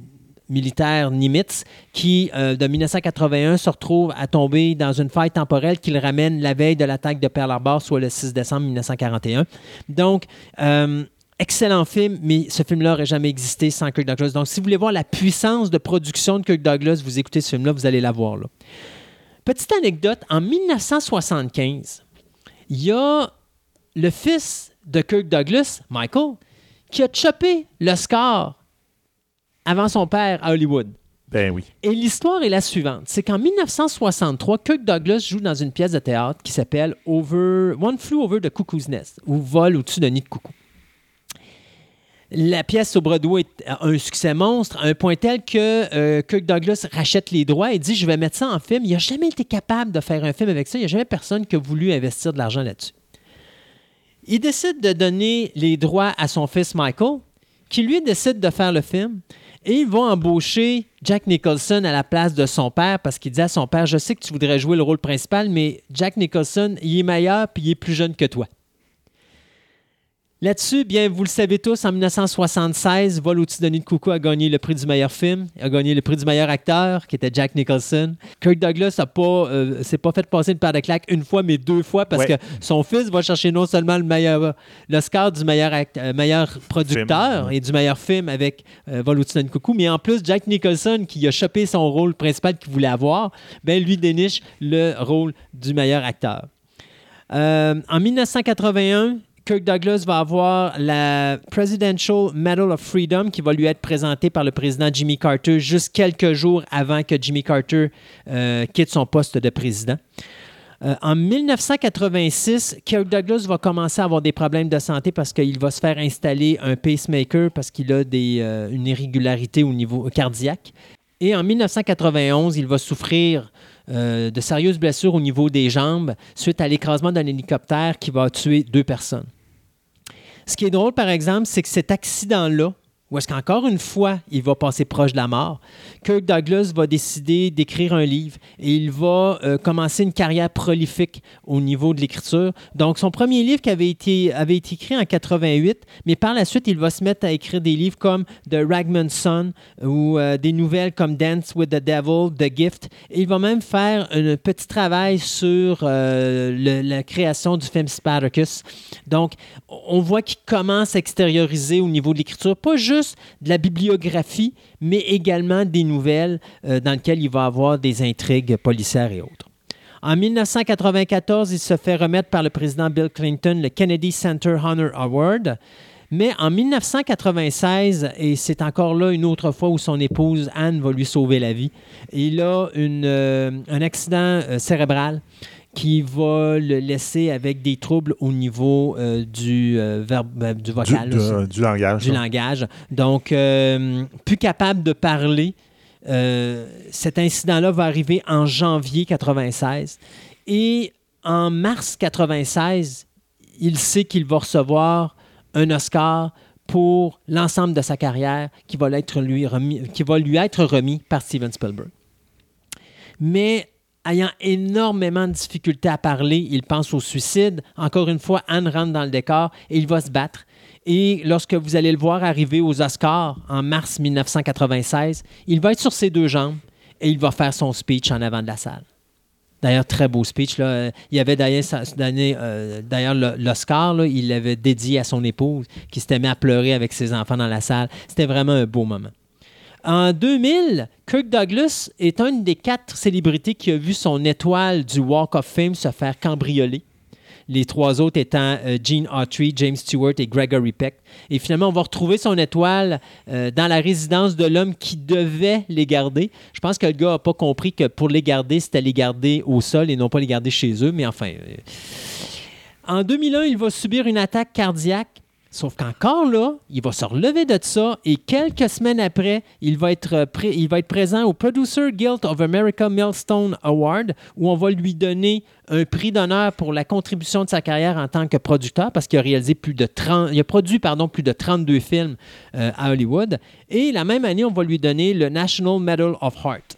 militaire Nimitz qui, euh, de 1981, se retrouve à tomber dans une faille temporelle qui le ramène la veille de l'attaque de Pearl Harbor, soit le 6 décembre 1941. Donc, euh, excellent film, mais ce film-là n'aurait jamais existé sans Kirk Douglas. Donc, si vous voulez voir la puissance de production de Kirk Douglas, vous écoutez ce film-là, vous allez la voir. Petite anecdote, en 1975, il y a le fils de Kirk Douglas, Michael, qui a chopé le score avant son père à Hollywood. Ben oui. Et l'histoire est la suivante. C'est qu'en 1963, Kirk Douglas joue dans une pièce de théâtre qui s'appelle Over One Flew Over the Cuckoo's Nest, ou Vol au-dessus d'un nid de coucou. La pièce au Broadway a un succès monstre, à un point tel que euh, Kirk Douglas rachète les droits et dit Je vais mettre ça en film. Il n'a jamais été capable de faire un film avec ça. Il n'y a jamais personne qui a voulu investir de l'argent là-dessus. Il décide de donner les droits à son fils Michael, qui lui décide de faire le film. Et il va embaucher Jack Nicholson à la place de son père parce qu'il dit à son père Je sais que tu voudrais jouer le rôle principal, mais Jack Nicholson, il est meilleur puis il est plus jeune que toi. Là-dessus, bien, vous le savez tous, en 1976, Vol au-dessus de coucou a gagné le prix du meilleur film, a gagné le prix du meilleur acteur, qui était Jack Nicholson. Kirk Douglas pas, euh, s'est pas fait passer une paire de claques une fois, mais deux fois, parce Ouais. que son fils va chercher non seulement le meilleur, l'Oscar du meilleur, act- euh, meilleur producteur Film. et du meilleur film avec euh, Vol au-dessus de nid de coucou, mais en plus, Jack Nicholson, qui a chopé son rôle principal qu'il voulait avoir, ben, lui déniche le rôle du meilleur acteur. Euh, en 1981, Kirk Douglas va avoir la Presidential Medal of Freedom qui va lui être présentée par le président Jimmy Carter juste quelques jours avant que Jimmy Carter euh, quitte son poste de président. Euh, en 1986, Kirk Douglas va commencer à avoir des problèmes de santé parce qu'il va se faire installer un pacemaker parce qu'il a des, euh, une irrégularité au niveau cardiaque. Et en 1991, il va souffrir euh, de sérieuses blessures au niveau des jambes suite à l'écrasement d'un hélicoptère qui va tuer deux personnes. Ce qui est drôle, par exemple, c'est que cet accident-là, où est-ce qu'encore une fois, il va passer proche de la mort, Kirk Douglas va décider d'écrire un livre et il va euh, commencer une carrière prolifique au niveau de l'écriture. Donc, son premier livre qui avait été, avait été écrit en 88, mais par la suite, il va se mettre à écrire des livres comme The Ragman's Son ou euh, des nouvelles comme Dance with the Devil, The Gift. Et il va même faire un petit travail sur euh, la création du film Spartacus. Donc, on voit qu'il commence à extérioriser au niveau de l'écriture, pas juste de la bibliographie, mais également des nouvelles euh, dans lesquelles il va avoir des intrigues policières et autres. En 1994, il se fait remettre par le président Bill Clinton le Kennedy Center Honor Award. Mais en 1996, et c'est encore là une autre fois où son épouse Anne va lui sauver la vie, il a euh, un accident euh, cérébral qui va le laisser avec des troubles au niveau euh, du, euh, verbe- euh, du Du, vocal. du- langage. du là. langage. Donc, euh, plus capable de parler. Cet incident-là va arriver en janvier 96. Et en mars 96, il sait qu'il va recevoir un Oscar pour l'ensemble de sa carrière qui va, lui remis, qui va lui être remis par Steven Spielberg. Mais ayant énormément de difficultés à parler, il pense au suicide. Encore une fois, Anne rentre dans le décor et il va se battre. Et lorsque vous allez le voir arriver aux Oscars en mars 1996, il va être sur ses deux jambes et il va faire son speech en avant de la salle. D'ailleurs, très beau speech. Là. Il y avait d'ailleurs, euh, l'Oscar, il l'avait dédié à son épouse qui s'était mis à pleurer avec ses enfants dans la salle. C'était vraiment un beau moment. En 2000, Kirk Douglas est une des quatre célébrités qui a vu son étoile du Walk of Fame se faire cambrioler. Les trois autres étant euh, Gene Autry, James Stewart et Gregory Peck. Et finalement, on va retrouver son étoile euh, dans la résidence de l'homme qui devait les garder. Je pense que le gars n'a pas compris que pour les garder, c'était les garder au sol et non pas les garder chez eux. Mais enfin, euh, en 2001, il va subir une attaque cardiaque. Sauf qu'encore là, il va se relever de ça et quelques semaines après, il va être, euh, il va être présent au Producer Guild of America Millstone Award où on va lui donner un prix d'honneur pour la contribution de sa carrière en tant que producteur parce qu'il a réalisé plus de 30, il a produit pardon, plus de 32 films euh, à Hollywood. Et la même année, on va lui donner le National Medal of Heart.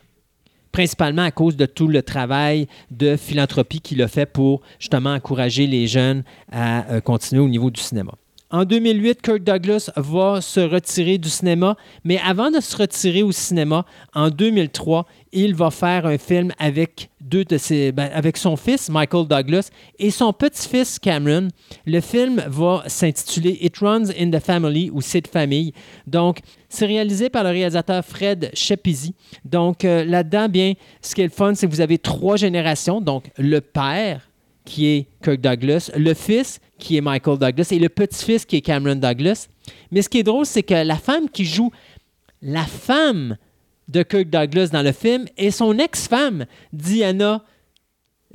principalement à cause de tout le travail de philanthropie qu'il a fait pour justement encourager les jeunes à euh, continuer au niveau du cinéma. En 2008, Kirk Douglas va se retirer du cinéma, mais avant de se retirer au cinéma, en 2003, il va faire un film avec, deux de ses, ben, avec son fils, Michael Douglas, et son petit-fils, Cameron. Le film va s'intituler It Runs in the Family ou C'est de famille. Donc, c'est réalisé par le réalisateur Fred Shepisi. Donc, euh, là-dedans, bien, ce qui est le fun, c'est que vous avez trois générations. Donc, le père, qui est Kirk Douglas, le fils, qui est Michael Douglas, et le petit-fils, qui est Cameron Douglas. Mais ce qui est drôle, c'est que la femme qui joue la femme de Kirk Douglas dans le film est son ex-femme, Diana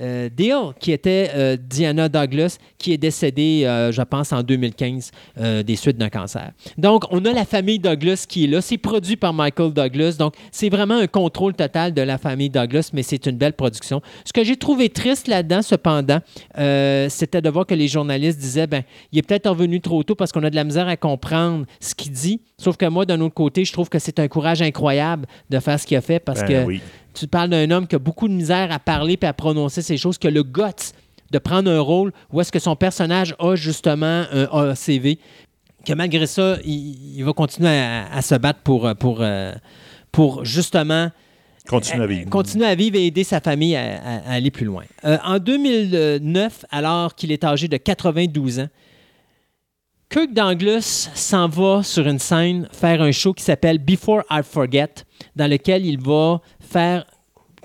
euh, Deal, qui était euh, Diana Douglas, qui est décédée, euh, je pense, en 2015 euh, des suites d'un cancer. Donc, on a la famille Douglas qui est là. C'est produit par Michael Douglas. Donc, c'est vraiment un contrôle total de la famille Douglas, mais c'est une belle production. Ce que j'ai trouvé triste là-dedans, cependant, c'était de voir que les journalistes disaient, ben, il est peut-être revenu trop tôt parce qu'on a de la misère à comprendre ce qu'il dit. Sauf que moi, d'un autre côté, je trouve que c'est un courage incroyable de faire ce qu'il a fait parce Ben que oui. Tu parles d'un homme qui a beaucoup de misère à parler et à prononcer ces choses, que le guts de prendre un rôle où est-ce que son personnage a justement un ACV, que malgré ça, il, il va continuer à, à se battre pour, pour, euh, pour justement Continue à euh, vivre. continuer à vivre et aider sa famille à, à- à aller plus loin. Euh, en 2009, alors qu'il est âgé de 92 ans, Kirk Douglas s'en va sur une scène faire un show qui s'appelle Before I Forget, dans lequel il va faire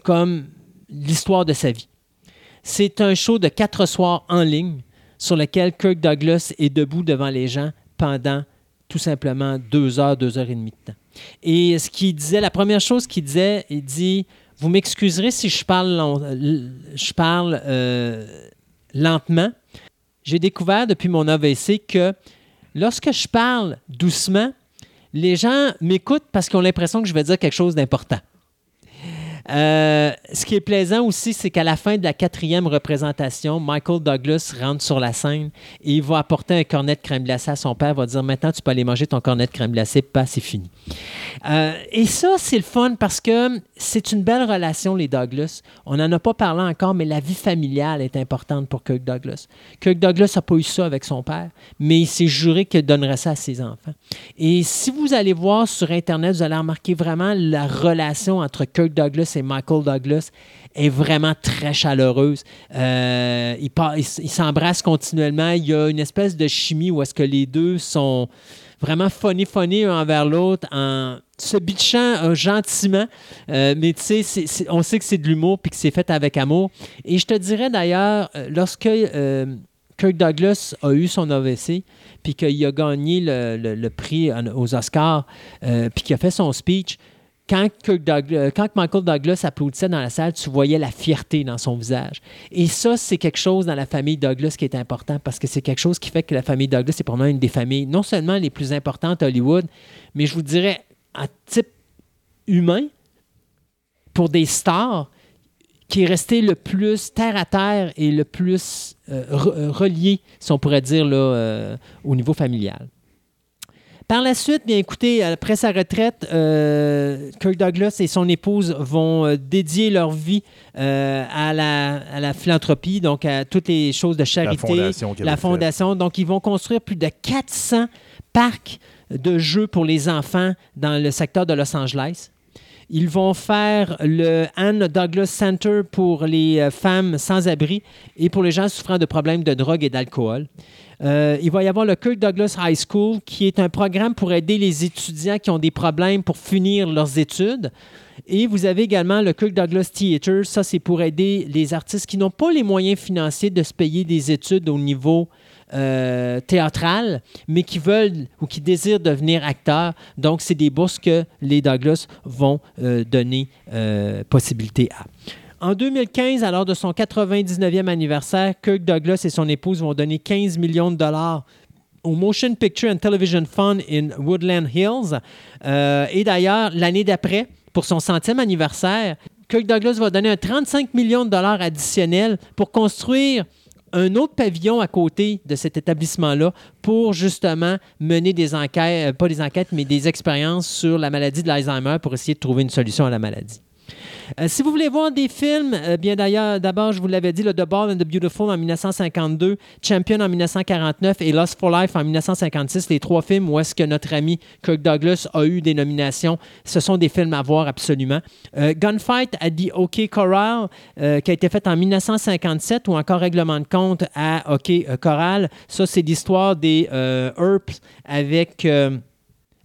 comme l'histoire de sa vie. C'est un show de quatre soirs en ligne sur lequel Kirk Douglas est debout devant les gens pendant tout simplement deux heures, deux heures et demie de temps. Et ce qu'il disait, la première chose qu'il disait, il dit Vous m'excuserez si je parle, long- je parle euh, lentement. J'ai découvert depuis mon AVC que lorsque je parle doucement, les gens m'écoutent parce qu'ils ont l'impression que je vais dire quelque chose d'important. Euh, ce qui est plaisant aussi, c'est qu'à la fin de la quatrième représentation, Michael Douglas rentre sur la scène et il va apporter un cornet de crème glacée à son père. Il va dire Maintenant, tu peux aller manger ton cornet de crème glacée, pas, c'est fini. Euh, et ça, c'est le fun parce que c'est une belle relation, les Douglas. On n'en a pas parlé encore, mais la vie familiale est importante pour Kirk Douglas. Kirk Douglas n'a pas eu ça avec son père, mais il s'est juré qu'il donnerait ça à ses enfants. Et si vous allez voir sur Internet, vous allez remarquer vraiment la relation entre Kirk Douglas et Michael Douglas est vraiment très chaleureuse. Euh, ils s- ils s'embrassent continuellement. Il y a une espèce de chimie où est-ce que les deux sont vraiment funny, funny un envers l'autre en se bitchant euh, gentiment. Euh, mais tu sais, on sait que c'est de l'humour puis que c'est fait avec amour. Et je te dirais d'ailleurs, euh, lorsque Kirk Douglas a eu son AVC, puis qu'il a gagné le, le- prix aux Oscars, puis qu'il a fait son speech, quand, euh, Michael Douglas applaudissait dans la salle, tu voyais la fierté dans son visage. Et ça, c'est quelque chose dans la famille Douglas qui est important parce que c'est quelque chose qui fait que la famille Douglas est moi une des familles non seulement les plus importantes à Hollywood, mais je vous dirais, à type humain, pour des stars, qui est resté le plus terre à terre et le plus euh, euh, relié, si on pourrait dire, là, au niveau familial. Par la suite, bien écoutez, après sa retraite, euh, Kirk Douglas et son épouse vont euh, dédier leur vie euh, à, la, à la philanthropie, donc à toutes les choses de charité, fondation qu'elle a la fondation. Donc, ils vont construire plus de 400 parcs de jeux pour les enfants dans le secteur de Los Angeles. Ils vont faire le Anne Douglas Center pour les euh, femmes sans abri et pour les gens souffrant de problèmes de drogue et d'alcool. Euh, il va y avoir le Kirk Douglas High School, qui est un programme pour aider les étudiants qui ont des problèmes pour finir leurs études. Et vous avez également le Kirk Douglas Theatre. Ça, c'est pour aider les artistes qui n'ont pas les moyens financiers de se payer des études au niveau euh, théâtral, mais qui veulent ou qui désirent devenir acteurs. Donc, c'est des bourses que les Douglas vont euh, donner euh, possibilité à. En 2015, à l'heure de son 99e anniversaire, Kirk Douglas et son épouse vont donner 15 millions de dollars au Motion Picture and Television Fund in Woodland Hills. Et d'ailleurs, l'année d'après, pour son centième anniversaire, Kirk Douglas va donner un 35 millions de dollars additionnels pour construire un autre pavillon à côté de cet établissement-là pour justement mener des enquêtes, euh, pas des enquêtes, mais des expériences sur la maladie de l'Alzheimer pour essayer de trouver une solution à la maladie. Euh, si vous voulez voir des films, euh, bien d'ailleurs, d'abord, je vous l'avais dit, le The Ball and the Beautiful en 1952, Champion en 1949 et Lost for Life en 1956, les trois films où est-ce que notre ami Kirk Douglas a eu des nominations, ce sont des films à voir absolument. Euh, Gunfight at the OK Corral, qui a été fait en 1957, ou encore Règlement de compte à OK Corral, ça c'est l'histoire des Earps avec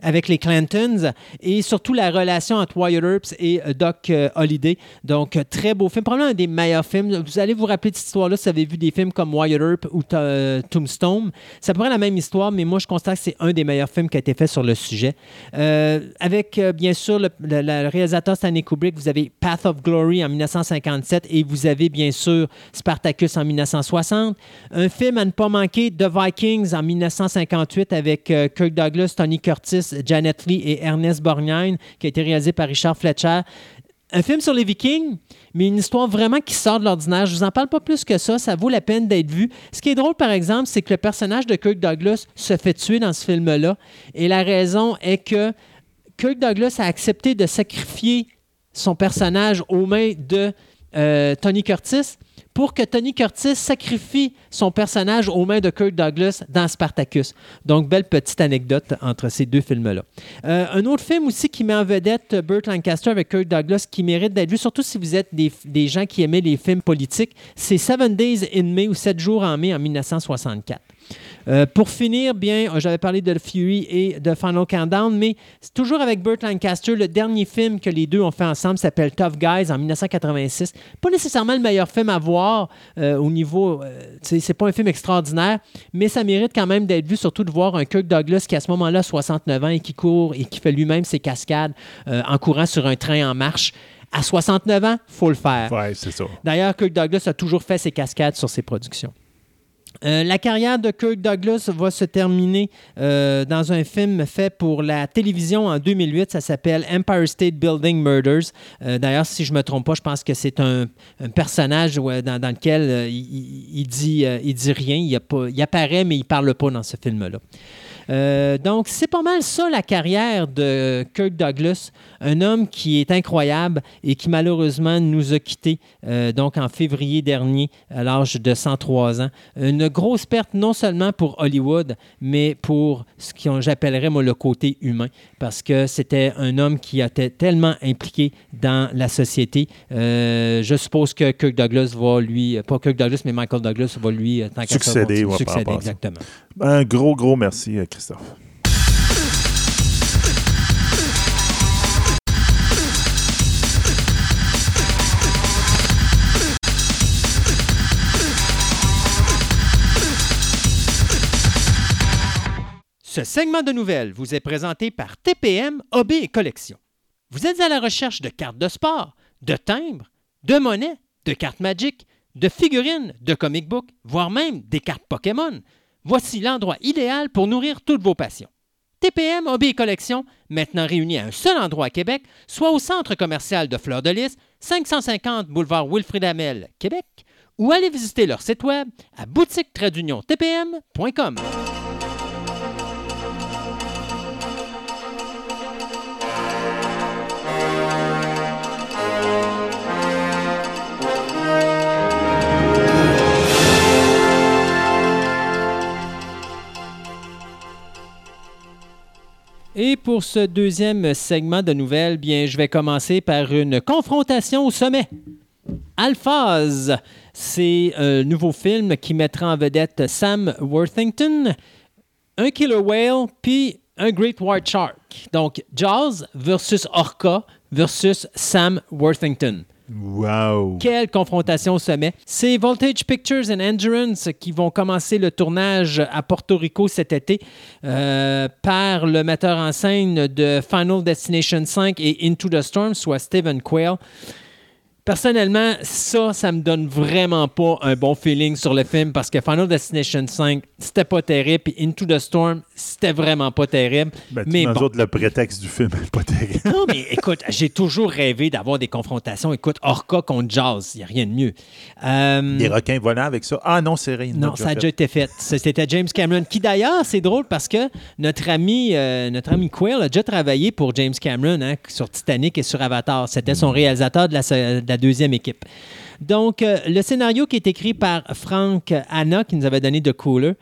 avec les Clantons et surtout la relation entre Wyatt Earps et euh, Doc euh, Holliday. Donc, euh, très beau film, probablement un des meilleurs films. Vous allez vous rappeler de cette histoire-là si vous avez vu des films comme Wyatt Earp ou Tombstone. Peu près la même histoire, mais moi, je constate que c'est un des meilleurs films qui a été fait sur le sujet. avec, bien sûr, le, réalisateur Stanley Kubrick, vous avez Path of Glory en 1957 et vous avez, bien sûr, Spartacus en 1960. Un film à ne pas manquer, The Vikings en 1958 avec Kirk Douglas, Tony Curtis, Janet Lee et Ernest Borgnine, qui a été réalisé par Richard Fletcher. Un film sur les Vikings, mais une histoire vraiment qui sort de l'ordinaire. Je vous en parle pas plus que ça, ça vaut la peine d'être vu. Ce qui est drôle, par exemple, c'est que le personnage de Kirk Douglas se fait tuer dans ce film-là. Et la raison est que Kirk Douglas a accepté de sacrifier son personnage aux mains de euh, Tony Curtis pour que Tony Curtis sacrifie son personnage aux mains de Kirk Douglas dans Spartacus. Donc, belle petite anecdote entre ces deux films-là. Euh, un autre film aussi qui met en vedette Burt Lancaster avec Kirk Douglas qui mérite d'être vu, surtout si vous êtes des, des gens qui aimaient les films politiques, c'est Seven Days in May ou Sept jours en mai en 1964. Euh, pour finir, bien, j'avais parlé de Fury et de Final Countdown, mais c'est toujours avec Burt Lancaster. Le dernier film que les deux ont fait ensemble s'appelle Tough Guys en 1986. Pas nécessairement le meilleur film à voir euh, au niveau. Euh, c'est pas un film extraordinaire, mais ça mérite quand même d'être vu, surtout de voir un Kirk Douglas qui, à ce moment-là, 69 ans et qui court et qui fait lui-même ses cascades en courant sur un train en marche. À 69 ans, il faut le faire. Ouais, c'est ça. D'ailleurs, Kirk Douglas a toujours fait ses cascades sur ses productions. Euh, la carrière de Kirk Douglas va se terminer euh, dans un film fait pour la télévision en 2008. Ça s'appelle Empire State Building Murders. Euh, d'ailleurs, si je ne me trompe pas, je pense que c'est un, personnage dans, lequel il, dit, il dit rien. Il, il apparaît, mais il ne parle pas dans ce film-là. Euh, donc, c'est pas mal ça la carrière de Kirk Douglas, un homme qui est incroyable et qui malheureusement nous a quittés euh, donc en février dernier à l'âge de 103 ans. Une grosse perte non seulement pour Hollywood, mais pour ce que j'appellerais le côté humain, parce que c'était un homme qui était tellement impliqué dans la société. Euh, je suppose que Kirk Douglas va lui, pas Kirk Douglas, mais Michael Douglas va lui tant succéder. succéder exactement. Un gros, gros merci, Christophe. Ce segment de nouvelles vous est présenté par TPM OB et Collection. Vous êtes à la recherche de cartes de sport, de timbres, de monnaies, de cartes Magic, de figurines, de comic books, voire même des cartes Pokémon. Voici l'endroit idéal pour nourrir toutes vos passions. TPM Hobby Collection, maintenant réunis à un seul endroit à Québec, soit au centre commercial de Fleur de Lys, 550 boulevard Wilfrid Amel, Québec, ou allez visiter leur site web à boutique-tpm.com. Et pour ce deuxième segment de nouvelles, bien, je vais commencer par une confrontation au sommet. Alphaz, c'est un nouveau film qui mettra en vedette Sam Worthington, un killer whale, puis un great white shark. Donc, Jaws versus Orca versus Sam Worthington. Wow! Quelle confrontation au sommet. C'est Voltage Pictures and Endurance qui vont commencer le tournage à Porto Rico cet été euh, par le metteur en scène de Final Destination 5 et Into the Storm, soit Stephen Quayle. Personnellement, ça, ça me donne vraiment pas un bon feeling sur le film parce que Final Destination 5, c'était pas terrible. Puis Into the Storm, c'était vraiment pas terrible. Ben, mais bon. autres, le prétexte du film est pas terrible. Non, mais écoute, j'ai toujours rêvé d'avoir des confrontations. Écoute, Orca contre Jazz, il n'y a rien de mieux. Euh, Des requins volants avec ça? Ah non, c'est rien. non, ça a déjà été fait. C'était James Cameron, qui d'ailleurs, c'est drôle parce que notre ami, euh, notre ami Quill a déjà travaillé pour James Cameron hein, sur Titanic et sur Avatar. C'était son réalisateur de la, se- de la deuxième équipe. Donc, euh, le scénario qui est écrit par Frank Hanna, qui nous avait donné de Cooler,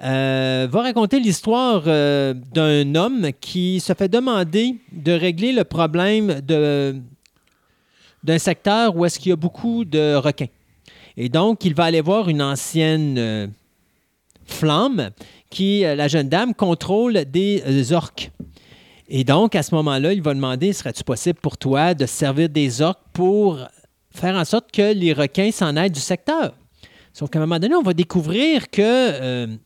euh, va raconter l'histoire euh, d'un homme qui se fait demander de régler le problème d'un secteur où est-ce qu'il y a beaucoup de requins. Et donc, il va aller voir une ancienne euh, flamme qui, la jeune dame, contrôle des orques. Et donc, à ce moment-là, il va demander, serait-il possible pour toi de servir des orques pour faire en sorte que les requins s'en aillent du secteur? Sauf qu'à un moment donné, on va découvrir que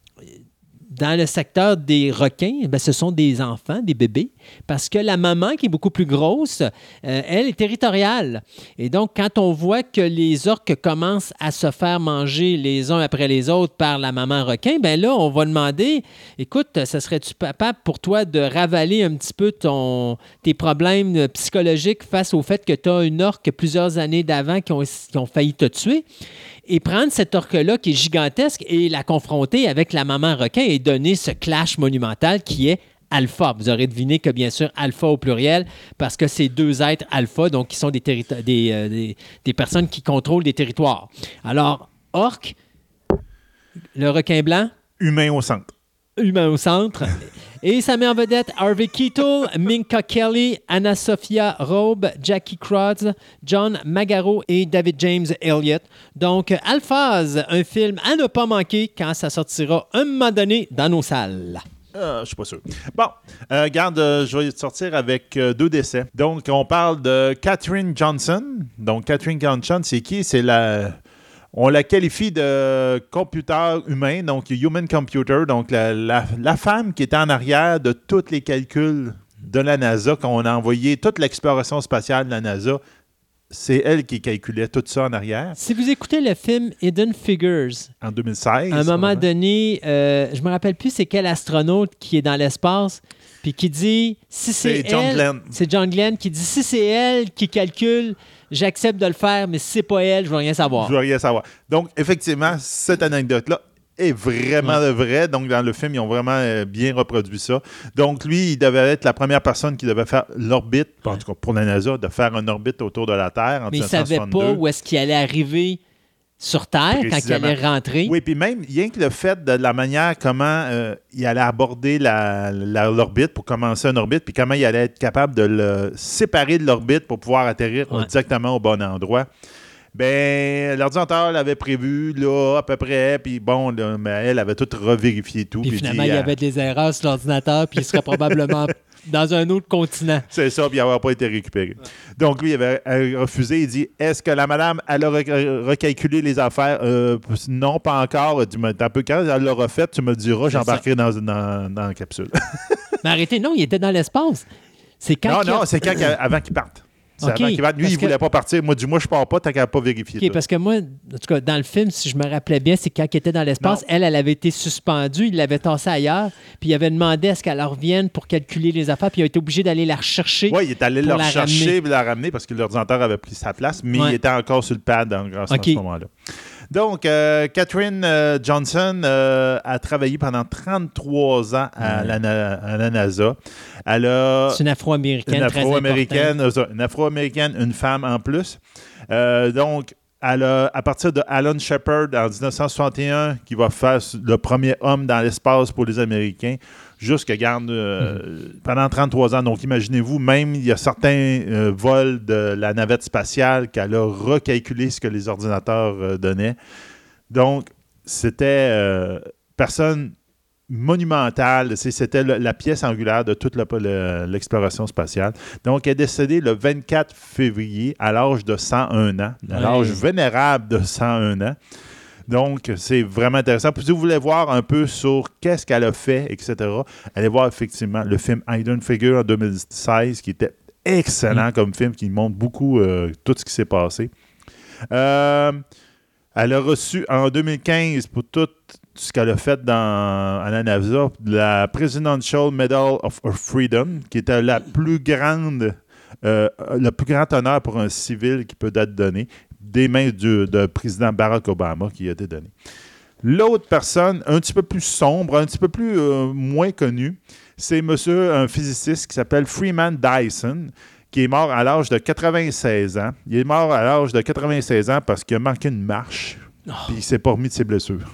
dans le secteur des requins, ben, ce sont des enfants, des bébés, parce que la maman, qui est beaucoup plus grosse, euh, elle est territoriale. Et donc, quand on voit que les orques commencent à se faire manger les uns après les autres par la maman requin, ben là, on va demander, écoute, ça serait-tu capable pour toi de ravaler un petit peu ton, tes problèmes psychologiques face au fait que tu as une orque plusieurs années d'avant qui ont, qui ont failli te tuer? Et prendre cette orque-là qui est gigantesque et la confronter avec la maman requin et donner ce clash monumental qui est alpha. Vous aurez deviné que bien sûr alpha au pluriel parce que c'est deux êtres alpha, donc qui sont des, euh, des, des personnes qui contrôlent des territoires. Alors, orque, le requin blanc, Humain au centre. humain au centre. Et met en vedette Harvey Keitel, Minka Kelly, Anna Sophia Robe, Jackie Crotts, John Magaro et David James Elliott. Donc, Alphaz, un film à ne pas manquer quand ça sortira un moment donné dans nos salles. Euh, je suis pas sûr. Bon, euh, regarde, euh, je vais sortir avec euh, deux décès. Donc, on parle de Catherine Johnson. Donc, Catherine Johnson, c'est qui? C'est la... On la qualifie de computer humain, donc human computer, donc la, la- la femme qui était en arrière de tous les calculs de la NASA, quand on a envoyé toute l'exploration spatiale de la NASA, c'est elle qui calculait tout ça en arrière Si vous écoutez le film Hidden Figures, en 2016. à un moment ouais. donné, euh, je me rappelle plus c'est quel astronaute qui est dans l'espace, puis qui dit si c'est John Glenn. C'est John Glenn qui dit si c'est elle qui calcule, j'accepte de le faire, mais si c'est pas elle, je veux rien savoir. Je veux rien savoir. Donc, effectivement, cette anecdote-là est vraiment vraie. Donc, dans le film, ils ont vraiment euh, bien reproduit ça. Donc, lui, il devait être la première personne qui devait faire l'orbite, en tout cas pour la NASA, de faire une orbite autour de la Terre en mais il savait 1962. pas où est-ce qu'il allait arriver sur Terre quand il allait rentrer. Oui, puis même, rien que le fait de la manière comment euh, il allait aborder l'orbite pour commencer une orbite, puis comment il allait être capable de le séparer de l'orbite pour pouvoir atterrir Ouais. directement au bon endroit. Ben, l'ordinateur l'avait prévu, là, à peu près, puis bon, là, mais elle avait tout revérifié tout. Puis finalement, dit, il y euh, avait des erreurs sur l'ordinateur, puis il serait probablement dans un autre continent. C'est ça, puis il n'avait pas été récupéré. Donc, lui, il avait euh, refusé. Il dit Est-ce que la madame, elle a re- recalculé les affaires? Euh, Non, pas encore. Un peu quand elle l'aura fait, tu me diras, j'embarquerai dans, dans, dans la capsule. Mais arrêtez, non, il était dans l'espace. C'est quand non, a- non, c'est quand avant qu'il parte. Avant qu'il. Lui, parce il voulait que- pas partir. Moi, du moins, je pars pas, t'as qu'à pas vérifier. OK, tout. parce que moi, en tout cas, dans le film, si je me rappelais bien, c'est quand il était dans l'espace, elle, elle avait été suspendue, il l'avait tassée ailleurs, puis il avait demandé à ce qu'elle revienne pour calculer les affaires, puis il a été obligé d'aller la rechercher. Oui, il est allé la rechercher et la ramener parce que l'ordinateur avait pris sa place, mais Ouais. il était encore sur le pad en, à ce moment-là. Donc, euh, Catherine euh, Johnson euh, a travaillé pendant 33 ans à, Ouais. la, Na- à la NASA. Elle a C'est une afro-américaine. une très afro-américaine, une afro-américaine, une femme en plus. Donc, elle a, à partir de Alan Shepard en 1961, qui va faire le premier homme dans l'espace pour les Américains, jusqu'à garde euh, pendant 33 ans. Donc, imaginez-vous, même il y a certains euh, vols de la navette spatiale qu'elle a recalculé ce que les ordinateurs euh, donnaient. Donc, c'était personne monumentale. C'était la pièce angulaire de toute l'exploration spatiale. Donc, elle est décédée le 24 février à l'âge de 101 ans, à l'âge vénérable de 101 ans. Donc, c'est vraiment intéressant. Puis, si vous voulez voir un peu sur qu'est-ce qu'elle a fait, etc., allez voir effectivement le film Hidden Figure en 2016, qui était excellent comme film, qui montre beaucoup euh, tout ce qui s'est passé. Euh, elle a reçu en 2015 pour tout ce qu'elle a fait dans, à la NASA la Presidential Medal of Freedom, qui était la plus grande, euh, le plus grand honneur pour un civil qui peut être donné des mains du de président Barack Obama qui a été donné. L'autre personne, un petit peu plus sombre, un petit peu plus euh, moins connu, c'est monsieur, un physiciste qui s'appelle Freeman Dyson, qui est mort à l'âge de 96 ans. Il est mort à l'âge de 96 ans parce qu'il a manqué une marche, Oh. puis il s'est pas remis de ses blessures.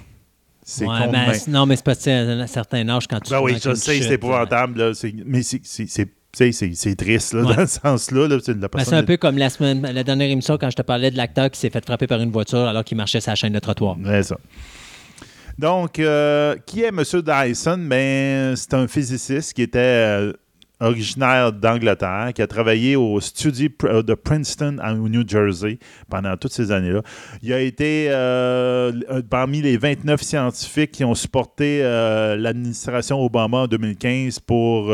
C'est Ouais, ben, non, mais c'est parce que à un certain âge, quand tu Ben oui, je sais, c'est épouvantable, là, mais c'est- c'est- c'est triste là, Ouais. dans ce sens-là. là, c'est la Ben, un peu comme la semaine, la dernière émission quand je te parlais de l'acteur qui s'est fait frapper par une voiture alors qu'il marchait sur la chaîne de trottoir. Ouais, ça. Donc, euh, qui est M. Dyson? Ben, c'est un physiciste qui était euh, originaire d'Angleterre, qui a travaillé au studio pr- de Princeton au New Jersey pendant toutes ces années-là. Il a été euh, euh, parmi les 29 scientifiques qui ont supporté euh, l'administration Obama en 2015 pour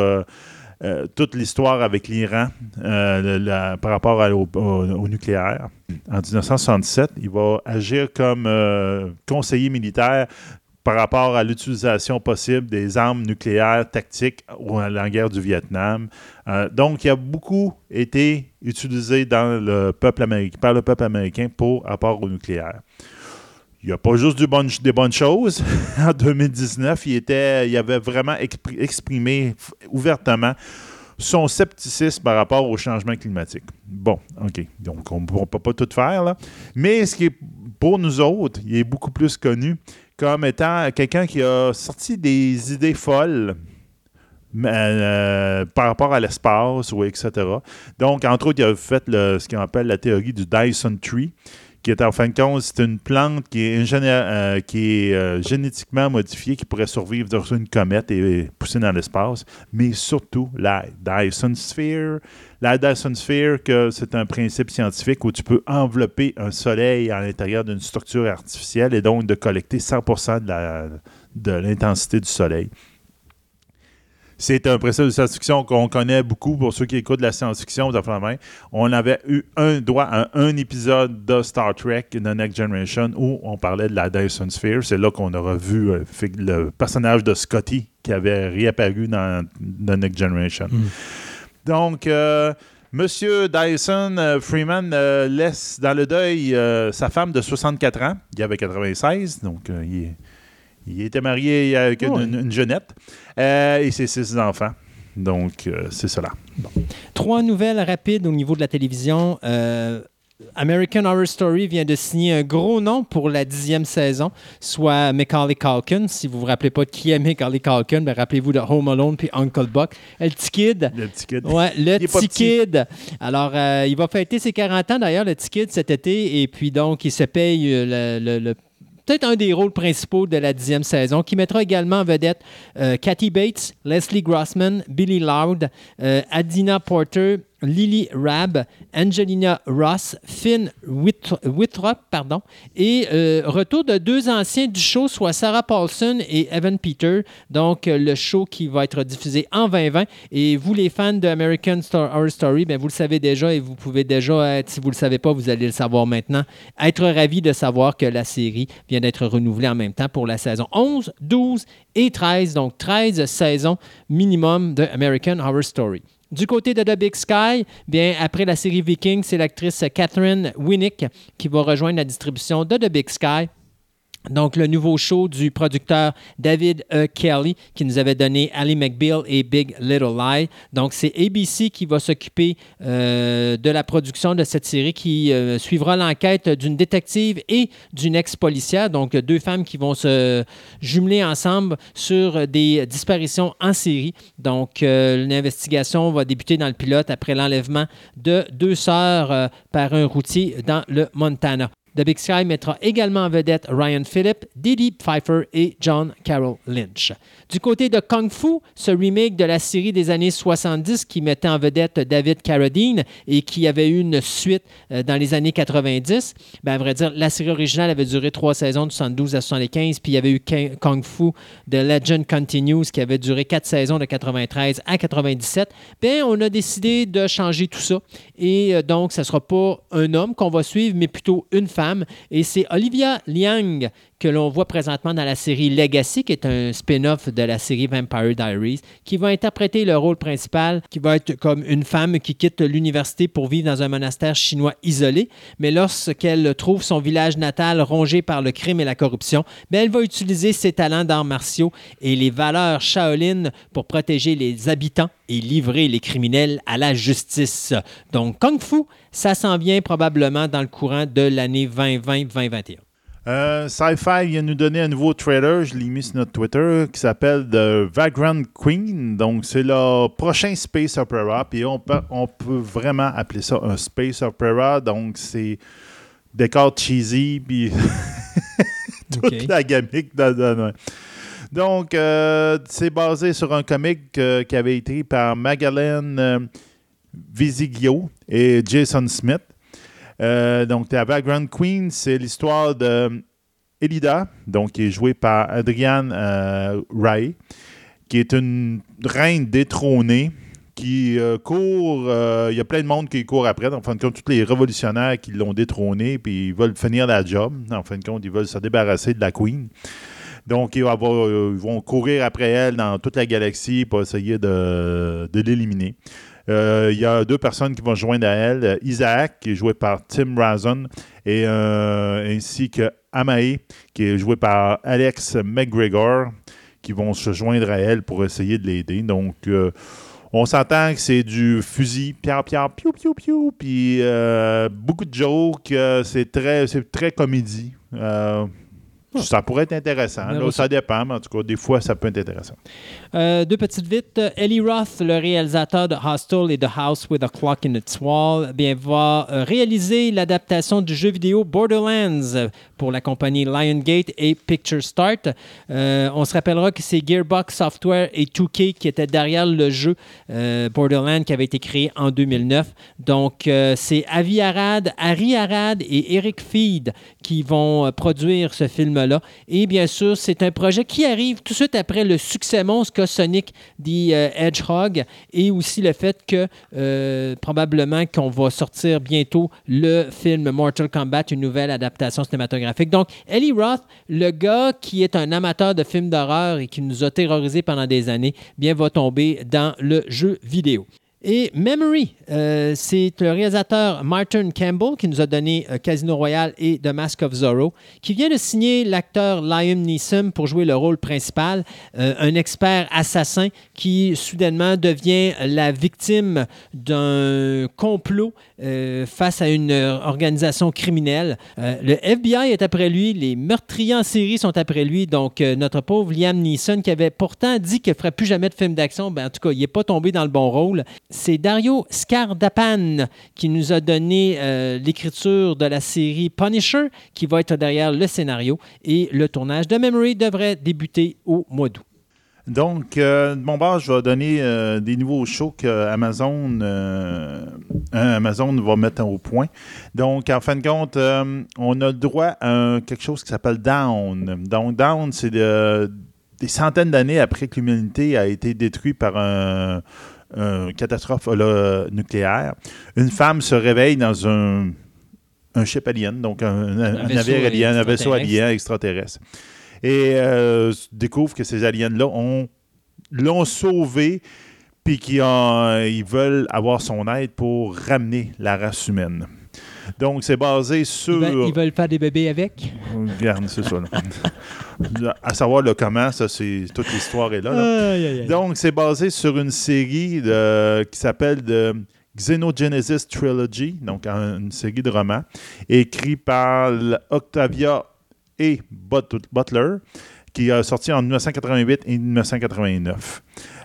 euh, toute l'histoire avec l'Iran euh, par rapport au, nucléaire. En 1967, il va agir comme euh, conseiller militaire par rapport à l'utilisation possible des armes nucléaires tactiques à la guerre du Vietnam. Donc, il a beaucoup été utilisé dans le peuple américain, par le peuple américain pour rapport au nucléaire. Il n'y a pas juste des bonnes choses. en 2019, il, était, il avait vraiment expri- exprimé ouvertement son scepticisme par rapport au changement climatique. Bon, OK. Donc, on ne peut pas tout faire, là. Mais ce qui est, pour nous autres, il est beaucoup plus connu comme étant quelqu'un qui a sorti des idées folles euh, par rapport à l'espace, ou etc. Donc, entre autres, il a fait ce qu'on appelle la théorie du Dyson Tree, qui est en fin de compte, c'est une plante qui est, euh, qui est euh, génétiquement modifiée, qui pourrait survivre sur une comète et pousser dans l'espace, mais surtout la Dyson Sphere. La Dyson Sphere, que c'est un principe scientifique où tu peux envelopper un soleil à l'intérieur d'une structure artificielle et donc de collecter 100% de la- de l'intensité du soleil. C'est un principe de science-fiction qu'on connaît beaucoup pour ceux qui écoutent de la science-fiction. On avait eu un droit à un épisode de Star Trek, The Next Generation, où on parlait de la Dyson Sphere. C'est là qu'on aura vu euh, le personnage de Scotty qui avait réapparu dans The Next Generation. Donc, euh, Monsieur Dyson euh, Freeman euh, laisse dans le deuil sa femme de 64 ans. Il avait 96, donc il, était marié avec une, Ouais. une- une jeunette. Euh, et ses six enfants. Donc, euh, c'est cela. Trois nouvelles rapides au niveau de la télévision. Euh, American Horror Story vient de signer un gros nom pour la dixième saison, soit Macaulay Culkin. Si vous vous rappelez pas de qui est Macaulay Culkin, ben rappelez-vous de Home Alone puis Uncle Buck. Le petit kid. Le petit kid. Ouais, le petit kid. Alors, euh, il va fêter ses 40 ans d'ailleurs, le petit kid, cet été. Et puis donc, il se paye le, le- le- peut-être un des rôles principaux de la dixième saison, qui mettra également en vedette euh, Kathy Bates, Leslie Grossman, Billy Loud, euh, Adina Porter, Lily Rabb, Angelina Ross, Finn Withrop, pardon, et euh, retour de deux anciens du show, soit Sarah Paulson et Evan Peter. Donc, euh, le show qui va être diffusé en 2020. Et vous, les fans de American Horror Story, ben, vous le savez déjà et vous pouvez déjà être, si vous ne le savez pas, vous allez le savoir maintenant, être ravi de savoir que la série vient d'être renouvelée en même temps pour la saison 11, 12 et 13. Donc, 13 saisons minimum de American Horror Story. Du côté de The Big Sky, bien, après la série Viking, c'est l'actrice Catherine Winnick qui va rejoindre la distribution de The Big Sky. Donc, le nouveau show du producteur David E. Kelly qui nous avait donné Ali McBeal et Big Little Lie. Donc, c'est ABC qui va s'occuper euh, de la production de cette série qui euh, suivra l'enquête d'une détective et d'une ex-policière. Donc, deux femmes qui vont se jumeler ensemble sur des disparitions en série. Donc, euh, l'investigation va débuter dans le pilote après l'enlèvement de deux sœurs euh, par un routier dans le Montana. The Big Sky mettra également en vedette Ryan Phillip, Didi Pfeiffer et John Carroll Lynch. Du côté de Kung Fu, ce remake de la série des années 70 qui mettait en vedette David Carradine et qui avait eu une suite euh, dans les années 90, ben, à vrai dire, la série originale avait duré trois saisons de 72 à 75, puis il y avait eu Kung Fu The Legend Continues qui avait duré quatre saisons de 93 à 97. Bien, on a décidé de changer tout ça. Et euh, donc, ce ne sera pas un homme qu'on va suivre, mais plutôt une femme. Et c'est Olivia Liang que l'on voit présentement dans la série Legacy, qui est un spin-off de la série Vampire Diaries, qui va interpréter le rôle principal, qui va être comme une femme qui quitte l'université pour vivre dans un monastère chinois isolé, mais lorsqu'elle trouve son village natal rongé par le crime et la corruption, bien, elle va utiliser ses talents d'arts martiaux et les valeurs Shaolin pour protéger les habitants et livrer les criminels à la justice. Donc, Kung Fu, ça s'en vient probablement dans le courant de l'année 2020-2021. Euh, Sci-Fi vient nous donner un nouveau trailer, je l'ai mis sur notre Twitter, qui s'appelle The Vagrant Queen. Donc, c'est le prochain Space Opera. Puis, on peut, on peut vraiment appeler ça un Space Opera. Donc, c'est décor cheesy, puis toute la gamique. de- de- Donc, euh, c'est basé sur un comic euh, qui avait été par Magalhães euh, Visiglio et Jason Smith. Euh, donc, la Vagrant Queen, c'est l'histoire de Elida, donc qui est jouée par Adrienne euh, Rai, qui est une reine détrônée qui euh, court. Il y a plein de monde qui court après. En fin de compte, tous les révolutionnaires qui l'ont détrônée, puis ils veulent finir la job. En fin de compte, ils veulent se débarrasser de la Queen. Donc, ils vont, courir après elle dans toute la galaxie pour essayer de l'éliminer. Euh, Il y a deux personnes qui vont joindre à elle. Euh, Isaac, qui est joué par Tim Razon, et, euh, ainsi que Amae, qui est joué par Alex McGregor, qui vont se joindre à elle pour essayer de l'aider. Donc, on s'entend que c'est du fusil, pierre, pierre, piou, piou, piou, puis beaucoup de jokes. c'est très, très comédie. Ça pourrait être intéressant. Là, ça. dépend, mais en tout cas, des fois, ça peut être intéressant. Euh, deux petites vites. Ellie Roth, le réalisateur de Hostel et The House with a Clock in its Wall, bien, va euh, réaliser l'adaptation du jeu vidéo Borderlands pour la compagnie Liongate et Picture Start. Euh, on se rappellera que c'est Gearbox Software et 2K qui étaient derrière le jeu euh, Borderlands qui avait été créé en 2009. Donc, euh, c'est Avi Arad, Harry Arad et Eric Feed qui vont euh, produire ce film-là. Et bien sûr, c'est un projet qui arrive tout de suite après le succès monstre qu'a Sonic the Hedgehog et aussi le fait que probablement qu'on va sortir bientôt le film Mortal Kombat, une nouvelle adaptation cinématographique. Donc, Ellie Roth, le gars qui est un amateur de films d'horreur et qui nous a terrorisés pendant des années, bien va tomber dans le jeu vidéo. Et Memory, euh, c'est le réalisateur Martin Campbell qui nous a donné euh, Casino Royale et The Mask of Zorro, qui vient de signer l'acteur Liam Neeson pour jouer le rôle principal, euh, un expert assassin qui soudainement devient la victime d'un complot face à une organisation criminelle. Le FBI est après lui, les meurtriers en série sont après lui, donc notre pauvre Liam Neeson qui avait pourtant dit qu'il ne ferait plus jamais de film d'action, ben, en tout cas, il n'est pas tombé dans le bon rôle. C'est Dario Scardapan qui nous a donné euh, l'écriture de la série Punisher, qui va être derrière le scénario. Et le tournage de Memory devrait débuter au mois d'août. Donc, euh, mon je vais donner euh, des nouveaux shows que Amazon, euh, Amazon va mettre au point. Donc, en fin de compte, on a le droit à quelque chose qui s'appelle Down. Donc, Down, c'est de- des centaines d'années après que l'humanité a été détruite par un, un catastrophe nucléaire. Une femme se réveille dans un, un ship alien, donc un, un- un vaisseau navire alien, un vaisseau extraterrestre. alien extraterrestre. Et euh, découvre que ces aliens-là ont l'ont sauvé, puis qu'ils ils veulent avoir son aide pour ramener la race humaine. Donc, c'est basé sur. Ils veulent, ils veulent faire des bébés avec? Regarde, c'est ça. là. à savoir le comment, ça, c'est toute l'histoire est là. là. Aïe, aïe, aïe. Donc, c'est basé sur une série de- qui s'appelle de Xenogenesis Trilogy, donc un- une série de romans, écrit par Octavia et But- Butler, qui a sorti en 1988 et 1989.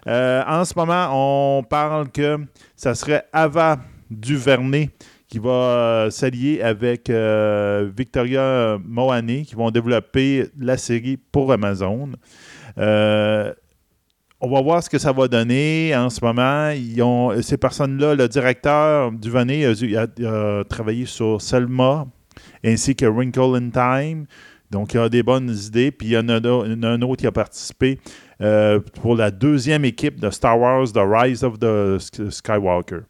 Euh, en ce moment, on parle que ça serait Ava Duvernay qui va euh, s'allier avec euh, Victoria Mohaney, qui vont développer la série pour Amazon. Euh, on va voir ce que ça va donner en ce moment. Ils ont, ces personnes-là, le directeur Duvernay a, il a- il a travaillé sur Selma ainsi que Wrinkle in Time. Donc, il a des bonnes idées. Puis, il y en a, y un autre qui a participé pour la deuxième équipe de Star Wars, The Rise of the Sk- Skywalker.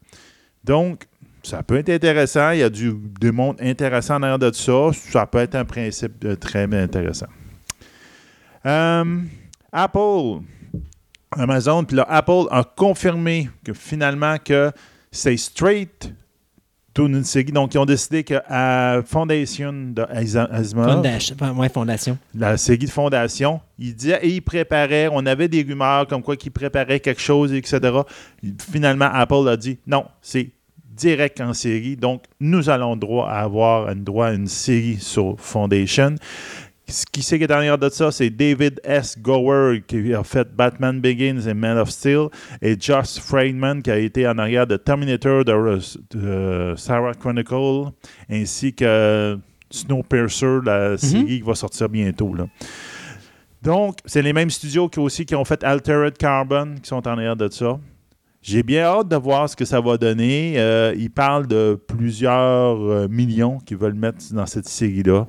Donc, ça peut être intéressant. Il y a du, du monde intéressant en arrière de ça. Ça peut être un principe très intéressant. Euh, Apple, Amazon, puis là, Apple a confirmé que finalement que c'est straight to. Donc, ils ont décidé que à Foundation de Asi- Asimov, Fondation. enfin, ouais, fondation. la série de fondation, il disait et il préparait, on avait des rumeurs comme quoi qu'il préparait quelque chose, etc. Finalement, Apple a dit non, c'est direct en série, donc nous allons droit à avoir un droit à une série sur Foundation. Ce qui c'est qui est derrière de ça, c'est David S. Gower qui a fait Batman Begins et Man of Steel et Josh Friedman qui a été en arrière de Terminator de, de Sarah Chronicle ainsi que Snowpiercer, la série qui va sortir bientôt. Là. Donc, c'est les mêmes studios qui aussi qui ont fait Altered Carbon qui sont en arrière de ça. J'ai bien hâte de voir ce que ça va donner. Euh, ils parlent de plusieurs euh, millions qu'ils veulent mettre dans cette série-là.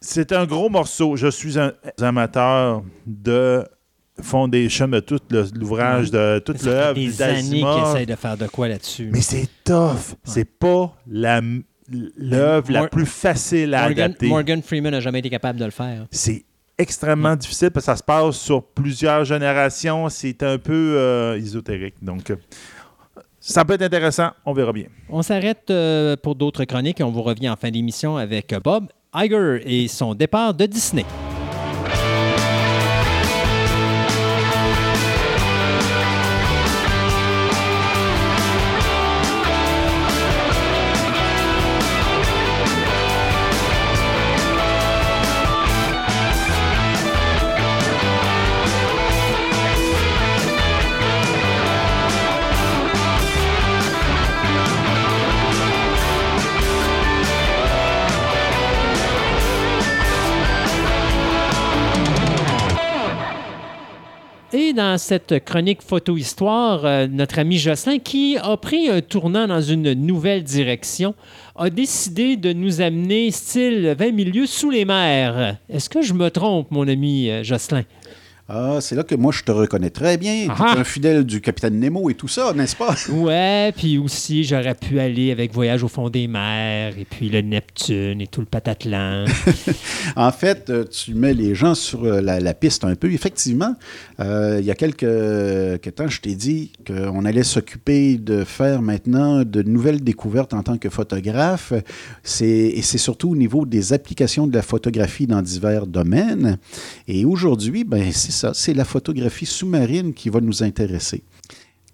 C'est un gros morceau. Je suis un amateur de Foundation, de tout l'ouvrage, de toute l'œuvre des années d'Asimov. essayent de faire de quoi là-dessus. Mais c'est tough. C'est pas la- l'œuvre la plus facile à Morgan, adapter. Morgan Freeman n'a jamais été capable de le faire. C'est extrêmement difficile parce que ça se passe sur plusieurs générations. C'est un peu euh, ésotérique. Donc, euh, ça peut être intéressant. On verra bien. On s'arrête euh, pour d'autres chroniques et on vous revient en fin d'émission avec Bob Iger et son départ de Disney. Dans cette chronique photo-histoire, euh, notre ami Jocelyn, qui a pris un tournant dans une nouvelle direction, a décidé de nous amener style 20 milieux sous les mers. Est-ce que je me trompe, mon ami euh, Jocelyn? Ah, c'est là que moi, je te reconnais très bien. Tu Ah. es un fidèle du capitaine Nemo et tout ça, n'est-ce pas? Ouais, puis aussi, j'aurais pu aller avec Voyage au fond des mers, et puis le Neptune, et tout le patatlan. En fait, euh, tu mets les gens sur euh, la, la piste un peu. Effectivement, euh, il y a quelques, quelques temps, je t'ai dit qu'on allait s'occuper de faire maintenant de nouvelles découvertes en tant que photographe. C'est, et c'est surtout au niveau des applications de la photographie dans divers domaines. Et aujourd'hui, ben, c'est c'est la photographie sous-marine qui va nous intéresser.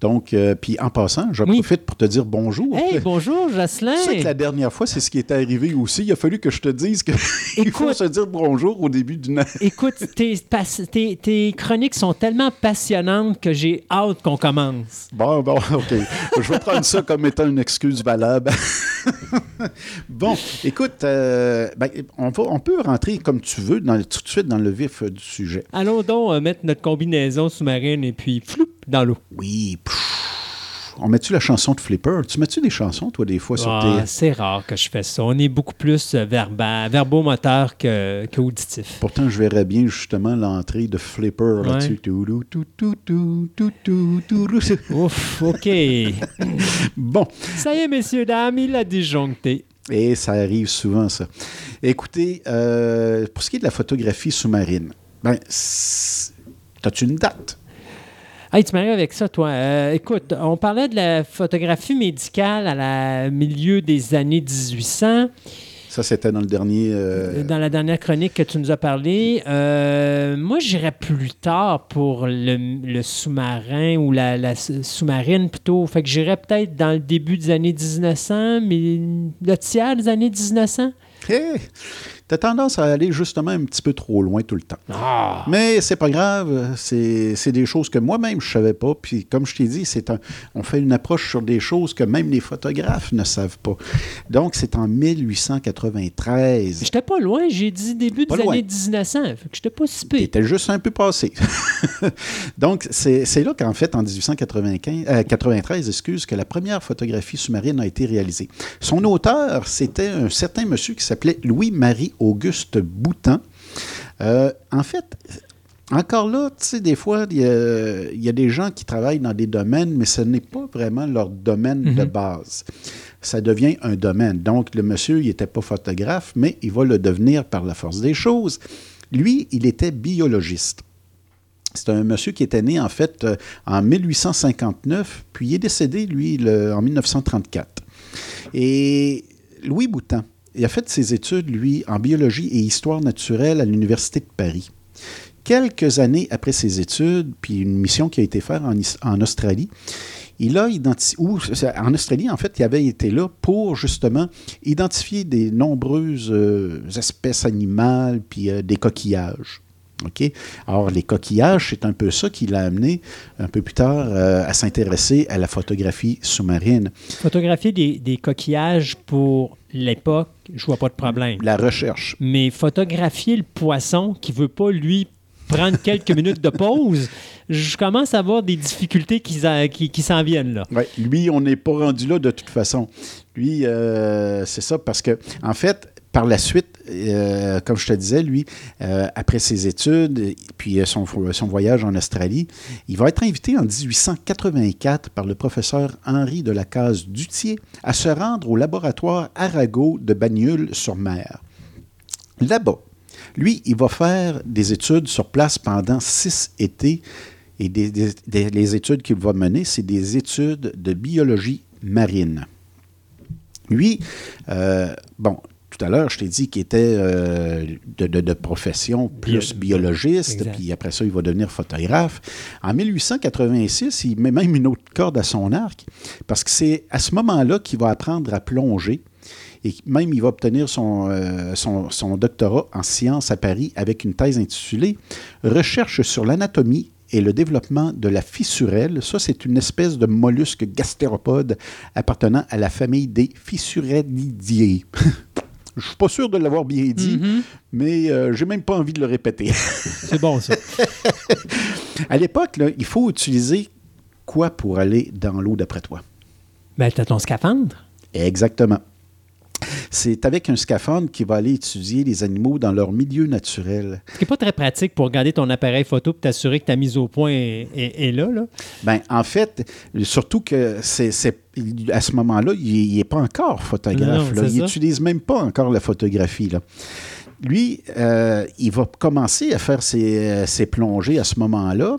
Donc, euh, puis en passant, j'en Oui. profite pour te dire bonjour. hey, bonjour, Jocelyn! Tu sais que la dernière fois, c'est ce qui est arrivé aussi. Il a fallu que je te dise qu'il faut se dire bonjour au début d'une Écoute, tes, pas- tes- tes chroniques sont tellement passionnantes que j'ai hâte qu'on commence. Bon, bon, OK. Je vais prendre ça comme étant une excuse valable. bon, écoute, euh, ben, on, va, on peut rentrer comme tu veux dans, tout de suite dans le vif euh, du sujet. Allons donc euh, mettre notre combinaison sous-marine et puis floup dans l'eau. Oui. pff, On met-tu la chanson de Flipper? Tu mets-tu des chansons, toi, des fois, sur Ah, tes... c'est rare que je fais ça. On est beaucoup plus euh, verba- verbomoteur que, que auditif. Pourtant, je verrais bien justement l'entrée de Flipper là-dessus. Ouf, OK. Bon, Ça y est, messieurs, dames, il a disjoncté. Et ça arrive souvent, ça. Écoutez, euh, pour ce qui est de la photographie sous-marine, ben, as-tu une date? Hey, tu m'arrives avec ça, toi. Euh, écoute, on parlait de la photographie médicale à la milieu des années 1800. Ça, c'était dans le dernier. euh, Dans la dernière chronique que tu nous as parlé, euh, moi, j'irais plus tard pour le, le sous-marin ou la, sous-marine plutôt. Fait que j'irais peut-être dans le début des années 1900, mais le tiers des années 1900. Hey! Tu as tendance à aller justement un petit peu trop loin tout le temps. Ah! Mais c'est pas grave, c'est des choses que moi-même je savais pas. Puis comme je t'ai dit, c'est on fait une approche sur des choses que même les photographes ne savent pas. Donc c'est en 1893. J'étais pas loin, j'ai dit début Pas des loin. années 1900. Fait que j'étais pas si pire. T'étais juste un peu passé. Donc, c'est c'est là qu'en fait, en 1895, euh, 93, excuse, que la première photographie sous-marine a été réalisée. Son auteur, c'était un certain monsieur qui s'appelait Louis-Marie Auguste Boutan. Euh, en fait, encore là, tu sais, des fois, il y, a, il y a des gens qui travaillent dans des domaines, mais ce n'est pas vraiment leur domaine de Mhm. base. Ça devient un domaine. Donc, le monsieur, il n'était pas photographe, mais il va le devenir par la force des choses. Lui, il était biologiste. C'est un monsieur qui était né, en fait, euh, en 1859, puis il est décédé, lui, le- en 1934. Et Louis Boutan, il a fait ses études, lui, en biologie et histoire naturelle à l'Université de Paris. Quelques années après ses études, puis une mission qui a été faite en, Australie, il a identifié, en Australie, en fait, il avait été là pour justement identifier des nombreuses euh, espèces animales, puis euh, des coquillages. OK? Alors, les coquillages, c'est un peu ça qui l'a amené un peu plus tard euh, à s'intéresser à la photographie sous-marine. Photographier des, des coquillages pour l'époque, je vois pas de problème. La recherche. Mais photographier le poisson qui veut pas, lui, prendre quelques minutes de pause, je commence à avoir des difficultés qui, s'en- qui, qui s'en viennent là. Ouais, lui, on n'est pas rendu là de toute façon. Lui, euh, c'est ça, parce que, en fait, par la suite, euh, comme je te disais, lui, euh, après ses études, puis euh, son, voyage en Australie, il va être invité en 1884 par le professeur Henri de la Case Dutier à se rendre au laboratoire Arago de Bagnoul-sur-Mer. Là-bas, lui, il va faire des études sur place pendant six étés. Et les études qu'il va mener, c'est des études de biologie marine. Lui, bon, tout à l'heure, je t'ai dit qu'il était euh, de, de- de profession plus Bio- biologiste, Exact. puis après ça, il va devenir photographe. En 1886, il met même une autre corde à son arc, parce que c'est à ce moment-là qu'il va apprendre à plonger. Et même, il va obtenir son, euh, son, son doctorat en sciences à Paris avec une thèse intitulée Recherche sur l'anatomie et le développement de la fissurelle. Ça, c'est une espèce de mollusque gastéropode appartenant à la famille des fissurellidiers. Je suis pas sûr de l'avoir bien dit, Mhm. mais euh, j'ai même pas envie de le répéter. C'est bon, ça. à l'époque, il faut utiliser quoi pour aller dans l'eau d'après toi? Ben, t'as ton scaphandre. Exactement. C'est avec un scaphandre qui va aller étudier les animaux dans leur milieu naturel. Ce qui n'est pas très pratique pour garder ton appareil photo et t'assurer que ta mise au point est, est- est là, là. Ben, en fait, surtout que c'est, à ce moment-là, il n'est pas encore photographe. Non, là. c'est Il n'utilise même pas encore la photographie. Là. Lui, euh, il va commencer à faire ses, euh, ses plongées à ce moment-là.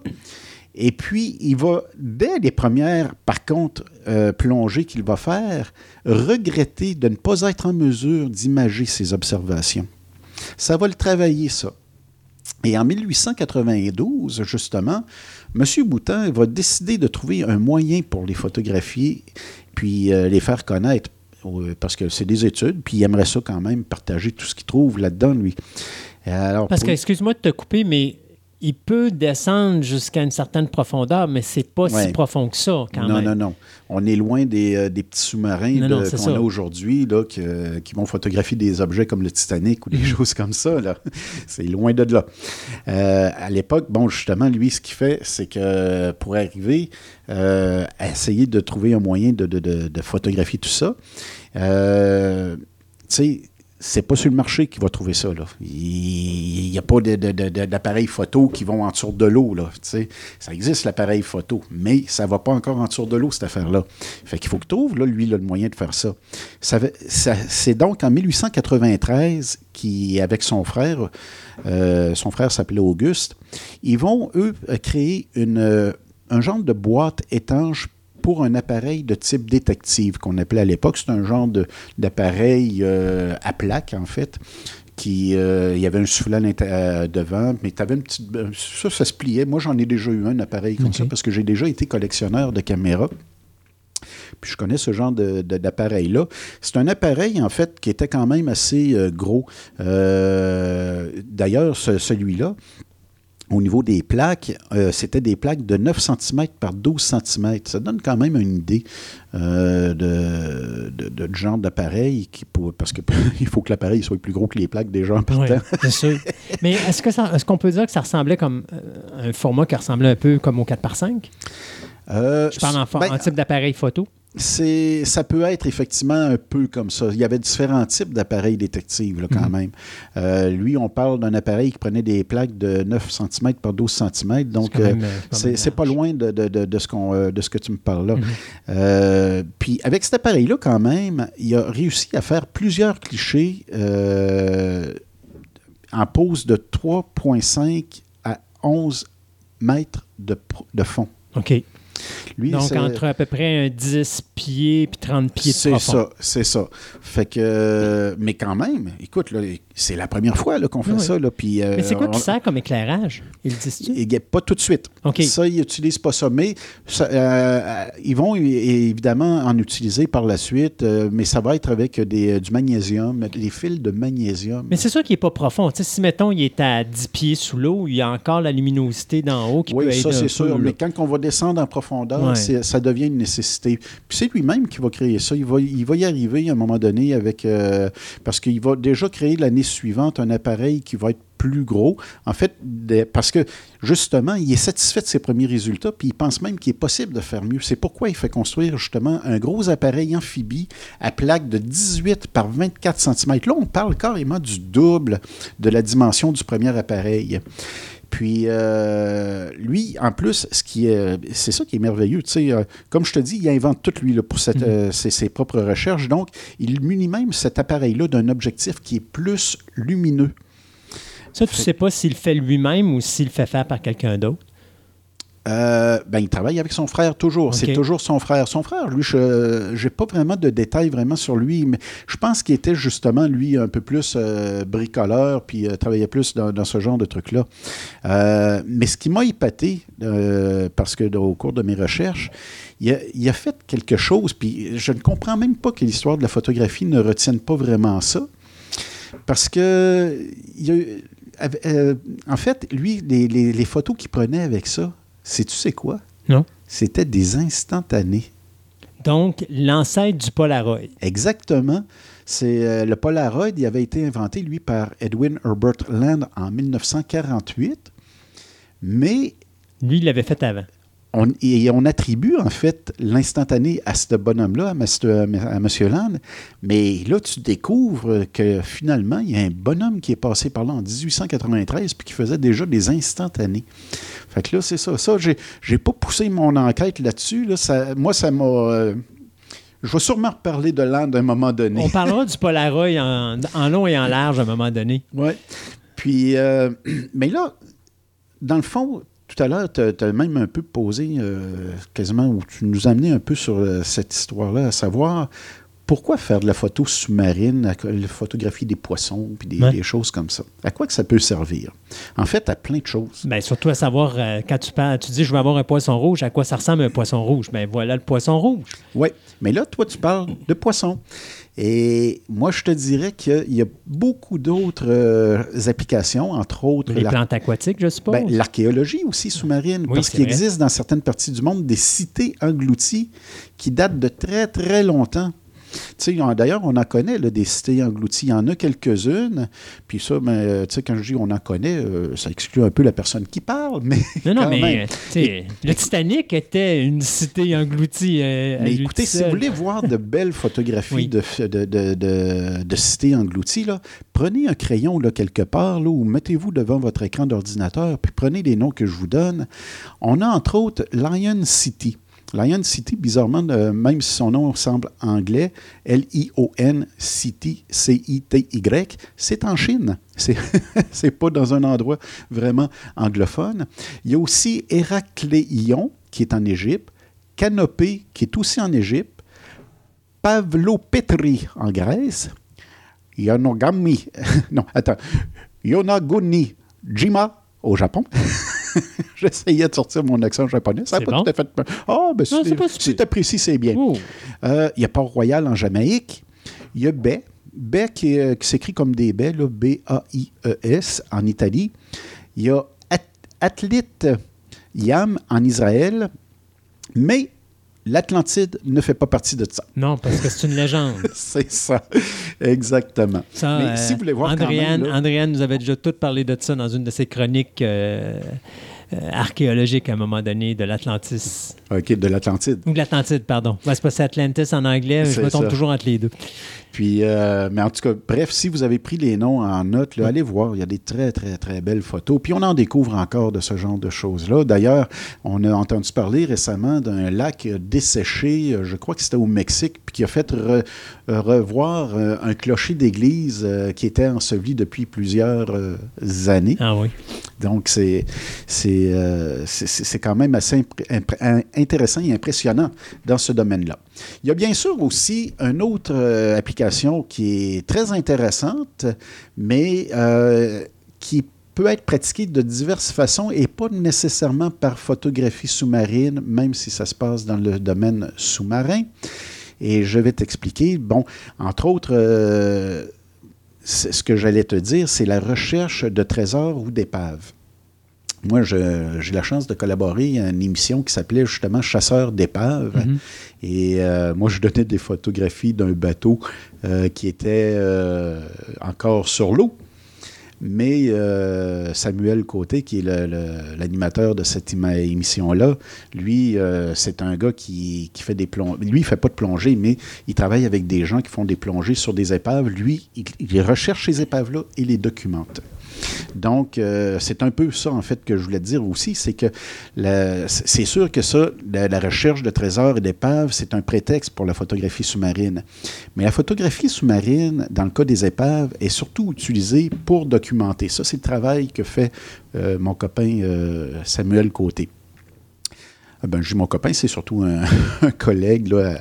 Et puis, il va, dès les premières, par contre, euh, plongées qu'il va faire, regretter de ne pas être en mesure d'imager ses observations. Ça va le travailler, ça. Et en 1892, justement, M. Boutin va décider de trouver un moyen pour les photographier puis euh, les faire connaître. euh, Parce que c'est des études, puis il aimerait ça quand même partager tout ce qu'il trouve là-dedans, lui. Alors, Parce pour- que, excuse-moi de te couper, mais il peut descendre jusqu'à une certaine profondeur, mais c'est pas Ouais. si profond que ça, quand non, même. non, non. On est loin des, euh, des petits sous-marins Non, non, qu'on a aujourd'hui là, que- qui vont photographier des objets comme le Titanic ou des choses comme ça. là. C'est loin de là. Euh, à l'époque, bon, justement, lui, ce qu'il fait, c'est que pour arriver euh, à essayer de trouver un moyen de, de- de- de photographier tout ça, tu sais, c'est pas sur le marché qu'il va trouver ça. Là. Il n'y a pas d'appareils photo qui vont en dessous de l'eau. Ça existe l'appareil photo, mais ça va pas encore en dessous de l'eau, cette affaire-là. Fait qu'il faut qu'il trouve, là, lui, le moyen de faire ça. Ça c'est donc en 1893 qu'avec son frère, euh, son frère s'appelait Auguste, ils vont, eux, créer une, euh, un genre de boîte étanche pour un appareil de type détective qu'on appelait à l'époque. C'est un genre de- d'appareil euh, à plaque, en fait, qui euh, il y avait un l'inté- euh, devant, mais tu avais une petite. Ça, ça se pliait. Moi, j'en ai déjà eu un appareil comme ça parce que j'ai déjà été collectionneur de caméras. puis je connais ce genre de- de- d'appareil-là. C'est un appareil, en fait, qui était quand même assez euh, gros. Euh, D'ailleurs, ce- celui-là, au niveau des plaques, euh, c'était des plaques de 9 cm par 12 cm. Ça donne quand même une idée euh, de, de, genre d'appareil, parce qu'il faut que l'appareil soit plus gros que les plaques déjà en partant. sûr. Mais est-ce que ça- est-ce qu'on peut dire que ça ressemblait comme euh, un format qui ressemblait un peu comme au 4x5? Euh, Je parle en, ben, en type d'appareil photo. C'est, ça peut être effectivement un peu comme ça. Il y avait différents types d'appareils détectives là, quand Mhm. même. Euh, lui, on parle d'un appareil qui prenait des plaques de 9 cm par 12 cm. Donc, quand euh, euh, c'est, c'est pas loin de, de- de- de ce qu'on, de ce que tu me parles là. Mhm. Euh, puis avec cet appareil-là, quand même, il a réussi à faire plusieurs clichés en pose de 3,5 à 11 mètres de, de fond. OK. Lui, Donc, c'est- entre à peu près un 10 pieds puis 30 pieds de C'est profond. ça, c'est ça. Fait que, mais quand même, écoute, là, c'est la première fois qu'on fait Oui. ça. Là, puis, euh, Mais c'est quoi qui on- sert comme éclairage? Ils le a pas tout de suite. Ça, ils n'utilisent pas ça. Mais ça, euh, ils vont évidemment en utiliser par la suite, euh, mais ça va être avec des, du magnésium, des fils de magnésium. Mais c'est sûr qu'il n'est pas profond. Si, mettons, il est à 10 pieds sous l'eau, il y a encore la luminosité d'en haut qui peut Oui, ça c'est sûr. Mais quand on va descendre en profondeur, Ouais. ça devient une nécessité. Puis c'est lui-même qui va créer ça. Il va, il va y arriver à un moment donné avec. euh, parce qu'il va déjà créer l'année suivante un appareil qui va être plus gros. En fait, parce que justement, il est satisfait de ses premiers résultats, puis il pense même qu'il est possible de faire mieux. C'est pourquoi il fait construire justement un gros appareil amphibie à plaque de 18 par 24 cm. Là, on parle carrément du double de la dimension du premier appareil. Puis, euh, lui, en plus, ce qui est, c'est ça qui est merveilleux. tu sais, euh, comme je te dis, il invente tout, lui, là, pour cette, Mhm. euh, ses, ses propres recherches. Donc, il munit même cet appareil-là d'un objectif qui est plus lumineux. Ça, tu sais pas s'il le fait lui-même ou s'il le fait faire par quelqu'un d'autre? Euh, ben, il travaille avec son frère toujours. C'est toujours son frère. Son frère, lui, je n'ai pas vraiment de détails vraiment sur lui, mais je pense qu'il était justement, lui, un peu plus euh, bricoleur, puis euh, travaillait plus dans, dans ce genre de trucs-là. Euh, mais ce qui m'a épaté, parce que au cours de mes recherches, il a, il a fait quelque chose, puis je ne comprends même pas que l'histoire de la photographie ne retienne pas vraiment ça. Parce que, il y a- en fait, lui, les, les- les photos qu'il prenait avec ça, sais-tu c'est quoi? Non. C'était des instantanés. Donc, l'ancêtre du Polaroid. Exactement. C'est euh, le Polaroid, il avait été inventé, lui, par Edwin Herbert Land en 1948. Mais Lui, il l'avait fait avant. on, et on attribue en fait l'instantané à ce bonhomme-là, à, M. à M. Land. Mais là, tu découvres que finalement, il y a un bonhomme qui est passé par là en 1893 puis qui faisait déjà des instantanés. Fait que là, c'est ça. Ça, j'ai, j'ai pas poussé mon enquête là-dessus. Là. Ça, moi, ça m'a. euh, je vais sûrement reparler de Land à un moment donné. On parlera du Polaroid en, en long et en large à un moment donné. Oui. Puis, euh, mais là, dans le fond, tout à l'heure, tu as même un peu posé euh, quasiment, ou tu nous as amené un peu sur cette histoire-là, à savoir pourquoi faire de la photo sous-marine, la photographie des poissons, puis des, Ouais. des choses comme ça? À quoi que ça peut servir? En fait, à plein de choses. Ben, surtout à savoir, euh, quand tu parles, tu dis je vais avoir un poisson rouge, à quoi ça ressemble un poisson rouge? Ben voilà le poisson rouge. Oui, mais là, toi, tu parles de poissons. Et moi, je te dirais qu'il y a beaucoup d'autres euh, applications, entre autres Les la plantes aquatiques, je suppose. Ben, L'archéologie aussi sous-marine, Oui, parce qu'il existe dans certaines parties du monde des cités englouties qui datent de très, très longtemps. D'ailleurs, on en connaît là, des cités englouties. Il y en a quelques-unes. Puis ça, ben, euh, quand je dis on en connaît, euh, ça exclut un peu la personne qui parle. Mais, non, non, mais euh, le Titanic était une cité engloutie. euh, Mais écoutez, si vous voulez voir de belles photographies Oui. de, de, de, de- de cités englouties, là, prenez un crayon là, quelque part là, ou mettez-vous devant votre écran d'ordinateur, puis prenez les noms que je vous donne. On a entre autres Lion City. Lion City, bizarrement, euh, même si son nom semble anglais, L-I-O-N City, C-I-T-Y, c'est en Chine. C'est pas dans un endroit vraiment anglophone. Il y a aussi Héracléion, qui est en Égypte, Canopée, qui est aussi en Égypte, Pavlopetri en Grèce, Yonogami, non, attends, Yonaguni Jima au Japon, J'essayais de sortir mon accent japonais. Ça n'a pas bon? tout à fait. Ah, ben, Non, si super. t'apprécies, c'est bien. Oh. Euh, Il y a Port-Royal en Jamaïque. Il y a Baie. Baie qui, est- qui s'écrit comme des baies, là, B-A-I-E-S, en Italie. Il y a At- Athlite Yam en Israël. Mais l'Atlantide ne fait pas partie de ça. Non, parce que c'est une légende. C'est ça. Exactement. Ça, Mais euh, si vous voulez voir quand Andréane, même, là- Andréane nous avait déjà tout parlé de ça dans une de ses chroniques euh, euh, archéologiques à un moment donné de l'Atlantis. OK, de l'Atlantide. Ou de l'Atlantide, pardon. Ouais, c'est pas Atlantis en anglais, je me trompe ça. toujours entre les deux. Puis, euh, mais en tout cas, bref, si vous avez pris les noms en note, là, allez voir, il y a des très, très, très belles photos. Puis on en découvre encore de ce genre de choses-là. D'ailleurs, on a entendu parler récemment d'un lac desséché, euh, je crois que c'était au Mexique, puis qui a fait re- euh, revoir un clocher d'église qui était enseveli depuis plusieurs années. Ah oui. Donc, c'est c'est c'est- quand même assez intéressant et impressionnant dans ce domaine-là. Il y a bien sûr aussi une autre euh, qui est très intéressante, mais euh, qui peut être pratiquée de diverses façons et pas nécessairement par photographie sous-marine, même si ça se passe dans le domaine sous-marin. Et je vais t'expliquer. Bon, entre autres, euh, ce que j'allais te dire, c'est la recherche de trésors ou d'épaves. Moi, j'ai la chance de collaborer à une émission qui s'appelait justement Chasseurs d'épaves. Mhm. Et euh, moi, je donnais des photographies d'un bateau euh, qui était euh, encore sur l'eau. Mais Samuel Côté, qui est l'animateur de cette émission-là, lui, c'est un gars qui, qui fait des plongeées. Lui, il fait pas de plongée, mais il travaille avec des gens qui font des plongées sur des épaves. Lui, il, il recherche ces épaves-là et les documente. Donc, euh, c'est un peu ça, en fait, que je voulais dire aussi, c'est que c'est sûr que ça, la, recherche de trésors et d'épaves, c'est un prétexte pour la photographie sous-marine. Mais la photographie sous-marine, dans le cas des épaves, est surtout utilisée pour documenter. Ça, c'est le travail que fait euh, mon copain euh, Samuel Côté. Ah Ben, je dis mon copain, c'est surtout un, collègue là,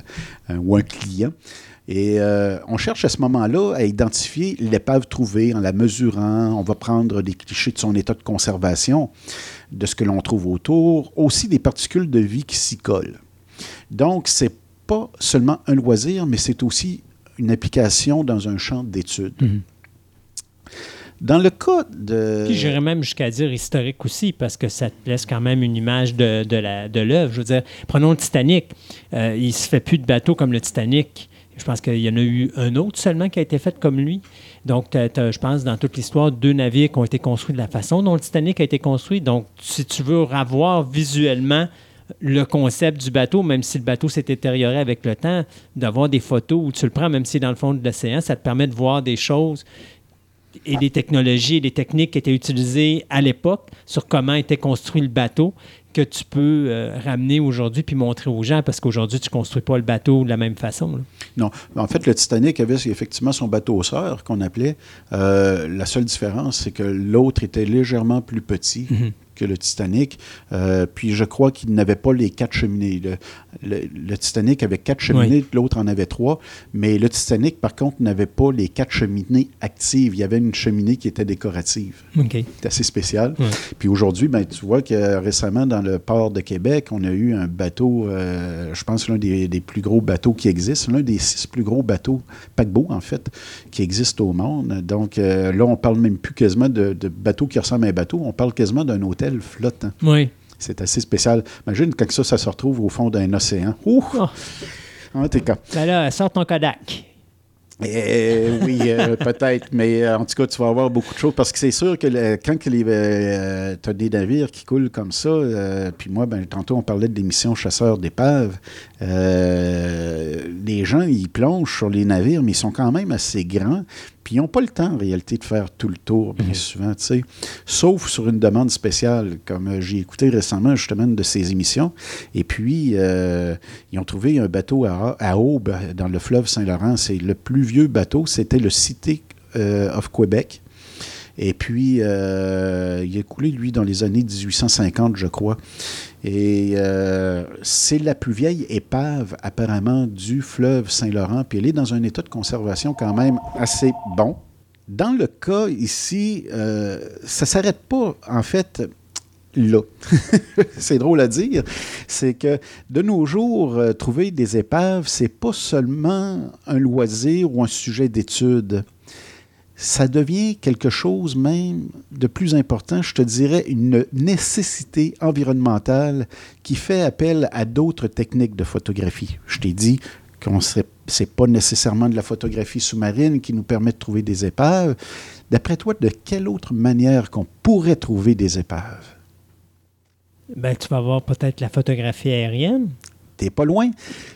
ou un client. Et euh, on cherche à ce moment-là à identifier l'épave trouvée en la mesurant. On va prendre des clichés de son état de conservation, de ce que l'on trouve autour, aussi des particules de vie qui s'y collent. Donc, c'est pas seulement un loisir, mais c'est aussi une application dans un champ d'études. Mhm. Dans le cas de... Puis j'irais même jusqu'à dire historique aussi, parce que ça te laisse quand même une image de, de l'œuvre. Je veux dire, prenons le Titanic. Euh, il ne se fait plus de bateaux comme le Titanic. Je pense qu'il y en a eu un autre seulement qui a été fait comme lui. Donc, je pense, dans toute l'histoire, deux navires qui ont été construits de la façon dont le Titanic a été construit. Donc, si tu veux avoir visuellement le concept du bateau, même si le bateau s'est détérioré avec le temps, d'avoir des photos où tu le prends, même si dans le fond de l'océan, ça te permet de voir des choses et des technologies et des techniques qui étaient utilisées à l'époque sur comment était construit le bateau que tu peux euh, ramener aujourd'hui puis montrer aux gens parce qu'aujourd'hui, tu ne construis pas le bateau de la même façon. là. Non. En fait, le Titanic avait effectivement son bateau sœur qu'on appelait. Euh, la seule différence, c'est que l'autre était légèrement plus petit Mhm. Que le Titanic. Euh, puis je crois qu'il n'avait pas les quatre cheminées. Le, le- le Titanic avait quatre cheminées, l'autre en avait trois. Mais le Titanic, par contre, n'avait pas les quatre cheminées actives. Il y avait une cheminée qui était décorative. C'est assez spécial. Puis aujourd'hui, ben, tu vois que récemment, dans le port de Québec, on a eu un bateau, euh, je pense l'un des, des plus gros bateaux qui existent, l'un des six plus gros bateaux, paquebots en fait, qui existent au monde. Donc euh, là, on parle même plus quasiment de, de bateau qui ressemble à un bateau, on parle quasiment d'un hôtel flottant. Oui. C'est assez spécial. Imagine quand ça, ça se retrouve au fond d'un océan. Ouh! Oh. En tout cas. Ben là, sors ton Kodak. Eh oui, euh, peut-être, mais euh, en tout cas, tu vas avoir beaucoup de choses parce que c'est sûr que le- quand tu as des navires qui coulent comme ça, euh, puis moi, ben, tantôt on parlait de l'émission Chasseurs d'épaves, euh, les gens, ils plongent sur les navires, mais ils sont quand même assez grands, puis ils n'ont pas le temps en réalité de faire tout le tour, bien souvent, tu sais, sauf sur une demande spéciale, comme euh, j'ai écouté récemment justement une de ces émissions, et puis euh, ils ont trouvé un bateau à, à Aube, dans le fleuve Saint-Laurent, c'est le plus vieux bateau, c'était le Cité euh, of Québec. Et puis, euh, il a coulé, lui, dans les années 1850, je crois. Et euh, c'est la plus vieille épave, apparemment, du fleuve Saint-Laurent. Puis elle est dans un état de conservation quand même assez bon. Dans le cas ici, euh, ça ne s'arrête pas, en fait. là. c'est drôle à dire. C'est que de nos jours, euh, trouver des épaves, c'est pas seulement un loisir ou un sujet d'étude. Ça devient quelque chose même de plus important, je te dirais une nécessité environnementale qui fait appel à d'autres techniques de photographie. Je t'ai dit qu'on c'est pas nécessairement de la photographie sous-marine qui nous permet de trouver des épaves. D'après toi, de quelle autre manière qu'on pourrait trouver des épaves? Ben, tu vas voir peut-être la photographie aérienne. T'es pas loin.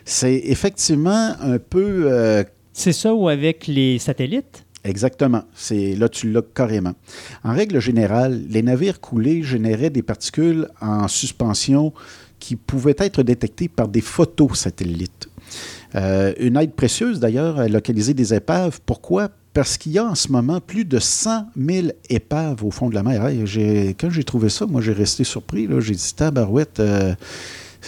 C'est effectivement un peu. euh, C'est ça ou avec les satellites? Exactement. C'est là tu l'as carrément. En règle générale, les navires coulés généraient des particules en suspension qui pouvaient être détectées par des photos satellites. Euh, une aide précieuse d'ailleurs à localiser des épaves. Pourquoi? Parce qu'il y a en ce moment plus de 100 000 épaves au fond de la mer. Quand j'ai trouvé ça, moi j'ai resté surpris. J'ai dit, tabarouette, euh,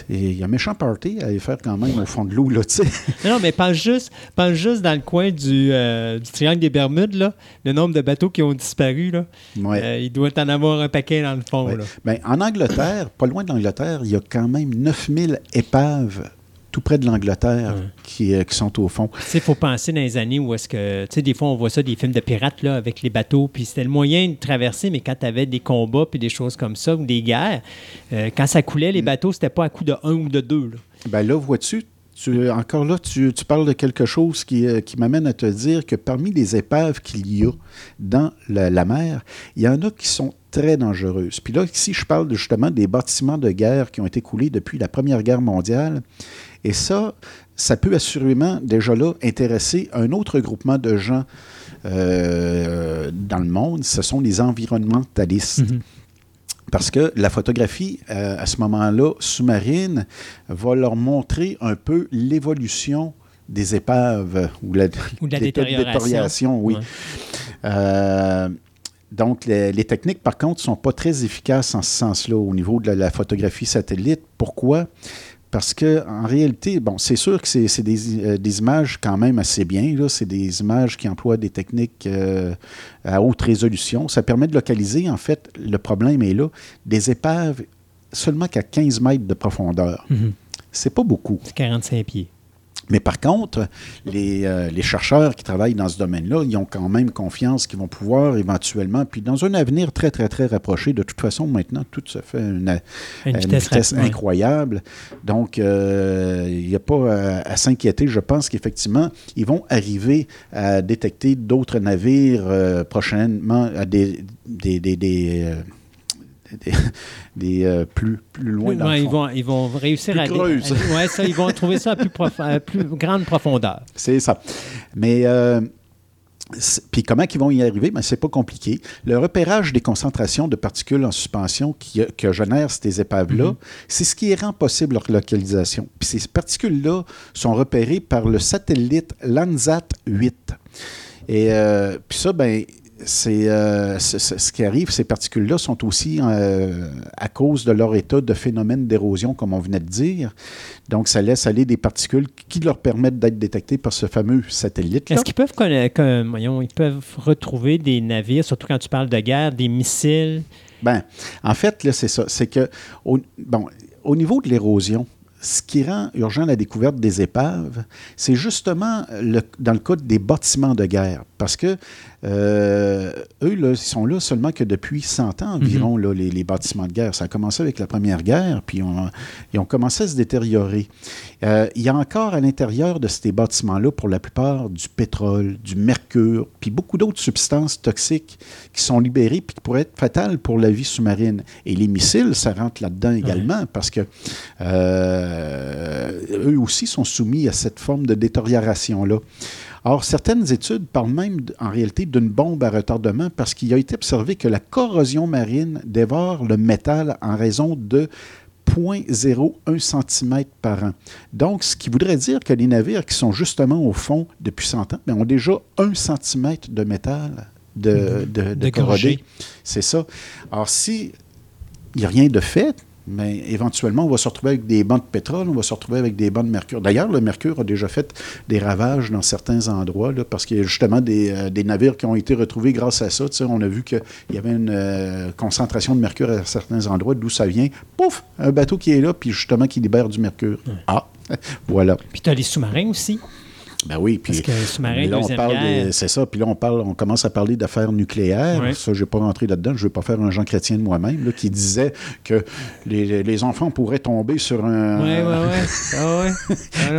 il y a un méchant party à aller faire quand même au fond de l'eau. là, tu sais. Non, mais pense juste, pense juste dans le coin du, euh, du triangle des Bermudes, là, le nombre de bateaux qui ont disparu. Là, Ouais. Euh, il doit en avoir un paquet dans le fond. Ouais. là. Ben, en Angleterre, pas loin de l'Angleterre, il y a quand même 9000 épaves tout près de l'Angleterre Ouais. qui, euh, qui sont au fond. Il faut penser dans les années où est-ce que, tu sais, des fois, on voit ça, des films de pirates, là, avec les bateaux, puis c'était le moyen de traverser, mais quand tu avais des combats, puis des choses comme ça, ou des guerres, euh, quand ça coulait, Mm. les bateaux, c'était pas à coup de un ou de deux. là. Ben là, vois-tu, tu, encore là, tu, tu parles de quelque chose qui, euh, qui m'amène à te dire que parmi les épaves qu'il y a dans la, la mer, il y en a qui sont très dangereuses. Puis là, ici, je parle justement des bâtiments de guerre qui ont été coulés depuis la Première Guerre mondiale. Et ça, ça peut assurément déjà là intéresser un autre groupement de gens euh, dans le monde, ce sont les environnementalistes. Parce que la photographie, euh, à ce moment-là, sous-marine, va leur montrer un peu l'évolution des épaves ou la, Ou de la détérioration. oui. Ouais. Euh, donc, les, les techniques, par contre, ne sont pas très efficaces en ce sens-là au niveau de la, la photographie satellite. Pourquoi? Parce que en réalité, bon, c'est sûr que c'est des, euh, des images quand même assez bien. C'est des images qui emploient des techniques euh, à haute résolution. Ça permet de localiser, en fait, le problème est là, des épaves seulement qu'à 15 mètres de profondeur. Mhm. C'est pas beaucoup. C'est 45 pieds. Mais par contre, les, euh, les chercheurs qui travaillent dans ce domaine-là, ils ont quand même confiance qu'ils vont pouvoir éventuellement, puis dans un avenir très, très, très rapproché, de toute façon, maintenant, tout se fait une, Une une vitesse, vitesse rapide, ouais. incroyable. Donc, euh, il n'y a pas à, à s'inquiéter. Je pense qu'effectivement, ils vont arriver à détecter d'autres navires euh, prochainement à des, des, des, des, des- des, euh, plus, plus loin dans Ouais, le ils, vont, ils vont réussir Plus à, creuse. à- ouais, ça, ils vont trouver ça à plus, prof- à plus grande profondeur. C'est ça. Mais euh, puis comment ils vont y arriver? Ben, c'est pas compliqué. Le repérage des concentrations de particules en suspension qui, que génèrent ces épaves-là, c'est ce qui rend possible leur localisation. Puis ces particules-là sont repérées par le satellite Landsat 8. Et euh, puis ça, ben, c'est euh, ce qui arrive, ces particules-là sont aussi euh, à cause de leur état de phénomène d'érosion, comme on venait de dire. Donc, ça laisse aller des particules qui leur permettent d'être détectées par ce fameux satellite-là. Est-ce qu'ils peuvent, voyons, ils peuvent retrouver des navires, surtout quand tu parles de guerre, des missiles? Ben, en fait, là, c'est ça. C'est que, au, bon, au niveau de l'érosion, ce qui rend urgent la découverte des épaves, c'est justement le- dans le cas des bâtiments de guerre. Parce que euh, eux, là, ils sont là seulement que depuis 100 ans environ, là, les, les bâtiments de guerre. Ça a commencé avec la Première Guerre, puis on- ils ont commencé à se détériorer. Euh, il y a encore à l'intérieur de ces bâtiments-là, pour la plupart, du pétrole, du mercure, puis beaucoup d'autres substances toxiques qui sont libérées puis qui pourraient être fatales pour la vie sous-marine. Et les missiles, ça rentre là-dedans également parce que euh, eux aussi sont soumis à cette forme de détérioration-là. Or, certaines études parlent même en réalité d'une bombe à retardement parce qu'il a été observé que la corrosion marine dévore le métal en raison de 0,01 cm par an. Donc, ce qui voudrait dire que les navires qui sont justement au fond depuis 100 ans ben, ont déjà 1 cm de métal de, de, de De corrodé. C'est ça. Alors, si il n'y a rien de fait, mais éventuellement, on va se retrouver avec des bancs de pétrole, on va se retrouver avec des bancs de mercure. D'ailleurs, le mercure a déjà fait des ravages dans certains endroits, là, parce qu'il y a justement des, euh, des navires qui ont été retrouvés grâce à ça. On a vu qu'il y avait une euh, concentration de mercure à certains endroits, d'où ça vient. Pouf! Un bateau qui est là, puis justement qui libère du mercure. Ah! voilà. Puis tu as les sous-marins aussi. Ben oui, puis là, on parle c'est ça. Puis là, on parle, on commence à parler d'affaires nucléaires. Ça, je vais pas rentrer là-dedans. Je ne vais pas faire un Jean Chrétien de moi-même là, qui disait que les, les- enfants pourraient tomber sur un, Oui, oui, oui. Ah. Ah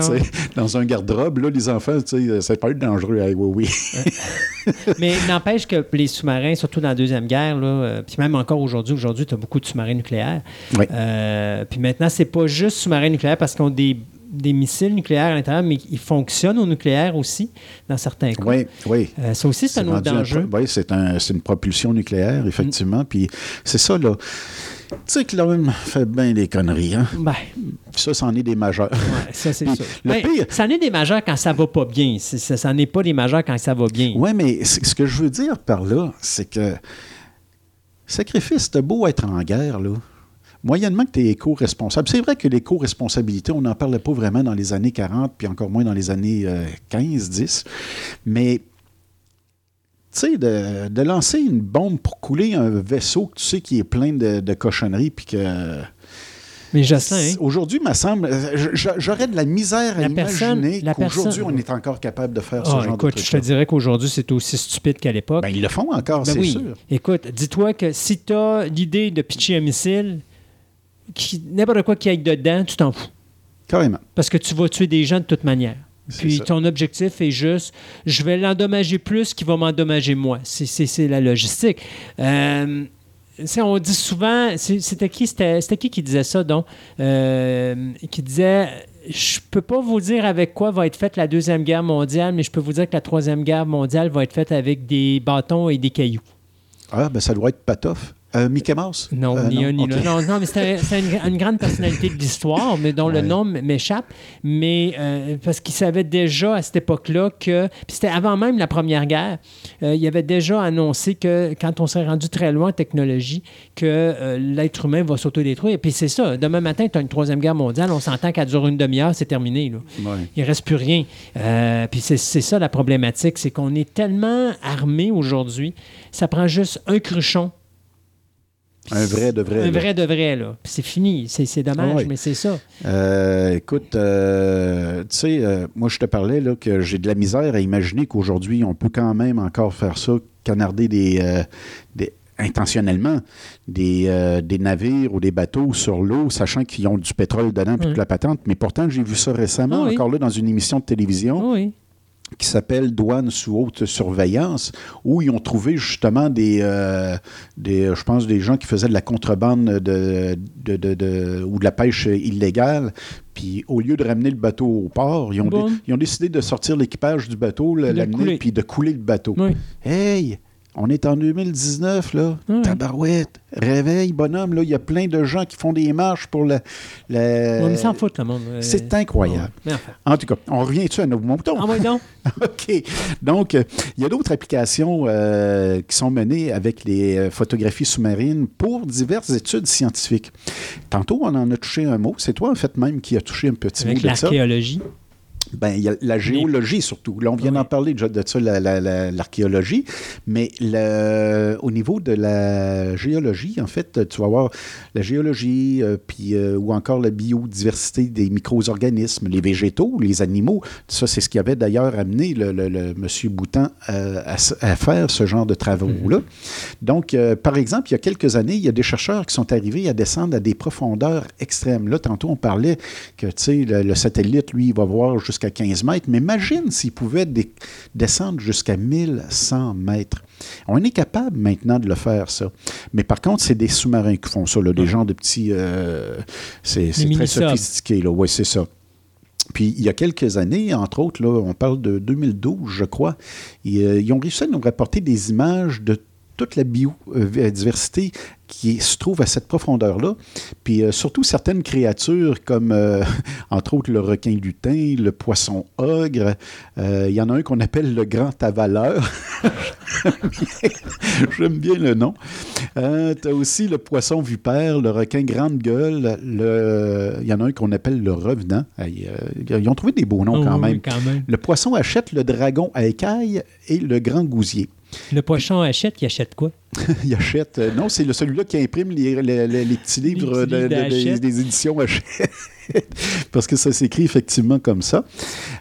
dans un garde-robe. Là, les enfants, ça peut être dangereux. Hey, oui, oui. Mais n'empêche que les sous-marins, surtout dans la Deuxième Guerre, là, euh, puis même encore aujourd'hui, aujourd'hui, tu as beaucoup de sous-marins nucléaires. Oui. Euh, puis maintenant, c'est pas juste sous-marins nucléaires parce qu'ils ont des, des missiles nucléaires à l'intérieur, mais ils fonctionnent au nucléaire aussi, dans certains cas. Oui, oui. Euh, ça aussi, c'est un autre un danger. pro- oui, c'est un- une propulsion nucléaire, effectivement. Puis c'est ça, là. Tu sais que l'homme fait bien des conneries. Hein? Ben, Ça, c'en est des majeurs. ouais, ça, c'est ça. le Ben, pire- Ça en est des majeurs quand ça va pas bien. Ça, ça n'est pas des majeurs quand ça va bien. Oui, mais ce que je veux dire par là, c'est que sacrifice, t'as beau être en guerre, là. Moyennement que tu es éco-responsable. C'est vrai que l'éco-responsabilité, on n'en parlait pas vraiment dans les années 40, puis encore moins dans les années euh, 15, 10. Mais, tu sais, de, de lancer une bombe pour couler un vaisseau que tu sais qui est plein de, de cochonneries, puis que. Mais Jocelyn, hein, Aujourd'hui, me semble, euh, j'aurais de la misère à La imaginer qu'aujourd'hui, on est encore capable de faire ce ah, genre écoute, de je te truc. dirais qu'aujourd'hui, c'est aussi stupide qu'à l'époque. Ben, ils le font encore, Ben c'est oui. sûr. Écoute, dis-toi que si tu as l'idée de pitcher un missile, qui- n'importe quoi qui aille dedans, tu t'en fous. Carrément. Parce que tu vas tuer des gens de toute manière. Puis ça. ton objectif est juste, je vais l'endommager plus qu'il va m'endommager moi. C'est- C'est c'est la logistique. Euh, on dit souvent, c'est- c'était qui, c'était c'était qui qui disait ça, donc, Euh, qui disait, je peux pas vous dire avec quoi va être faite la deuxième guerre mondiale, mais je peux vous dire que la troisième guerre mondiale va être faite avec des bâtons et des cailloux. Ah, ben ça doit être Patoff. Euh, Mickey Mouse? Non, Euh, ni un ni l'autre. Non, non, mais c'était une, une grande personnalité de l'histoire, mais dont le nom m'échappe. Mais euh, parce qu'il savait déjà à cette époque-là que. Puis c'était avant même la Première Guerre. euh, il avait déjà annoncé que quand on s'est rendu très loin en technologie, que l'être humain va s'autodétruire. Et puis c'est ça. Demain matin, tu as une Troisième Guerre mondiale. On s'entend qu'elle dure une demi-heure, c'est terminé. Là. Ouais. Il reste plus rien. Puis c'est c'est ça la problématique, c'est qu'on est tellement armé aujourd'hui, ça prend juste un cruchon. Un vrai de vrai. Un là. vrai de vrai, là. Puis c'est fini. C'est c'est dommage, Ah mais c'est ça. Euh, écoute, euh, tu sais, euh, moi je te parlais là, que j'ai de la misère à imaginer qu'aujourd'hui, on peut quand même encore faire ça, canarder des, des- intentionnellement des, euh, des navires ou des bateaux sur l'eau, sachant qu'ils ont du pétrole dedans puis toute la patente. Mais pourtant, j'ai vu ça récemment, Ah oui. encore là, dans une émission de télévision. Oui. Qui s'appelle Douane sous haute surveillance, où ils ont trouvé justement des, euh, des je pense, des gens qui faisaient de la contrebande de, de- de- de- ou de la pêche illégale. Puis au lieu de ramener le bateau au port, ils ont, Bon. dé- ils ont décidé de sortir l'équipage du bateau, l'amener, puis de couler le bateau. Oui. Hey! On est en 2019, là. Tabarouette. Réveille, bonhomme, là. Il y a plein de gens qui font des marches pour le. le- On s'en fout, le monde. Euh, C'est incroyable. En tout cas, on revient-tu à nos moutons? Ah, oui, donc? OK. Donc, euh, il y a d'autres applications euh, qui sont menées avec les photographies sous-marines pour diverses études scientifiques. Tantôt, on en a touché un mot. C'est toi, en fait, même, qui a touché un petit Avec mot de ça. l'archéologie. Ben, il y a la géologie surtout. Là, on vient Oui. d'en parler déjà de ça, la- la- la- l'archéologie. Mais au niveau de la géologie, en fait, tu vas voir la géologie, euh, puis, euh, ou encore la biodiversité des micro-organismes, les végétaux, les animaux. Ça, c'est ce qui avait d'ailleurs amené le, le- le monsieur Boutan euh, à, faire ce genre de travaux-là. Donc, euh, par exemple, il y a quelques années, il y a des chercheurs qui sont arrivés à descendre à des profondeurs extrêmes. Là, tantôt, on parlait que, tu sais, le, le satellite, lui, il va voir jusqu'à 15 mètres. Mais imagine s'il pouvait dé- descendre jusqu'à 1100 mètres. On est capable maintenant de le faire, ça. Mais par contre, c'est des sous-marins qui font ça, là, des gens de petits... euh, c'est très sophistiqué, là. Oui, c'est ça. Puis il y a quelques années, entre autres, là, on parle de 2012, je crois, ils, euh, ils ont réussi à nous rapporter des images de toute la biodiversité qui se trouve à cette profondeur-là. Puis euh, surtout certaines créatures comme, euh, entre autres, le requin lutin, le poisson ogre. Euh, Il y en a un qu'on appelle le grand avaleur. J'aime bien le nom. tu as aussi le poisson vipère, le requin grande gueule. Le... Il y en a un qu'on appelle le revenant. Ils ont trouvé des beaux noms Oh, quand, oui, même. quand même. Le poisson achète le dragon à écailles et le grand gousier. Le poisson achète, il achète quoi? Il achète. euh, non, c'est celui-là qui imprime les, les- les- les petits livres, petits livres de- de- des- éditions Hachette. Parce que ça s'écrit effectivement comme ça.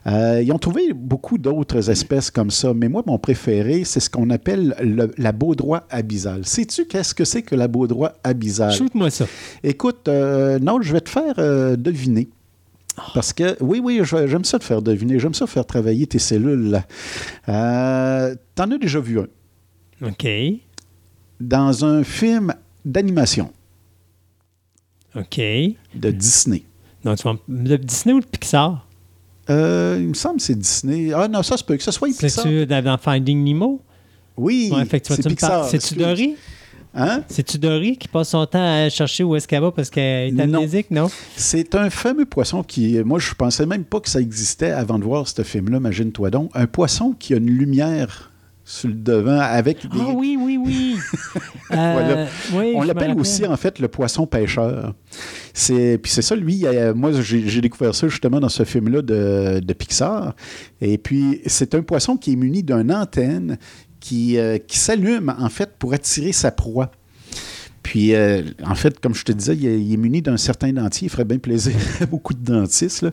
Euh, ils ont trouvé beaucoup d'autres espèces comme ça, mais moi, mon préféré, c'est ce qu'on appelle le- la baudroie abyssale. Sais-tu qu'est-ce que c'est que la baudroie abyssale? Shoot-moi ça. Écoute, euh, non, je vais te faire deviner. Parce que, oui, oui, j'aime ça te faire deviner. J'aime ça faire travailler tes cellules. T'en as déjà vu un? OK. Dans un film d'animation OK. de Disney. Donc, tu vas de Disney ou de Pixar? Euh, il me semble que c'est Disney. Ah non, ça se peut que ce soit Pixar. C'est-tu dans dans Finding Nemo? Oui, Ouais, c'est Pixar. C'est-tu. Dory? Hein? C'est-tu Dory qui passe son temps à chercher où est-ce qu'elle va parce qu'elle est Non. amnésique, non? C'est un fameux poisson qui. Moi, je pensais même pas que ça existait avant de voir ce film-là, imagine-toi donc. Un poisson qui a une lumière sur le devant avec des. Ah oui, oui, oui. Euh, oui, On l'appelle aussi, en fait, le poisson pêcheur. C'est, puis c'est ça, lui, a- moi, j'ai, j'ai découvert ça justement dans ce film-là de, de Pixar. Et puis, c'est un poisson qui est muni d'une antenne qui, euh, qui s'allume, en fait, pour attirer sa proie. Puis, euh, en fait, comme je te disais, il est, il est muni d'un certain dentier. Il ferait bien plaisir à beaucoup de dentistes. là.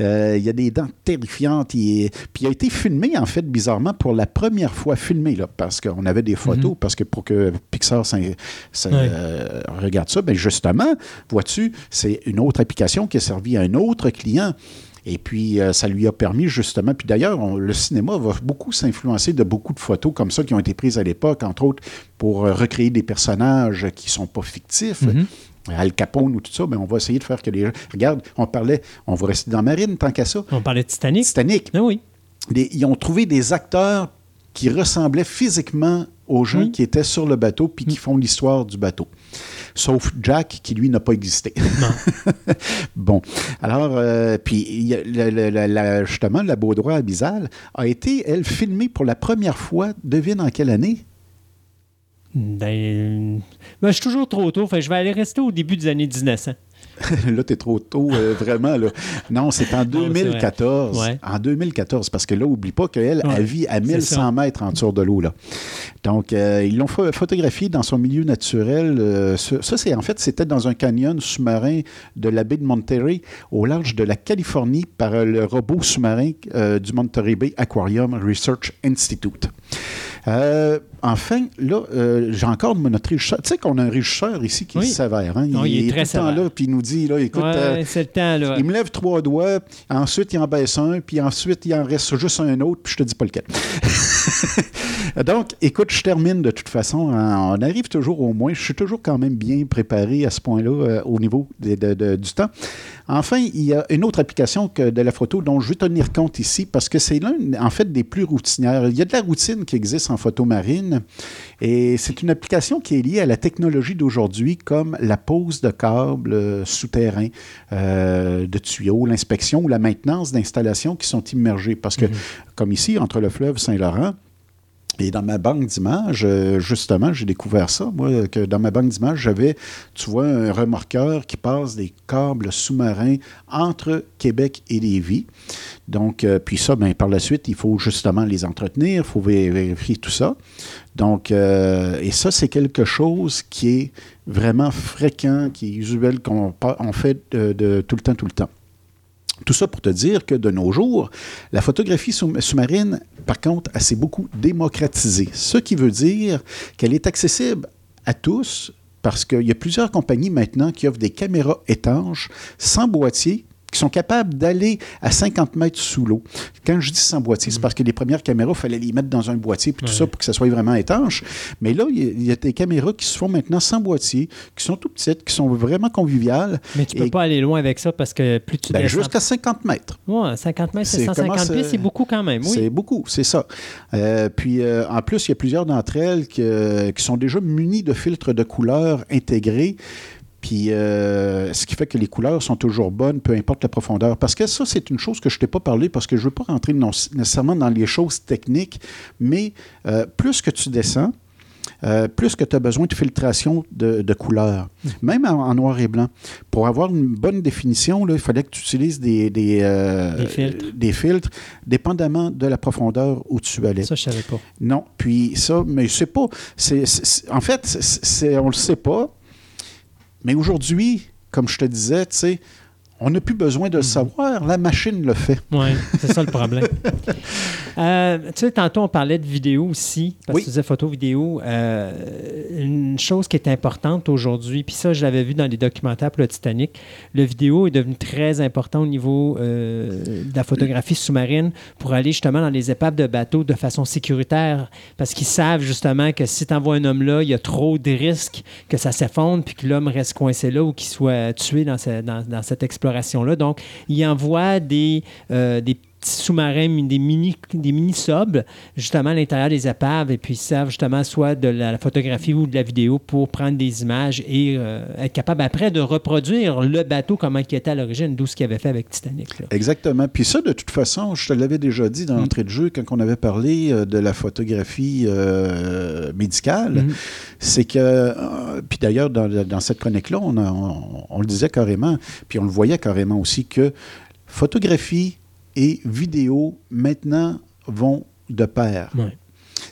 Euh, il a des dents terrifiantes. Il est- Puis, il a été filmé, en fait, bizarrement, pour la première fois filmé, là, parce qu'on avait des photos, parce que pour que Pixar euh, regarde ça, bien justement, vois-tu, c'est une autre application qui a servi à un autre client. Et puis, euh, ça lui a permis justement, puis d'ailleurs, le cinéma va beaucoup s'influencer de beaucoup de photos comme ça qui ont été prises à l'époque, entre autres pour euh, recréer des personnages qui ne sont pas fictifs. Mhm. Al Capone ou tout ça, ben on va essayer de faire que les gens. Regarde, on parlait, on va rester dans Marine tant qu'à ça. On parlait de Titanic. Titanic. Ah oui. Des- ils ont trouvé des acteurs qui ressemblaient physiquement aux gens Oui. qui étaient sur le bateau puis qui font l'histoire du bateau. Sauf Jack, qui lui n'a pas existé. bon. Alors, euh, puis le- le- justement, la Baudroie abyssale a été, elle, filmée pour la première fois, devine en quelle année? Ben, ben, je suis toujours trop tôt. Fait je vais aller rester au début des années 1900. là, t'es trop tôt, euh, vraiment. Là. Non, c'est en Non, c'est 2014. vrai. Ouais. En 2014, parce que là, oublie pas qu'elle, Ouais, vit à c'est 1100 ça. mètres en dessous de l'eau. Là. Donc, euh, ils l'ont pho- photographié dans son milieu naturel. euh, ça, c'est en fait, c'était dans un canyon sous-marin de la baie de Monterey, au large de la Californie, par le robot sous-marin du Monterey Bay Aquarium Research Institute. Euh, enfin, là, euh, j'ai encore de notre régisseur. Tu sais qu'on a un régisseur ici qui Oui. est sévère. Hein? Non, il est très tout le temps sévère. là, puis il nous dit, là, écoute, ouais, euh, c'est le temps, là. il me lève trois doigts, ensuite il en baisse un, puis ensuite il en reste juste un autre, puis je te dis pas lequel. Donc, écoute, je termine de toute façon. on arrive toujours au moins. Je suis toujours quand même bien préparé à ce point-là euh, au niveau de- de- de- du temps. Enfin, il y a une autre application que de la photo dont je vais tenir compte ici parce que c'est l'un, en fait, des plus routinières. Il y a de la routine qui existe en photo marine et c'est une application qui est liée à la technologie d'aujourd'hui comme la pose de câbles euh, souterrains, euh, de tuyaux, l'inspection ou la maintenance d'installations qui sont immergées. Parce que, comme ici, entre le fleuve Saint-Laurent, et dans ma banque d'images, euh, justement, j'ai découvert ça, moi, que dans ma banque d'images, j'avais, tu vois, un remorqueur qui passe des câbles sous-marins entre Québec et Lévis. Donc, euh, puis ça, ben, par la suite, il faut justement les entretenir, il faut vé- vérifier tout ça. Donc, euh, et ça, c'est quelque chose qui est vraiment fréquent, qui est usuel, qu'on fait de tout le temps, tout le temps. Tout ça pour te dire que de nos jours, la photographie sous- sous-marine, par contre, s'est beaucoup démocratisée. Ce qui veut dire qu'elle est accessible à tous parce qu'il y a plusieurs compagnies maintenant qui offrent des caméras étanches, sans boîtier, qui sont capables d'aller à 50 mètres sous l'eau. Quand je dis sans boîtier, c'est parce que les premières caméras, il fallait les mettre dans un boîtier puis tout Ouais. ça pour que ça soit vraiment étanche. Mais là, il y a- il y, a des caméras qui se font maintenant sans boîtier, qui sont tout petites, qui sont vraiment conviviales, Mais tu peux Et- pas aller loin avec ça parce que plus tu ben, jusqu'à 50 mètres. Ouais, 50 mètres, c'est C'est 150 comment pieds, c'est beaucoup quand même, oui. C'est beaucoup, c'est ça. Euh, puis euh, en plus, il y a plusieurs d'entre elles que- qui sont déjà munies de filtres de couleurs intégrés. Puis, euh, ce qui fait que les couleurs sont toujours bonnes, peu importe la profondeur. Parce que ça, c'est une chose que je ne t'ai pas parlé, parce que je ne veux pas rentrer non- nécessairement dans les choses techniques, mais euh, plus que tu descends, euh, plus que tu as besoin de filtration de, de couleurs, même en, en noir et blanc. Pour avoir une bonne définition, là, il fallait que tu utilises des, des, euh, Des filtres. des filtres, dépendamment de la profondeur où tu allais. Ça, je savais pas. Non, puis ça, mais je sais pas. En fait, c'est, c'est- on le sait pas. Mais aujourd'hui, comme je te disais, tu sais, on n'a plus besoin de le savoir. La machine le fait. Oui, c'est ça le problème. Euh, tu sais, tantôt, on parlait de vidéo aussi, parce Oui. que tu disais photo, vidéo. Euh, une chose qui est importante aujourd'hui, puis ça, je l'avais vu dans les documentaires pour le Titanic, le vidéo est devenu très important au niveau euh, de la photographie sous-marine pour aller justement dans les épaves de bateaux de façon sécuritaire, parce qu'ils savent justement que si tu envoies un homme là, il y a trop de risques que ça s'effondre, puis que l'homme reste coincé là ou qu'il soit tué dans, ce- dans- dans cette Donc, ils envoient des, euh, des petits sous-marins, des mini, des mini justement à l'intérieur des épaves, et puis ils servent justement soit de la, la photographie ou de la vidéo pour prendre des images et euh, être capable après de reproduire le bateau comment il était à l'origine, d'où ce qu'il avait fait avec Titanic. là. Exactement. Puis ça, de toute façon, je te l'avais déjà dit dans l'entrée de jeu quand on avait parlé euh, de la photographie euh, médicale, Mhm. c'est que, euh, puis d'ailleurs, dans, dans cette chronique-là, on, a- on- on le disait carrément, puis on le voyait carrément aussi, que photographie et vidéo, maintenant, vont de pair. Ouais.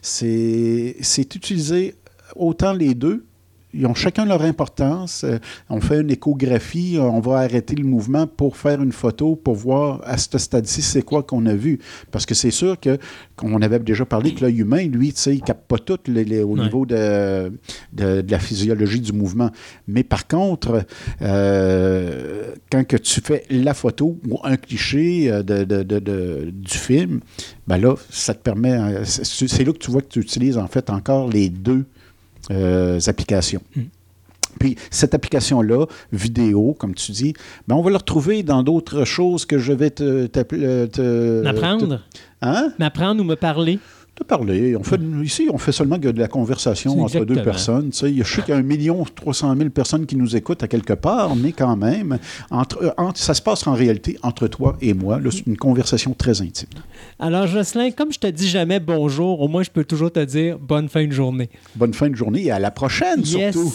C'est c'est utilisé autant les deux. Ils ont chacun leur importance. Euh, on fait une échographie, euh, on va arrêter le mouvement pour faire une photo, pour voir à ce stade-ci c'est quoi qu'on a vu. Parce que c'est sûr que, qu'on avait déjà parlé que l'œil humain, lui, tu sais, il ne capte pas tout les- les- au Ouais. niveau de, de- de la physiologie du mouvement. Mais par contre, euh, quand que tu fais la photo ou un cliché de, de- du film, ben là, ça te permet. C'est c'est là que tu vois que tu utilises en fait encore les deux euh, applications. Puis cette application-là, vidéo, comme tu dis, ben on va la retrouver dans d'autres choses que je vais te. te- M'apprendre, te- hein? m'apprendre ou me parler? Te parler. On fait, ici, on fait seulement que de la conversation entre deux personnes. Je sais qu'il y a un million trois cent mille personnes qui nous écoutent à quelque part, mais quand même, entre, euh, entre- ça se passe en réalité entre toi et moi. C'est une conversation très intime. Alors, Jocelyn, comme je te dis jamais bonjour, au moins je peux toujours te dire bonne fin de journée. Bonne fin de journée et à la prochaine, surtout.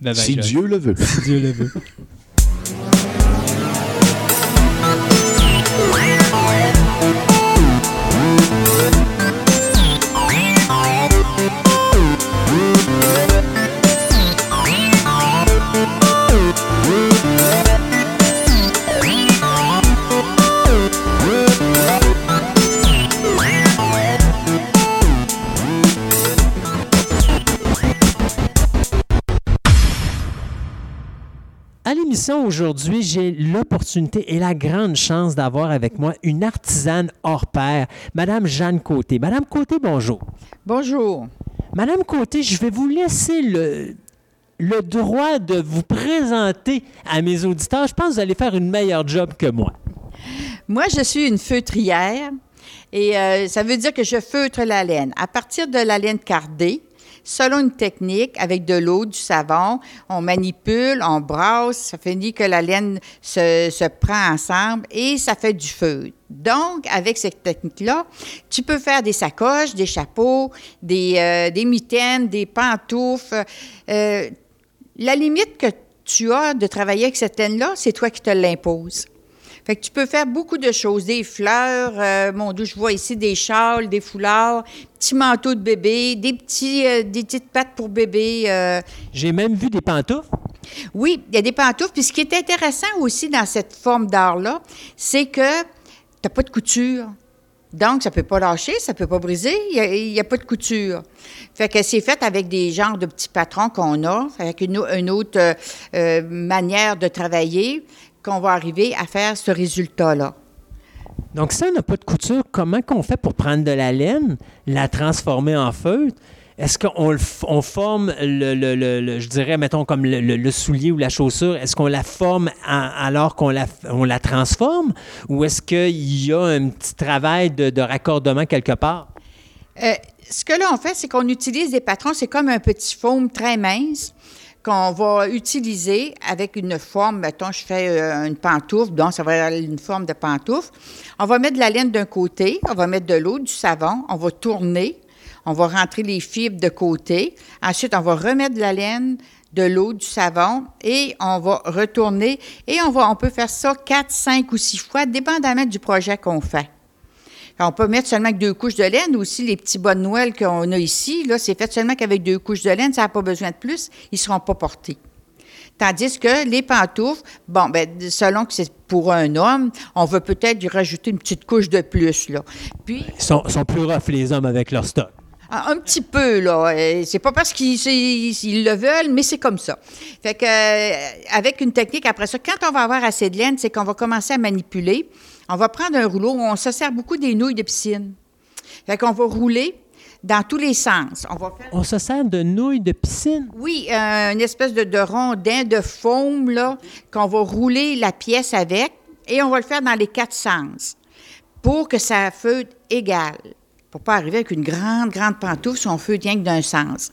Bye bye, Si. Dieu le veut. Si Dieu le veut. À l'émission aujourd'hui, j'ai l'opportunité et la grande chance d'avoir avec moi une artisane hors pair, Madame Jeanne Côté. Madame Côté, bonjour. Bonjour. Madame Côté, je vais vous laisser le, le droit de vous présenter à mes auditeurs. Je pense que vous allez faire une meilleure job que moi. Moi, je suis une feutrière et euh, ça veut dire que je feutre la laine. À partir de la laine cardée, selon une technique, avec de l'eau, du savon, on manipule, on brasse, ça finit que la laine se, se prend ensemble et ça fait du feutre. Donc, avec cette technique-là, tu peux faire des sacoches, des chapeaux, des, euh, des mitaines, des pantoufles. Euh, la limite que tu as de travailler avec cette laine-là, c'est toi qui te l'imposes. Fait que tu peux faire beaucoup de choses, des fleurs, euh, mon Dieu, je vois ici des châles, des foulards, petits manteaux de bébé, des petits, euh, des petites pattes pour bébé. euh. J'ai même vu des pantoufles. Oui, il y a des pantoufles. Puis ce qui est intéressant aussi dans cette forme d'art-là, c'est que tu n'as pas de couture. Donc, ça ne peut pas lâcher, ça ne peut pas briser, il n'y a, pas de couture. Fait que c'est fait avec des genres de petits patrons qu'on a, avec une, au- une autre euh, manière de travailler. Qu'on va arriver à faire ce résultat-là. Donc, si on n'a pas de couture, comment qu'on fait pour prendre de la laine, la transformer en feutre? Est-ce qu'on on forme, le, le- le- le- je dirais, mettons, comme le, soulier ou la chaussure, est-ce qu'on la forme alors qu'on la, on la transforme? Ou est-ce qu'il y a un petit travail de, de raccordement quelque part? Euh, ce que là, on fait, c'est qu'on utilise des patrons, c'est comme un petit foam très mince qu'on va utiliser avec une forme, mettons, je fais euh, une pantoufle, donc ça va être une forme de pantoufle. On va mettre de la laine d'un côté, on va mettre de l'eau, du savon, on va tourner, on va rentrer les fibres de côté. Ensuite, on va remettre de la laine, de l'eau, du savon et on va retourner et on va, on peut faire ça quatre, cinq ou six fois, dépendamment du projet qu'on fait. On peut mettre seulement avec deux couches de laine. Aussi, les petits bas de Noël qu'on a ici, là, c'est fait seulement qu'avec deux couches de laine, ça n'a pas besoin de plus. Ils ne seront pas portés. Tandis que les pantoufles, bon, ben, selon que c'est pour un homme, on veut peut-être lui rajouter une petite couche de plus, là. Puis, Ils sont, sont plus rough, les hommes, avec leur stock. un un petit peu, là. C'est pas parce qu'ils ils le veulent, mais c'est comme ça. Fait que, euh, avec une technique, après ça, quand on va avoir assez de laine, c'est qu'on va commencer à manipuler. On va prendre un rouleau. On se sert beaucoup des nouilles de piscine. Fait qu'on va rouler dans tous les sens. On va faire. On se sert de nouilles de piscine? Oui, euh, une espèce de, de rondin de foam, là, qu'on va rouler la pièce avec, et on va le faire dans les quatre sens pour que ça feutre égal. Pour pas arriver avec une grande, grande pantoufle si on feutre rien que d'un sens.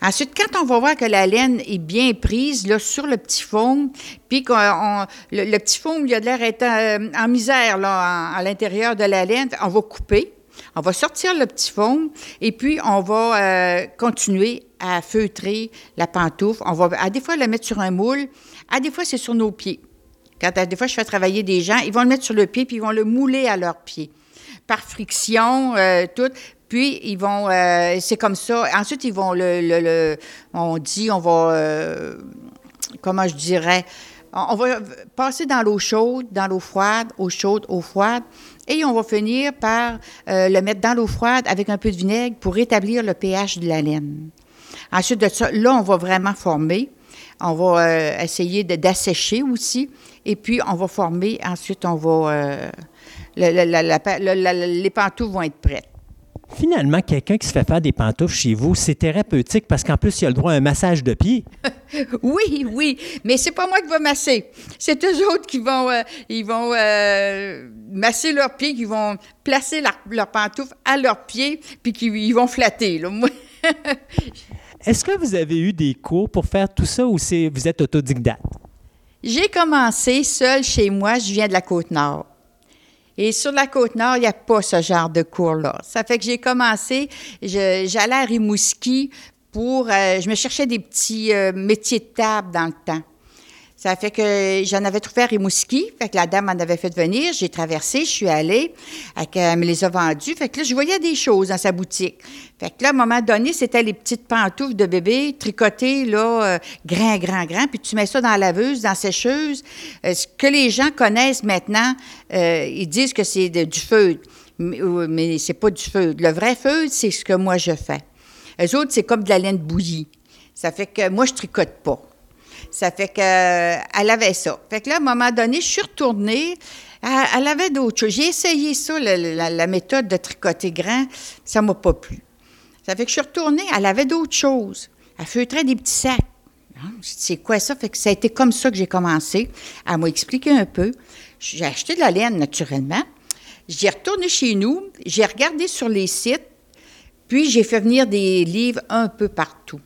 Ensuite, quand on va voir que la laine est bien prise sur le petit foam, puis qu'on on- le, petit foam, il a de l'air euh, en misère là, à l'intérieur de la laine, on va couper. On va sortir le petit foam et puis on va euh, continuer à feutrer la pantoufle. On va à des fois la mettre sur un moule, à des fois c'est sur nos pieds. Quand à des fois je fais travailler des gens, ils vont le mettre sur le pied puis ils vont le mouler à leurs pieds par friction, euh, tout. Puis ils vont, euh, c'est comme ça. Ensuite ils vont le, on dit, on va, euh, comment je dirais, on va passer dans l'eau chaude, dans l'eau froide, eau chaude, eau froide, et on va finir par le mettre dans l'eau froide avec un peu de vinaigre pour rétablir le pH de la laine. Ensuite de ça, là, on va vraiment former. On va essayer d'assécher aussi. Et puis, on va former. Ensuite, on va. Le- le- les pantoufles vont être prêtes. Finalement, quelqu'un qui se fait faire des pantoufles chez vous, c'est thérapeutique parce qu'en plus, il a le droit à un massage de pied. Oui, oui, mais c'est pas moi qui vais masser. C'est eux autres qui vont, euh, ils vont euh, masser leurs pieds, qui vont placer leur- leurs pantoufles à leurs pieds, puis qui ils vont flatter. Là. Est-ce que vous avez eu des cours pour faire tout ça ou vous êtes autodidacte? J'ai commencé seule chez moi, je viens de la Côte-Nord. Et sur la Côte-Nord, il n'y a pas ce genre de cours-là. Ça fait que j'ai commencé, j'allais à Rimouski pour, euh, je me cherchais des petits euh, métiers de table dans le temps. Ça fait que j'en avais trouvé à Rimouski. Fait que la dame m'en avait fait venir. J'ai traversé, je suis allée. Qu'elle me les a vendus. Fait que là, je voyais des choses dans sa boutique. Fait que là, à un moment donné, c'était les petites pantoufles de bébé tricotées, là, euh, grand, grand, grand. Puis tu mets ça dans la laveuse, dans la sécheuse. Euh, ce que les gens connaissent maintenant, euh, ils disent que c'est du feutre. Mais, c'est pas du feutre. Le vrai feutre, c'est ce que moi, je fais. Les autres, c'est comme de la laine bouillie. Ça fait que moi, je tricote pas. Ça fait que euh, avait ça. Fait que là, à un moment donné, je suis retournée. Elle, avait d'autres choses. J'ai essayé ça, la, méthode de tricoter grand. Ça m'a pas plu. Ça fait que je suis retournée. Elle avait d'autres choses. Elle feutrait des petits sacs. Ah, C'est quoi ça? Fait que ça a été comme ça que j'ai commencé. Elle m'a expliqué un peu. J'ai acheté de la laine, naturellement. J'ai retourné chez nous. J'ai regardé sur les sites. Puis, j'ai fait venir des livres un peu partout.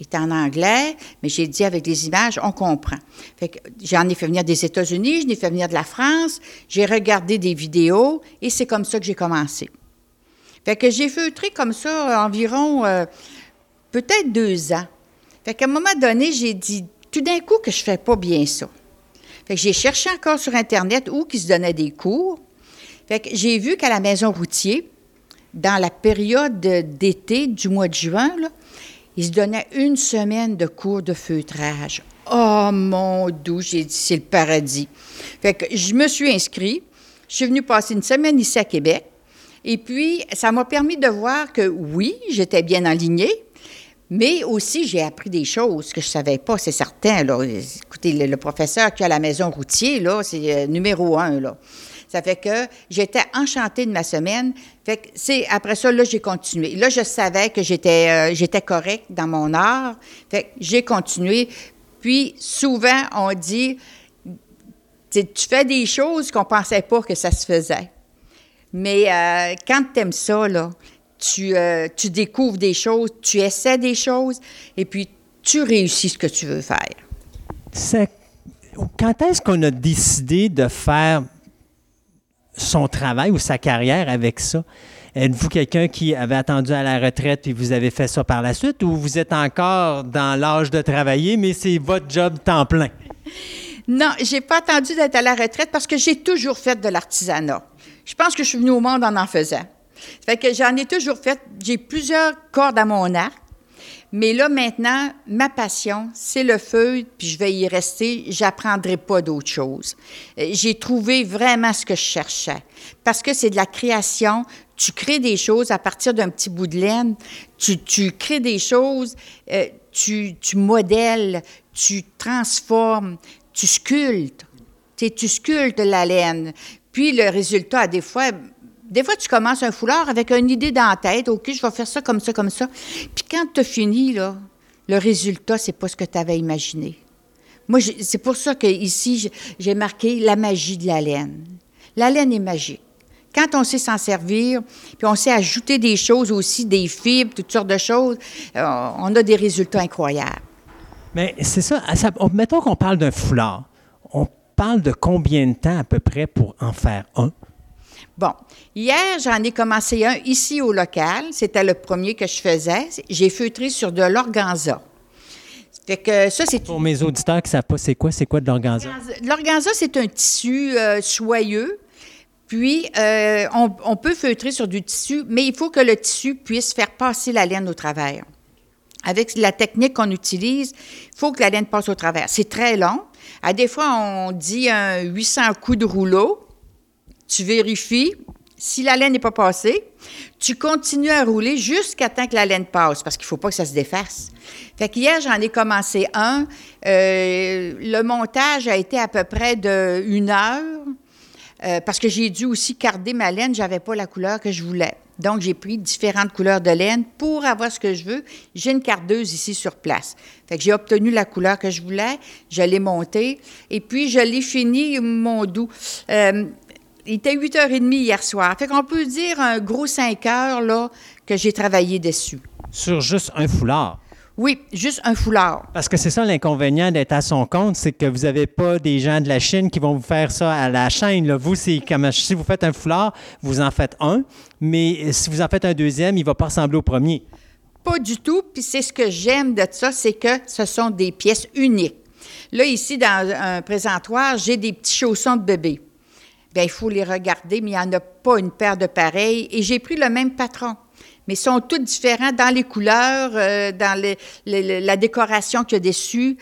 Est en anglais, mais j'ai dit avec des images, on comprend. J'en ai fait venir des États-Unis, je l'ai fait venir de la France, j'ai regardé des vidéos et c'est comme ça que j'ai commencé. Fait que j'ai feutré comme ça environ euh, peut-être deux ans. Fait qu'à un moment donné, j'ai dit tout d'un coup que je fais pas bien ça. Fait que j'ai cherché encore sur Internet où qui se donnait des cours. Fait que j'ai vu qu'à la maison routier, dans la période de- d'été du mois de juin, ils se donnaient une semaine de cours de feutrage. Oh mon doux, j'ai dit, c'est le paradis. Fait que je me suis inscrit. Je suis venue passer une semaine ici à Québec. Et puis, ça m'a permis de voir que oui, j'étais bien alignée, Mais aussi, j'ai appris des choses que je ne savais pas, c'est certain. Écoutez, le, professeur qui a la maison routier, c'est euh, numéro un. Là. Ça fait que j'étais enchantée de ma semaine. Fait que après ça là j'ai continué. Là je savais que j'étais euh, correcte dans mon art. Fait j'ai continué. Puis souvent on dit tu fais des choses qu'on pensait pas que ça se faisait. Mais euh, quand tu aimes ça là, tu, euh, tu découvres des choses, tu essaies des choses et puis tu réussis ce que tu veux faire. Quand est-ce qu'on a décidé de faire son travail ou sa carrière avec ça? Êtes-vous quelqu'un qui avait attendu à la retraite et vous avez fait ça par la suite ou vous êtes encore dans l'âge de travailler, mais c'est votre job temps plein? Non, j'ai pas attendu d'être à la retraite parce que j'ai toujours fait de l'artisanat. Je pense que je suis venue au monde en en faisant. Ça fait que j'en ai toujours fait. J'ai plusieurs cordes à mon arc. Mais là, maintenant, ma passion, c'est le feu, puis je vais y rester. J'apprendrai pas d'autre chose. Euh, J'ai trouvé vraiment ce que je cherchais. Parce que c'est de la création. Tu crées des choses à partir d'un petit bout de laine. Tu, tu crées des choses, euh, tu, tu modèles, tu transformes, tu sculptes. Tu sais, sculptes la laine. Puis le résultat, des fois, des fois, tu commences un foulard avec une idée dans la tête. OK, je vais faire ça comme ça, comme ça. Puis quand tu as fini, le résultat, c'est pas ce que tu avais imaginé. Moi, c'est pour ça que ici j'ai- marqué la magie de la laine. La laine est magique. Quand on sait s'en servir, puis on sait ajouter des choses aussi, des fibres, toutes sortes de choses, euh, on a des résultats incroyables. Mais c'est ça, ça- on- mettons qu'on parle d'un foulard. On parle de combien de temps à peu près pour en faire un? Bon, hier, j'en ai commencé un ici au local. C'était le premier que je faisais. J'ai feutré sur de l'organza. Fait que ça, c'est Pour mes auditeurs qui ne savent pas c'est quoi, c'est quoi de l'organza? L'organza, c'est un tissu euh, soyeux. Puis, euh, on, on peut feutrer sur du tissu, mais il faut que le tissu puisse faire passer la laine au travers. Avec la technique qu'on utilise, il faut que la laine passe au travers. C'est très long. À des fois, on dit un 800 coups de rouleau. Tu vérifies. Si la laine n'est pas passée, tu continues à rouler jusqu'à temps que la laine passe, parce qu'il ne faut pas que ça se défasse. Fait qu'hier, j'en ai commencé un. Euh, le montage a été à peu près de une heure, euh, parce que j'ai dû aussi carder ma laine. J'avais pas la couleur que je voulais. Donc, j'ai pris différentes couleurs de laine pour avoir ce que je veux. J'ai une cardeuse ici sur place. Fait que j'ai obtenu la couleur que je voulais, je l'ai montée, et puis je l'ai fini, mon doux. Euh, il était 8h30 hier soir. Fait qu'on peut dire un gros 5 heures, là, que j'ai travaillé dessus. Sur juste un foulard. Oui, juste un foulard. Parce que c'est ça l'inconvénient d'être à son compte, c'est que vous n'avez pas des gens de la Chine qui vont vous faire ça à la chaîne. là. Vous, c'est comme si vous faites un foulard, vous en faites un, mais si vous en faites un deuxième, il ne va pas ressembler au premier. Pas du tout. Puis c'est ce que j'aime de ça, c'est que ce sont des pièces uniques. Là, ici, dans un présentoir, j'ai des petits chaussons de bébé. Bien, il faut les regarder, mais il n'y en a pas une paire de pareils. Et j'ai pris le même patron. Mais ils sont tous différents dans les couleurs, euh, dans la décoration qu'il y a dessus.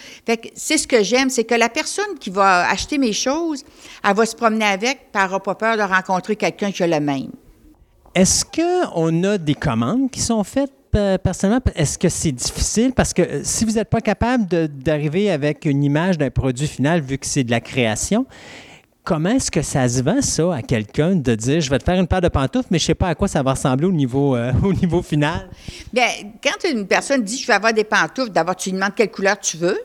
C'est ce que j'aime, c'est que la personne qui va acheter mes choses, elle va se promener avec, puis elle n'aura pas peur de rencontrer quelqu'un qui a le même. Est-ce qu'on a des commandes qui sont faites euh, personnellement? Est-ce que c'est difficile? Parce que euh, si vous n'êtes pas capable d'arriver avec une image d'un produit final, vu que c'est de la création, comment est-ce que ça se vend, ça, à quelqu'un de dire je vais te faire une paire de pantoufles, mais je ne sais pas à quoi ça va ressembler au niveau, euh, final? Bien, quand une personne dit je vais avoir des pantoufles, d'abord tu lui demandes quelle couleur tu veux.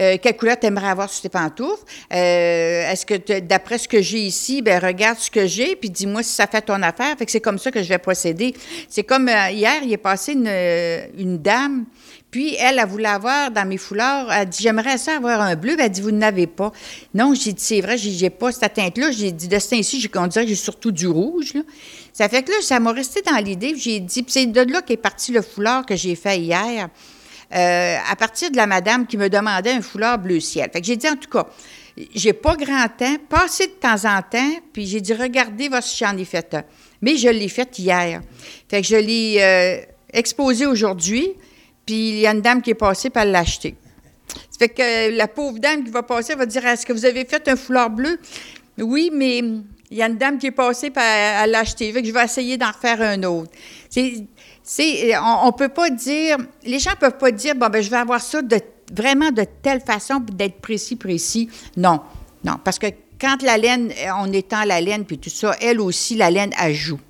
Euh, quelle couleur tu aimerais avoir sur tes pantoufles? Euh, Est-ce que, d'après ce que j'ai ici, ben regarde ce que j'ai, puis dis-moi si ça fait ton affaire. Fait que c'est comme ça que je vais procéder. C'est comme hier, il est passé une dame, puis elle, elle voulait avoir dans mes foulards, elle dit J'aimerais ça avoir un bleu. Elle dit Vous n'avez pas. Non, j'ai dit C'est vrai, j'ai pas cette teinte-là. J'ai dit De ce teint-ci, j'ai- que j'ai surtout du rouge. Ça fait que là, ça m'a resté dans l'idée. J'ai dit Puis c'est de là qu'est parti le foulard que j'ai fait hier. Euh, à partir de la madame qui me demandait un foulard bleu ciel. J'ai dit, en tout cas, j'ai pas grand temps, passez de temps en temps, puis j'ai dit, regardez voir si j'en ai fait un. Mais je l'ai fait hier. Fait que je l'ai euh, exposé aujourd'hui, puis il y a une dame qui est passée, puis elle l'a acheté. Ça fait que la pauvre dame qui va passer elle va dire, est-ce que vous avez fait un foulard bleu? Oui, mais il y a une dame qui est passée, puis elle elle l'a acheté. Fait que je vais essayer d'en refaire un autre. C'est- on, on peut pas dire, les gens peuvent pas dire, bon, ben, je vais avoir ça de, vraiment de telle façon, d'être précis, précis. Non, non, parce que quand la laine, on étend la laine, puis tout ça, elle aussi, la laine ajoute.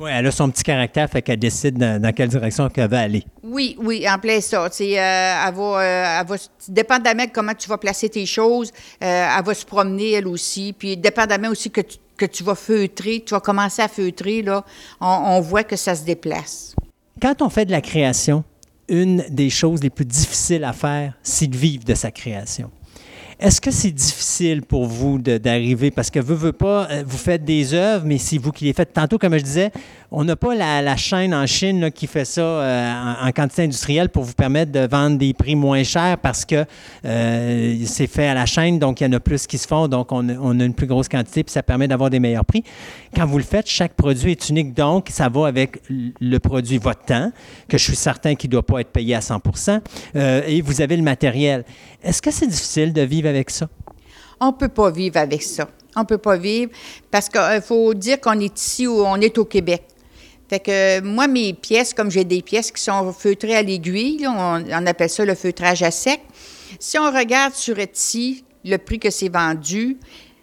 Oui, elle a son petit caractère, fait qu'elle décide dans, dans quelle direction qu'elle va aller. Oui, oui, en plein ça. Euh, elle va, euh, elle va, dépendamment de comment tu vas placer tes choses, euh, elle va se promener elle aussi. Puis dépendamment aussi que tu, que tu vas feutrer, tu vas commencer à feutrer, là, on, on voit que ça se déplace. Quand on fait de la création, une des choses les plus difficiles à faire, c'est de vivre de sa création. Est-ce que c'est difficile pour vous d'arriver, parce que vous, veux pas, euh, vous faites des œuvres, mais c'est vous qui les faites. Tantôt, comme je disais, on n'a pas la, chaîne en Chine qui fait ça euh, en, quantité industrielle pour vous permettre de vendre des prix moins chers parce que euh, c'est fait à la chaîne, donc il y en a plus qui se font, donc on, a- une plus grosse quantité, puis ça permet d'avoir des meilleurs prix. Quand vous le faites, chaque produit est unique, donc ça va avec le produit votre temps, que je suis certain qu'il ne doit pas être payé à 100 euh, et vous avez le matériel. Est-ce que c'est difficile de vivre On peut pas vivre avec ça. On peut pas vivre parce qu'il faut dire qu'on est ici ou on est au Québec. Fait que euh, moi, mes pièces, comme j'ai des pièces qui sont feutrées à l'aiguille, on, appelle ça le feutrage à sec. Si on regarde sur Etsy le prix que c'est vendu,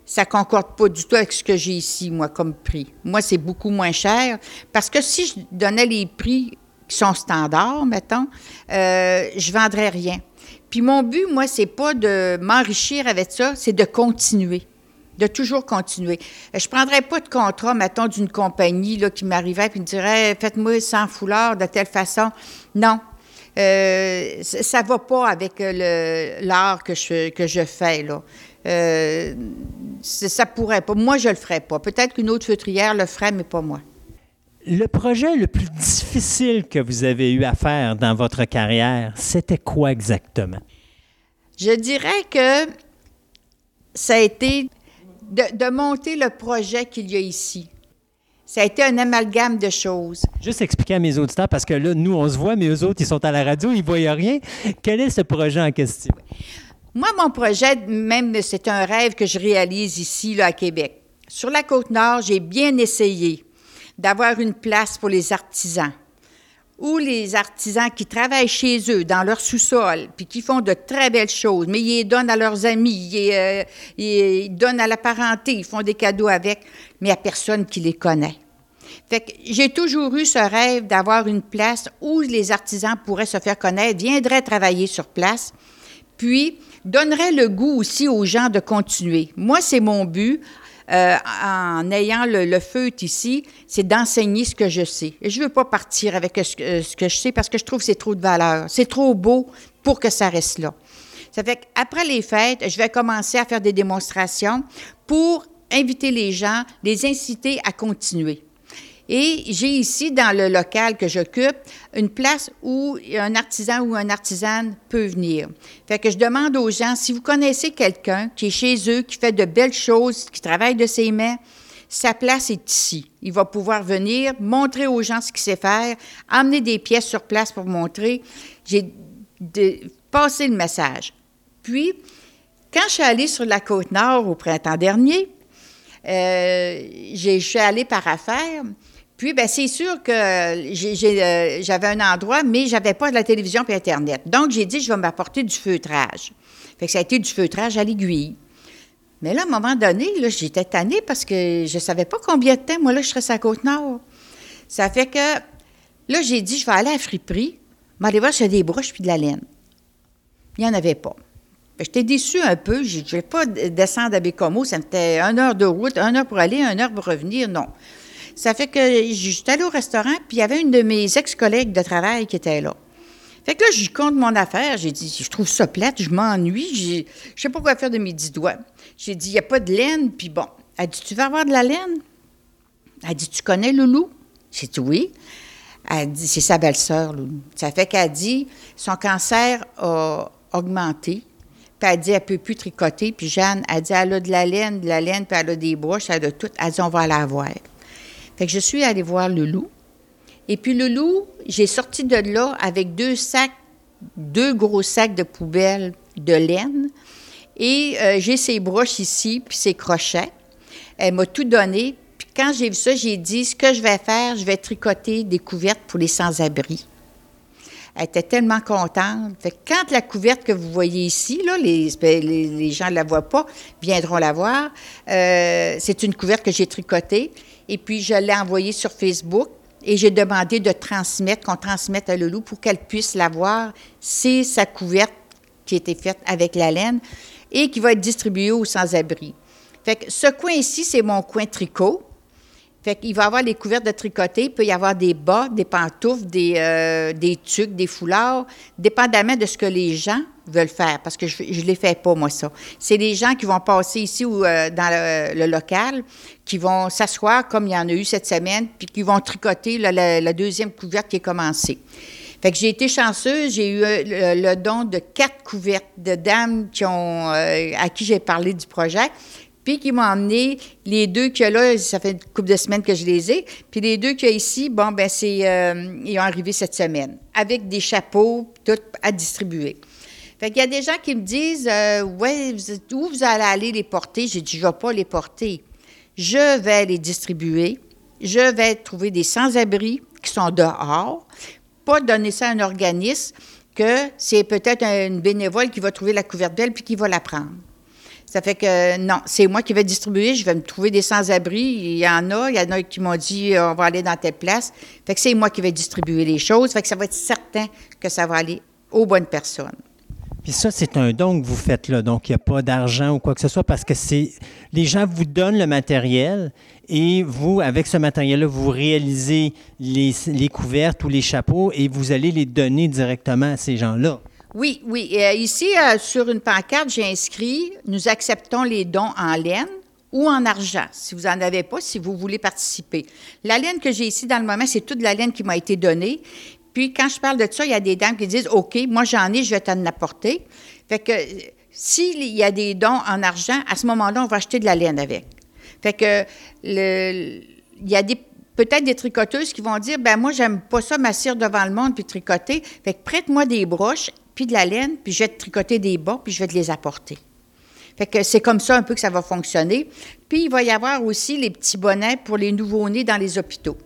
ça concorde pas du tout avec ce que j'ai ici, moi, comme prix. Moi, c'est beaucoup moins cher parce que si je donnais les prix qui sont standards, mettons, euh, je vendrais rien. Puis mon but, moi, c'est pas de m'enrichir avec ça, c'est de continuer, de toujours continuer. Euh, Je prendrais pas de contrat, mettons, d'une compagnie là, qui m'arriverait et me dirait Faites-moi 100 foulards de telle façon. Non. Euh, ça va pas avec euh, l'art que je, fais, là. Euh, ça pourrait pas. Moi, je le ferais pas. Peut-être qu'une autre feutrière le ferait, mais pas moi. Le projet le plus difficile que vous avez eu à faire dans votre carrière, c'était quoi exactement? Je dirais que ça a été de, de monter le projet qu'il y a ici. Ça a été un amalgame de choses. Juste expliquer à mes auditeurs, parce que là, nous, on se voit, mais eux autres, ils sont à la radio, ils ne voient rien. Quel est ce projet en question? Moi, mon projet, même, c'est un rêve que je réalise ici, là, à Québec. Sur la côte nord, j'ai bien essayé d'avoir une place pour les artisans ou les artisans qui travaillent chez eux, dans leur sous-sol, puis qui font de très belles choses, mais ils les donnent à leurs amis, ils, euh, donnent à la parenté, ils font des cadeaux avec, mais a personne qui les connaît. J'ai toujours eu ce rêve d'avoir une place où les artisans pourraient se faire connaître, viendraient travailler sur place, puis donnerait le goût aussi aux gens de continuer. Moi, c'est mon but. Euh, en ayant le, le feutre ici, c'est d'enseigner ce que je sais. Et je ne veux pas partir avec ce que, ce que je sais parce que je trouve que c'est trop de valeur. C'est trop beau pour que ça reste là. Ça fait qu'après les fêtes, je vais commencer à faire des démonstrations pour inviter les gens, les inciter à continuer. Et j'ai ici, dans le local que j'occupe, une place où un artisan ou une artisane peut venir. Fait que je demande aux gens, si vous connaissez quelqu'un qui est chez eux, qui fait de belles choses, qui travaille de ses mains, sa place est ici. Il va pouvoir venir montrer aux gens ce qu'il sait faire, amener des pièces sur place pour montrer. J'ai passé le message. Puis, quand je suis allée sur la côte nord au printemps dernier, euh, je suis allée par affaire. Puis, ben, c'est sûr que j'ai, euh, j'avais un endroit, mais j'avais pas de la télévision et Internet. Donc, j'ai dit, je vais m'apporter du feutrage. Fait que ça a été du feutrage à l'aiguille. Mais là, à un moment donné, j'étais tannée parce que je savais pas combien de temps, moi, là, je serais la Côte-Nord. Ça fait que, là, j'ai dit, je vais aller à friperie, m'aller voir a des broches puis de la laine. Il n'y en avait pas. Que J'étais déçue un peu. Je ne vais pas descendre à Bécomo. Ça me fait une heure de route, une heure pour aller, une heure pour revenir. Non. Ça fait que j'étais allée au restaurant, puis il y avait une de mes ex-collègues de travail qui était là. Fait que là, je lui compte mon affaire. J'ai dit, je trouve ça plate, je m'ennuie. Je sais pas quoi faire de mes dix doigts. J'ai dit, il n'y a pas de laine, puis bon. Elle dit, tu veux avoir de la laine? Elle dit, tu connais Loulou? J'ai dit, oui. Elle dit, c'est sa belle-sœur, Loulou. Ça fait qu'elle dit, son cancer a augmenté. Puis elle dit, elle ne peut plus tricoter. Puis Jeanne, elle dit, elle a de la laine, de la laine, puis elle a des broches, elle a tout. Elle dit, on va la voir. Fait que je suis allée voir Loulou. Et puis Loulou, j'ai sorti de là avec deux sacs, deux gros sacs de poubelle de laine. Et euh, j'ai ses broches ici, puis ses crochets. Elle m'a tout donné. Puis quand j'ai vu ça, j'ai dit, ce que je vais faire, je vais tricoter des couvertes pour les sans-abri. Elle était tellement contente. Quand la couverte que vous voyez ici, là, les gens ne la voient pas, viendront la voir. Euh, c'est une couverte que j'ai tricotée. Et puis, je l'ai envoyée sur Facebook. Et j'ai demandé de transmettre, qu'on transmette à Loulou pour qu'elle puisse la voir. C'est sa couverte qui a été faite avec la laine et qui va être distribuée aux sans-abri. Fait que ce coin ici, c'est mon coin tricot. Fait va y avoir les couvertes de tricoter, il peut y avoir des bas, des pantoufles, des, euh, des tucs, des foulards, dépendamment de ce que les gens veulent faire, parce que je ne les fais pas, moi, ça. C'est les gens qui vont passer ici ou euh, dans le, local, qui vont s'asseoir, comme il y en a eu cette semaine, puis qui vont tricoter la, deuxième couverte qui est commencée. Fait que j'ai été chanceuse, j'ai eu euh, le, don de quatre couvertes de dames qui ont, à qui j'ai parlé du projet, puis qui m'ont emmené les deux qu'il y a là, ça fait une couple de semaines que je les ai, puis les deux qu'il y a ici, bon, ben c'est, euh, ils ont arrivé cette semaine, avec des chapeaux, tout à distribuer. Fait qu'il y a des gens qui me disent, euh, ouais, vous, où vous allez aller les porter? J'ai dit, je ne vais pas les porter. Je vais les distribuer. Je vais trouver des sans-abri qui sont dehors, pas donner ça à un organisme que c'est peut-être une bénévole qui va trouver la couverte belle puis qui va la prendre. Ça fait que non, c'est moi qui vais distribuer, je vais me trouver des sans-abri. Il y en a, il y en a qui m'ont dit on va aller dans telle place. Fait que c'est moi qui vais distribuer les choses. Fait que ça va être certain que ça va aller aux bonnes personnes. Puis ça, c'est un don que vous faites là. Donc, il n'y a pas d'argent ou quoi que ce soit parce que c'est les gens vous donnent le matériel et vous, avec ce matériel-là, vous réalisez les, les couvertes ou les chapeaux et vous allez les donner directement à ces gens-là. Oui, oui. Euh, ici, euh, sur une pancarte, j'ai inscrit Nous acceptons les dons en laine ou en argent, si vous n'en avez pas, si vous voulez participer. La laine que j'ai ici dans le moment, c'est toute la laine qui m'a été donnée. Puis quand je parle de ça, il y a des dames qui disent OK, moi j'en ai, je vais t'en apporter. Fait que s'il y a des dons en argent, à ce moment-là, on va acheter de la laine avec. Fait que il y a peut-être des tricoteuses qui vont dire ben moi j'aime pas ça m'assire devant le monde puis tricoter. Fait que prête-moi des broches puis de la laine, puis je vais te tricoter des bas, puis je vais te les apporter. Fait que c'est comme ça un peu que ça va fonctionner. Puis il va y avoir aussi les petits bonnets pour les nouveaux-nés dans les hôpitaux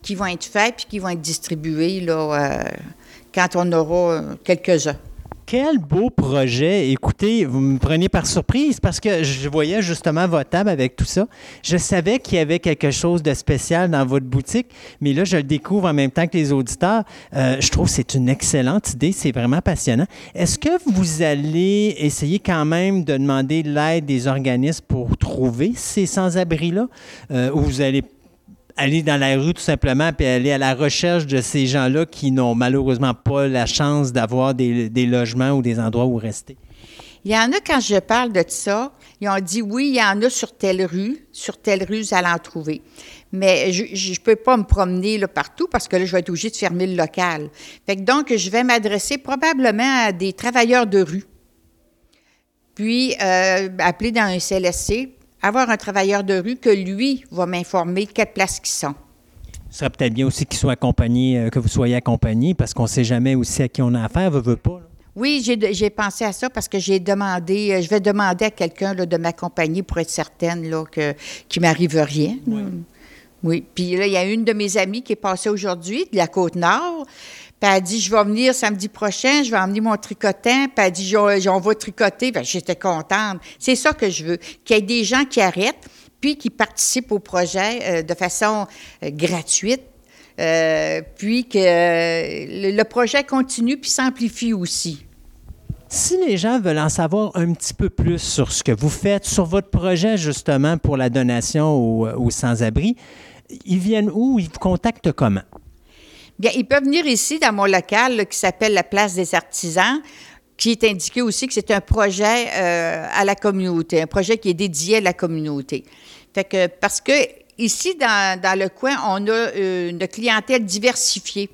qui vont être faits puis qui vont être distribués là, euh, quand on aura euh, quelques-uns. Quel beau projet. Écoutez, vous me prenez par surprise parce que je voyais justement votre table avec tout ça. Je savais qu'il y avait quelque chose de spécial dans votre boutique, mais là, je le découvre en même temps que les auditeurs. Euh, je trouve que c'est une excellente idée. C'est vraiment passionnant. Est-ce que vous allez essayer quand même de demander l'aide des organismes pour trouver ces sans-abri-là euh, ou vous allez aller dans la rue tout simplement puis aller à la recherche de ces gens-là qui n'ont malheureusement pas la chance d'avoir des, logements ou des endroits où rester? Il y en a, quand je parle de ça, ils ont dit oui, il y en a sur telle rue, sur telle rue, vous allez en trouver. Mais je ne peux pas me promener partout parce que là, je vais être obligée de fermer le local. Fait que donc, je vais m'adresser probablement à des travailleurs de rue. Puis, euh, appeler dans un CLSC avoir un travailleur de rue que lui va m'informer de quelle place ils sont. Ce serait peut-être bien aussi qu'ils soient accompagnés, euh, que vous soyez accompagnés, parce qu'on ne sait jamais aussi à qui on a affaire, veut, veut pas. Là. Oui, j'ai pensé à ça parce que j'ai demandé, euh, je vais demander à quelqu'un de m'accompagner pour être certaine là, que, qu'il ne m'arrive rien. Oui. Oui. Puis là, il y a une de mes amies qui est passée aujourd'hui de la Côte-Nord. Puis elle dit, je vais venir samedi prochain, je vais emmener mon tricotin. Puis elle dit, on va tricoter. Bien, j'étais contente. C'est ça que je veux, qu'il y ait des gens qui arrêtent, puis qui participent au projet euh, de façon euh, gratuite. Euh, puis que le, le projet continue puis s'amplifie aussi. Si les gens veulent en savoir un petit peu plus sur ce que vous faites, sur votre projet justement pour la donation aux, aux sans-abri, ils viennent où? Ils vous contactent comment? Ils peuvent venir ici dans mon local qui s'appelle la Place des Artisans, qui est indiqué aussi que c'est un projet euh, à la communauté, un projet qui est dédié à la communauté. Fait que, parce que ici, dans, le coin, on a une clientèle diversifiée.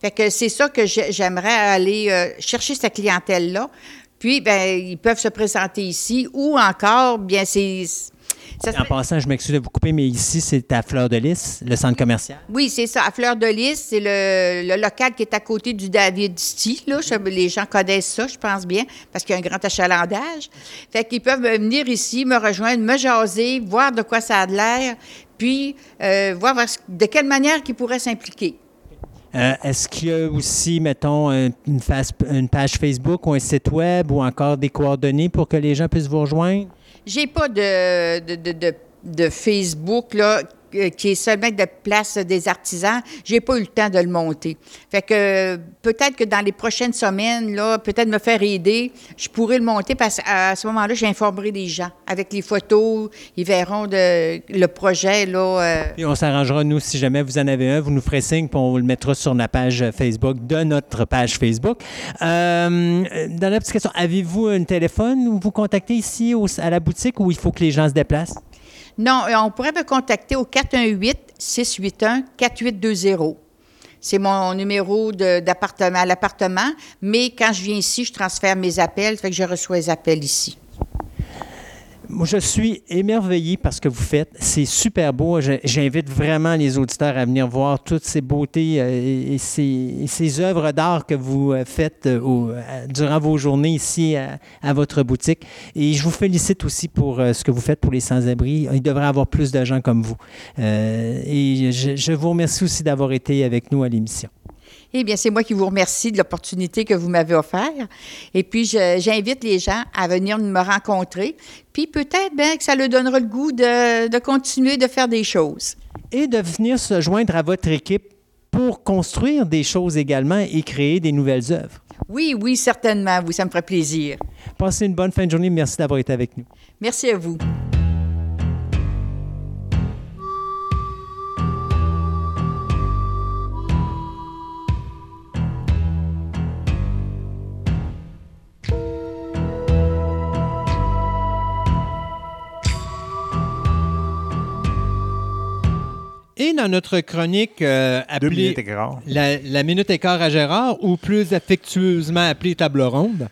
Fait que c'est ça que j'aimerais aller euh, chercher cette clientèle-là. Puis, ben, ils peuvent se présenter ici ou encore, bien, c'est ça en passant, je m'excuse de vous couper, mais ici, c'est à Fleur de Lys, le centre commercial. Oui, c'est ça. À Fleur de Lys, c'est le, le, local qui est à côté du David Sti. Là. Les gens connaissent ça, je pense bien, parce qu'il y a un grand achalandage. Fait qu'ils peuvent venir ici, me rejoindre, me jaser, voir de quoi ça a l'air. puis euh, voir de quelle manière ils pourraient s'impliquer. Euh, Est-ce qu'il y a aussi, mettons, un- une, face- une page Facebook ou un site web ou encore des coordonnées pour que les gens puissent vous rejoindre? J'ai pas de, de, de, de- Facebook là, qui est seulement de place des artisans. J'ai pas eu le temps de le monter. Fait que euh, peut-être que dans les prochaines semaines, là, peut-être me faire aider, je pourrais le monter parce qu'à ce moment-là, j'informerai les gens avec les photos. Ils verront le projet là. euh, Puis on s'arrangera, nous, si jamais vous en avez un, vous nous ferez signe, puis on le mettra sur la page Facebook de notre page Facebook. Euh, dans la petite question, avez-vous un téléphone où vous contactez ici à la boutique ou il faut que les gens se déplacent? Non, euh, on pourrait me contacter au 418-681-4820. C'est mon numéro d'appartement à l'appartement, mais quand je viens ici, je transfère mes appels, fait que je reçois les appels ici. Moi, je suis émerveillé par ce que vous faites. C'est super beau. J'invite vraiment les auditeurs à venir voir toutes ces beautés euh, et, ces, œuvres d'art que vous euh, faites euh, durant vos journées ici à, votre boutique. Et je vous félicite aussi pour ce que vous faites pour les sans-abri. Il devrait y avoir plus de gens comme vous. Et je vous remercie aussi d'avoir été avec nous à l'émission. Eh bien, c'est moi qui vous remercie de l'opportunité que vous m'avez offerte. Et puis, j'invite les gens à venir me rencontrer. Puis peut-être bien que ça leur donnera le goût de, de continuer de faire des choses. Et de venir se joindre à votre équipe pour construire des choses également et créer des nouvelles œuvres. Oui, oui, certainement. Oui, ça me ferait plaisir. Passez une bonne fin de journée. Merci d'avoir été avec nous. Merci à vous. Et dans notre chronique euh, appelée minutes et quart. la, la Minute Écart à Gérard, ou plus affectueusement appelée Table Ronde,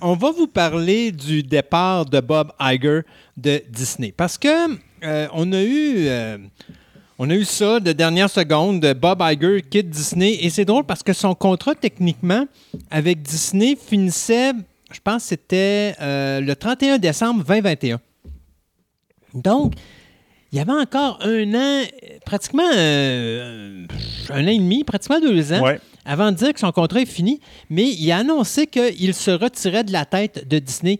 on va vous parler du départ de Bob Iger de Disney. Parce que euh, on a eu... euh, on a eu ça de dernière seconde, de Bob Iger quitte Disney. Et c'est drôle parce que son contrat, techniquement, avec Disney finissait, je pense c'était le 31 décembre 2021. Donc, il y avait encore un an, euh, pratiquement euh, un an et demi, pratiquement deux ans, Ouais. avant de dire que son contrat est fini. Mais il a annoncé qu'il se retirait de la tête de Disney,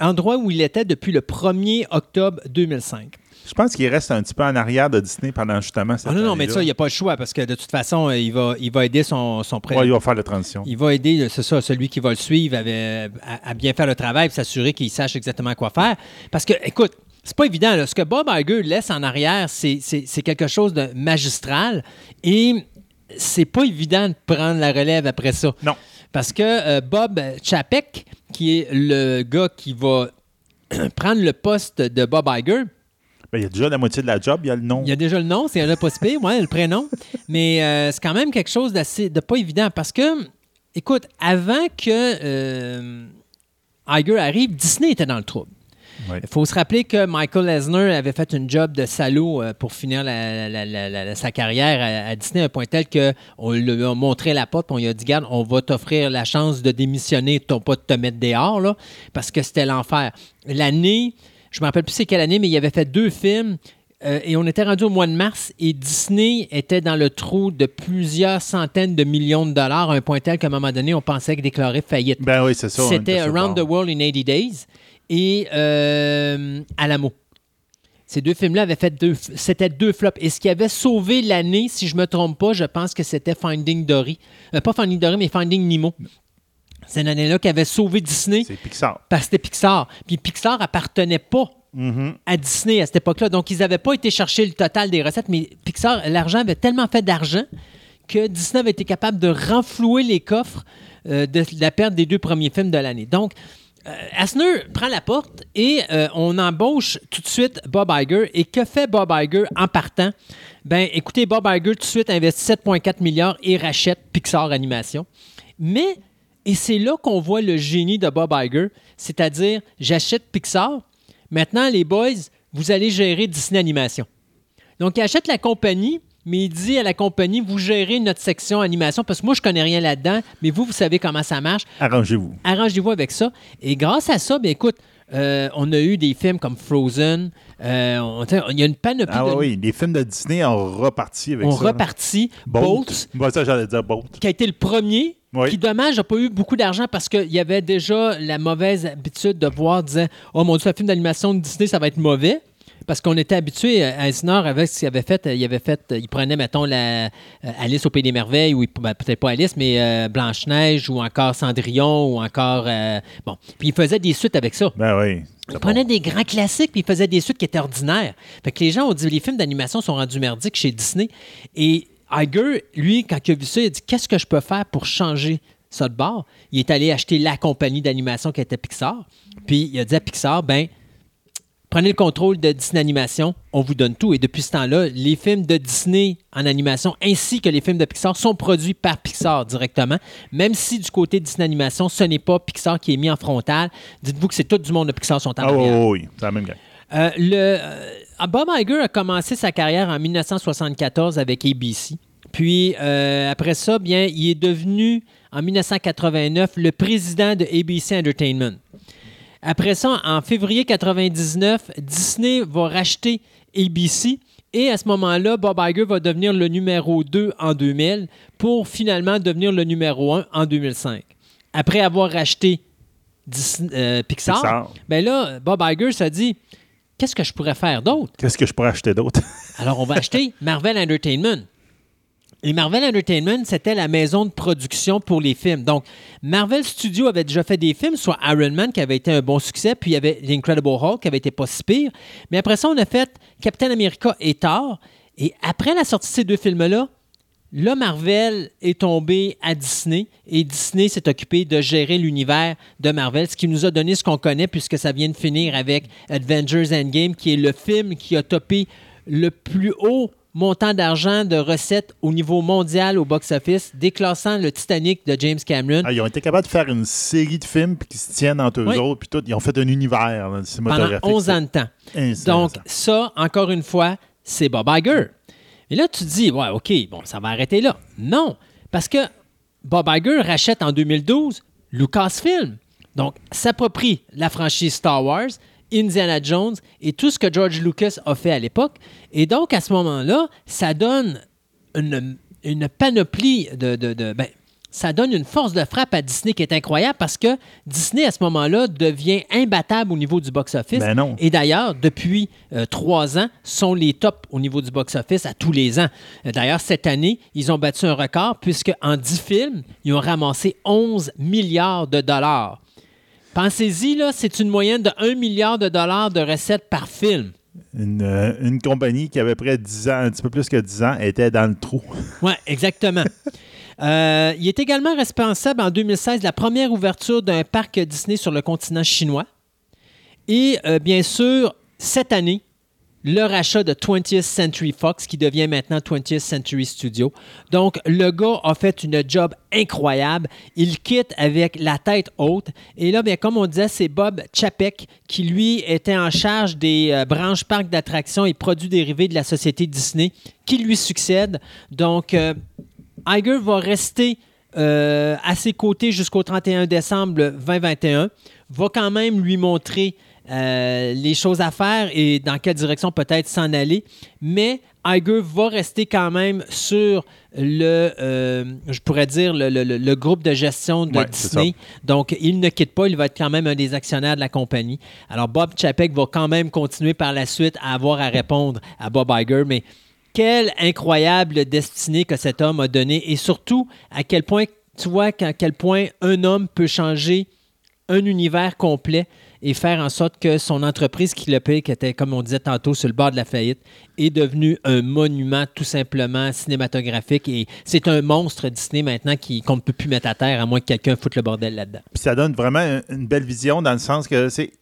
endroit où il était depuis le 1er octobre 2005. Je pense qu'il reste un petit peu en arrière de Disney pendant justement cette Ah non, non, mais ça, il n'y a pas le choix parce que de toute façon, euh, il va, il va aider son, son il va faire la transition. Il va aider, c'est ça, celui qui va le suivre à, à bien faire le travail et s'assurer qu'il sache exactement quoi faire. Parce que, écoute, c'est pas évident. là. Ce que Bob Iger laisse en arrière, c'est quelque chose de magistral et c'est pas évident de prendre la relève après ça. Non. Parce que euh, Bob Chapek, qui est le gars qui va prendre le poste de Bob Iger, Ben, il y a déjà la moitié de la job, il y a le nom. il y a déjà le nom, c'est si pire, ouais, le prénom. Mais euh, c'est quand même quelque chose d'assez de pas évident parce que, écoute, avant que euh, Iger arrive, Disney était dans le trouble. Ouais. Il faut se rappeler que Michael Eisner avait fait une job de salaud euh, pour finir la- la- la- la- la- sa carrière à, à Disney à un point tel qu'on lui a montré la porte, on lui a dit Garde, on va t'offrir la chance de démissionner, ton pas de te mettre dehors, là, parce que c'était l'enfer. L'année, je me rappelle plus c'est quelle année, mais il avait fait deux films. euh, et on était rendu au mois de mars et Disney était dans le trou de plusieurs centaines de millions de dollars, à un point tel qu'à un moment donné, on pensait qu'il déclarait faillite. Ben oui, c'est ça. C'était Around the. World in 80 Days et euh, Alamo. Ces deux films-là avaient fait deux, c'était deux flops. Et ce qui avait sauvé l'année, si je me trompe pas, je pense que c'était Finding Dory. Euh, pas Finding Dory, mais Finding Nemo. C'est une année-là qui avait sauvé Disney C'est Pixar. parce que c'était Pixar. Puis Pixar appartenait pas Mhm. à Disney à cette époque-là. Donc, ils n'avaient pas été chercher le total des recettes, mais Pixar, l'argent avait tellement fait d'argent que Disney avait été capable de renflouer les coffres euh, de la perte des deux premiers films de l'année. Donc, Asner prend la porte et euh, on embauche tout de suite Bob Iger. Et que fait Bob Iger en partant? Ben, écoutez, Bob Iger tout de suite investit 7,4 milliards et rachète Pixar Animation. Mais, et c'est là qu'on voit le génie de Bob Iger, c'est-à-dire, j'achète Pixar, maintenant les boys, vous allez gérer Disney Animation. Donc, il achète la compagnie mais il dit à la compagnie, vous gérez notre section animation, parce que moi, je connais rien là-dedans, mais vous, vous savez comment ça marche. Arrangez-vous. Arrangez-vous avec ça. Et grâce à ça, bien écoute, euh, on a eu des films comme Frozen. euh, on- il y a une panoplie Ah de... oui, les films de Disney ont reparti avec on ça. là. repartit. Bolt, Moi, ça, j'allais dire Bolt. qui a été le premier, Oui. qui, dommage, n'a pas eu beaucoup d'argent parce qu'il y avait déjà la mauvaise habitude de voir, disant Oh mon Dieu, un film d'animation de Disney, ça va être mauvais. Parce qu'on était habitué à avec ce qu'il avait fait. Il avait fait, il prenait, mettons, la, euh, Alice au Pays des Merveilles, ou ben, peut-être pas Alice, mais euh, Blanche-Neige, ou encore Cendrillon, ou encore. euh, bon. Puis il faisait des suites avec ça. Ben oui. Il prenait bon. des grands classiques puis il faisait des suites qui étaient ordinaires. Fait que les gens ont dit les films d'animation sont rendus merdiques chez Disney. Et Iger, lui, quand il a vu ça, il a dit Qu'est-ce que je peux faire pour changer ça de bord? Il est allé acheter la compagnie d'animation qui était Pixar. Puis il a dit à Pixar ben, Prenez le contrôle de Disney Animation, on vous donne tout. Et depuis ce temps-là, les films de Disney en animation ainsi que les films de Pixar sont produits par Pixar directement. Même si du côté de Disney Animation, ce n'est pas Pixar qui est mis en frontal, dites-vous que c'est tout du monde de Pixar sont en Ah oui, arrière. oui, oui, c'est la même gang. Euh, le, euh, Bob Iger a commencé sa carrière en 1974 avec ABC. Puis euh, après ça, bien, il est devenu en 1989 le président de ABC Entertainment. Après ça, en février 99, Disney va racheter ABC et à ce moment-là, Bob Iger va devenir le numéro 2 en 2000 pour finalement devenir le numéro 1 en 2005. Après avoir racheté Disney- euh, Pixar, Pixar. ben là, Bob Iger s'est dit qu'est-ce que je pourrais faire d'autre? Qu'est-ce que je pourrais acheter d'autre? Alors, on va acheter Marvel Entertainment. Et Marvel Entertainment, c'était la maison de production pour les films. Donc, Marvel Studios avait déjà fait des films, soit Iron Man, qui avait été un bon succès, puis il y avait l'Incredible Hulk, qui avait été pas si pire. Mais après ça, on a fait Captain America et Thor. Et après la sortie de ces deux films-là, Là, Marvel est tombé à Disney et Disney s'est occupé de gérer l'univers de Marvel, ce qui nous a donné ce qu'on connaît puisque ça vient de finir avec Avengers Endgame, qui est le film qui a topé le plus haut montant d'argent de recettes au niveau mondial au box-office, déclassant le Titanic de James Cameron. Ah, ils ont été capables de faire une série de films qui se tiennent entre eux autres, puis tout. Ils ont fait un univers là, pendant cinématographique. 11 ans de temps. Donc, ça, encore une fois, c'est Bob Iger. Et là, tu te dis, ouais, OK, bon, ça va arrêter là. Non, parce que Bob Iger rachète en 2012 Lucasfilm. Donc, s'approprie la franchise Star Wars, Indiana Jones et tout ce que George Lucas a fait à l'époque. Et donc, à ce moment-là, ça donne une, une panoplie de... de- de- ben, ça donne une force de frappe à Disney qui est incroyable parce que Disney, à ce moment-là, devient imbattable au niveau du box-office. Ben non. Et d'ailleurs, depuis euh, trois ans, sont les tops au niveau du box-office à tous les ans. Euh, D'ailleurs, cette année, ils ont battu un record puisque en 10 films, ils ont ramassé 11 milliards de dollars. Pensez-y, là, c'est une moyenne de 1 milliard de dollars de recettes par film. Une, euh, une compagnie qui avait près de 10 ans, un petit peu plus que 10 ans, était dans le trou. Oui, exactement. Euh, il est également responsable en 2016 de la première ouverture d'un parc Disney sur le continent chinois. Et euh, bien sûr, cette année, le rachat de 20th Century Fox qui devient maintenant 20th Century Studio. Donc, le gars a fait une job incroyable. Il quitte avec la tête haute. Et là, bien, comme on disait, c'est Bob Chapek qui, lui, était en charge des euh, branches parcs d'attractions et produits dérivés de la société Disney qui lui succède. Donc, euh, Iger va rester euh, à ses côtés jusqu'au 31 décembre 2021, va quand même lui montrer euh, les choses à faire et dans quelle direction peut-être s'en aller, mais Iger va rester quand même sur le, euh, je pourrais dire, le, le- le- le groupe de gestion de Ouais, Disney. Donc, il ne quitte pas, il va être quand même un des actionnaires de la compagnie. Alors, Bob Chapek va quand même continuer par la suite à avoir à répondre à Bob Iger, mais quelle incroyable destinée que cet homme a donnée et surtout à quel point, tu vois, à quel point un homme peut changer un univers complet et faire en sorte que son entreprise qui le paye, qui était, comme on disait tantôt, sur le bord de la faillite, est devenue un monument tout simplement cinématographique. Et c'est un monstre Disney maintenant qui- qu'on ne peut plus mettre à terre à moins que quelqu'un foute le bordel là-dedans. Puis ça donne vraiment un- une belle vision dans le sens que c'est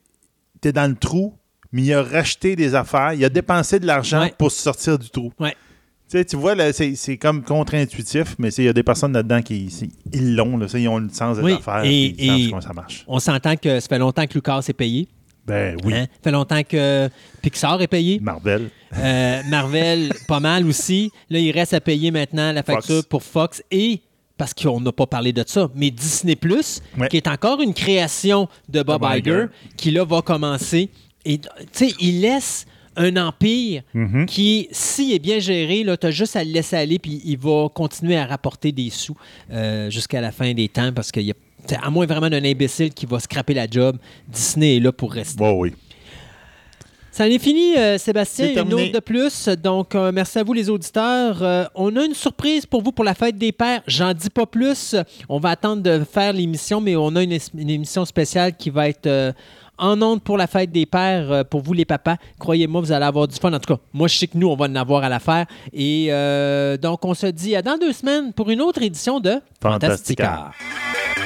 t'es dans le trou, mais il a racheté des affaires, il a dépensé de l'argent Ouais. pour sortir du trou. Ouais. Tu sais, tu vois, c'est, comme contre-intuitif, mais il y a des personnes là-dedans qui ils l'ont, ça, ils ont le sens des Oui, affaires, et- ils et- comment ça marche. On s'entend que ça fait longtemps que Lucas est payé. Ben oui. Hein? fait longtemps que Pixar est payé. Marvel. Euh, Marvel, pas mal aussi. Là, il reste à payer maintenant la facture Fox. pour Fox et parce qu'on n'a pas parlé de ça, mais Disney Plus, Ouais. qui est encore une création de Bob Bob Iger, Iger. qui là va commencer. Et tu sais, il laisse un empire Mhm. qui, s'il est bien géré, tu as juste à le laisser aller, puis il va continuer à rapporter des sous euh, jusqu'à la fin des temps, parce qu'il y a, à moins vraiment d'un imbécile qui va scraper la job, Disney est là pour rester. Bon, oui. Ça en est fini, euh, Sébastien. C'est Une autre de plus. Donc, euh, merci à vous, les auditeurs. Euh, on a une surprise pour vous pour la fête des pères. J'en dis pas plus. On va attendre de faire l'émission, mais on a une, es- une émission spéciale qui va être euh, en ondes pour la fête des pères, euh, pour vous, les papas. Croyez-moi, vous allez avoir du fun. En tout cas, moi, je sais que nous, on va en avoir à la faire. Et euh, donc, on se dit à dans deux semaines pour une autre édition de Fantastica. Fantastica.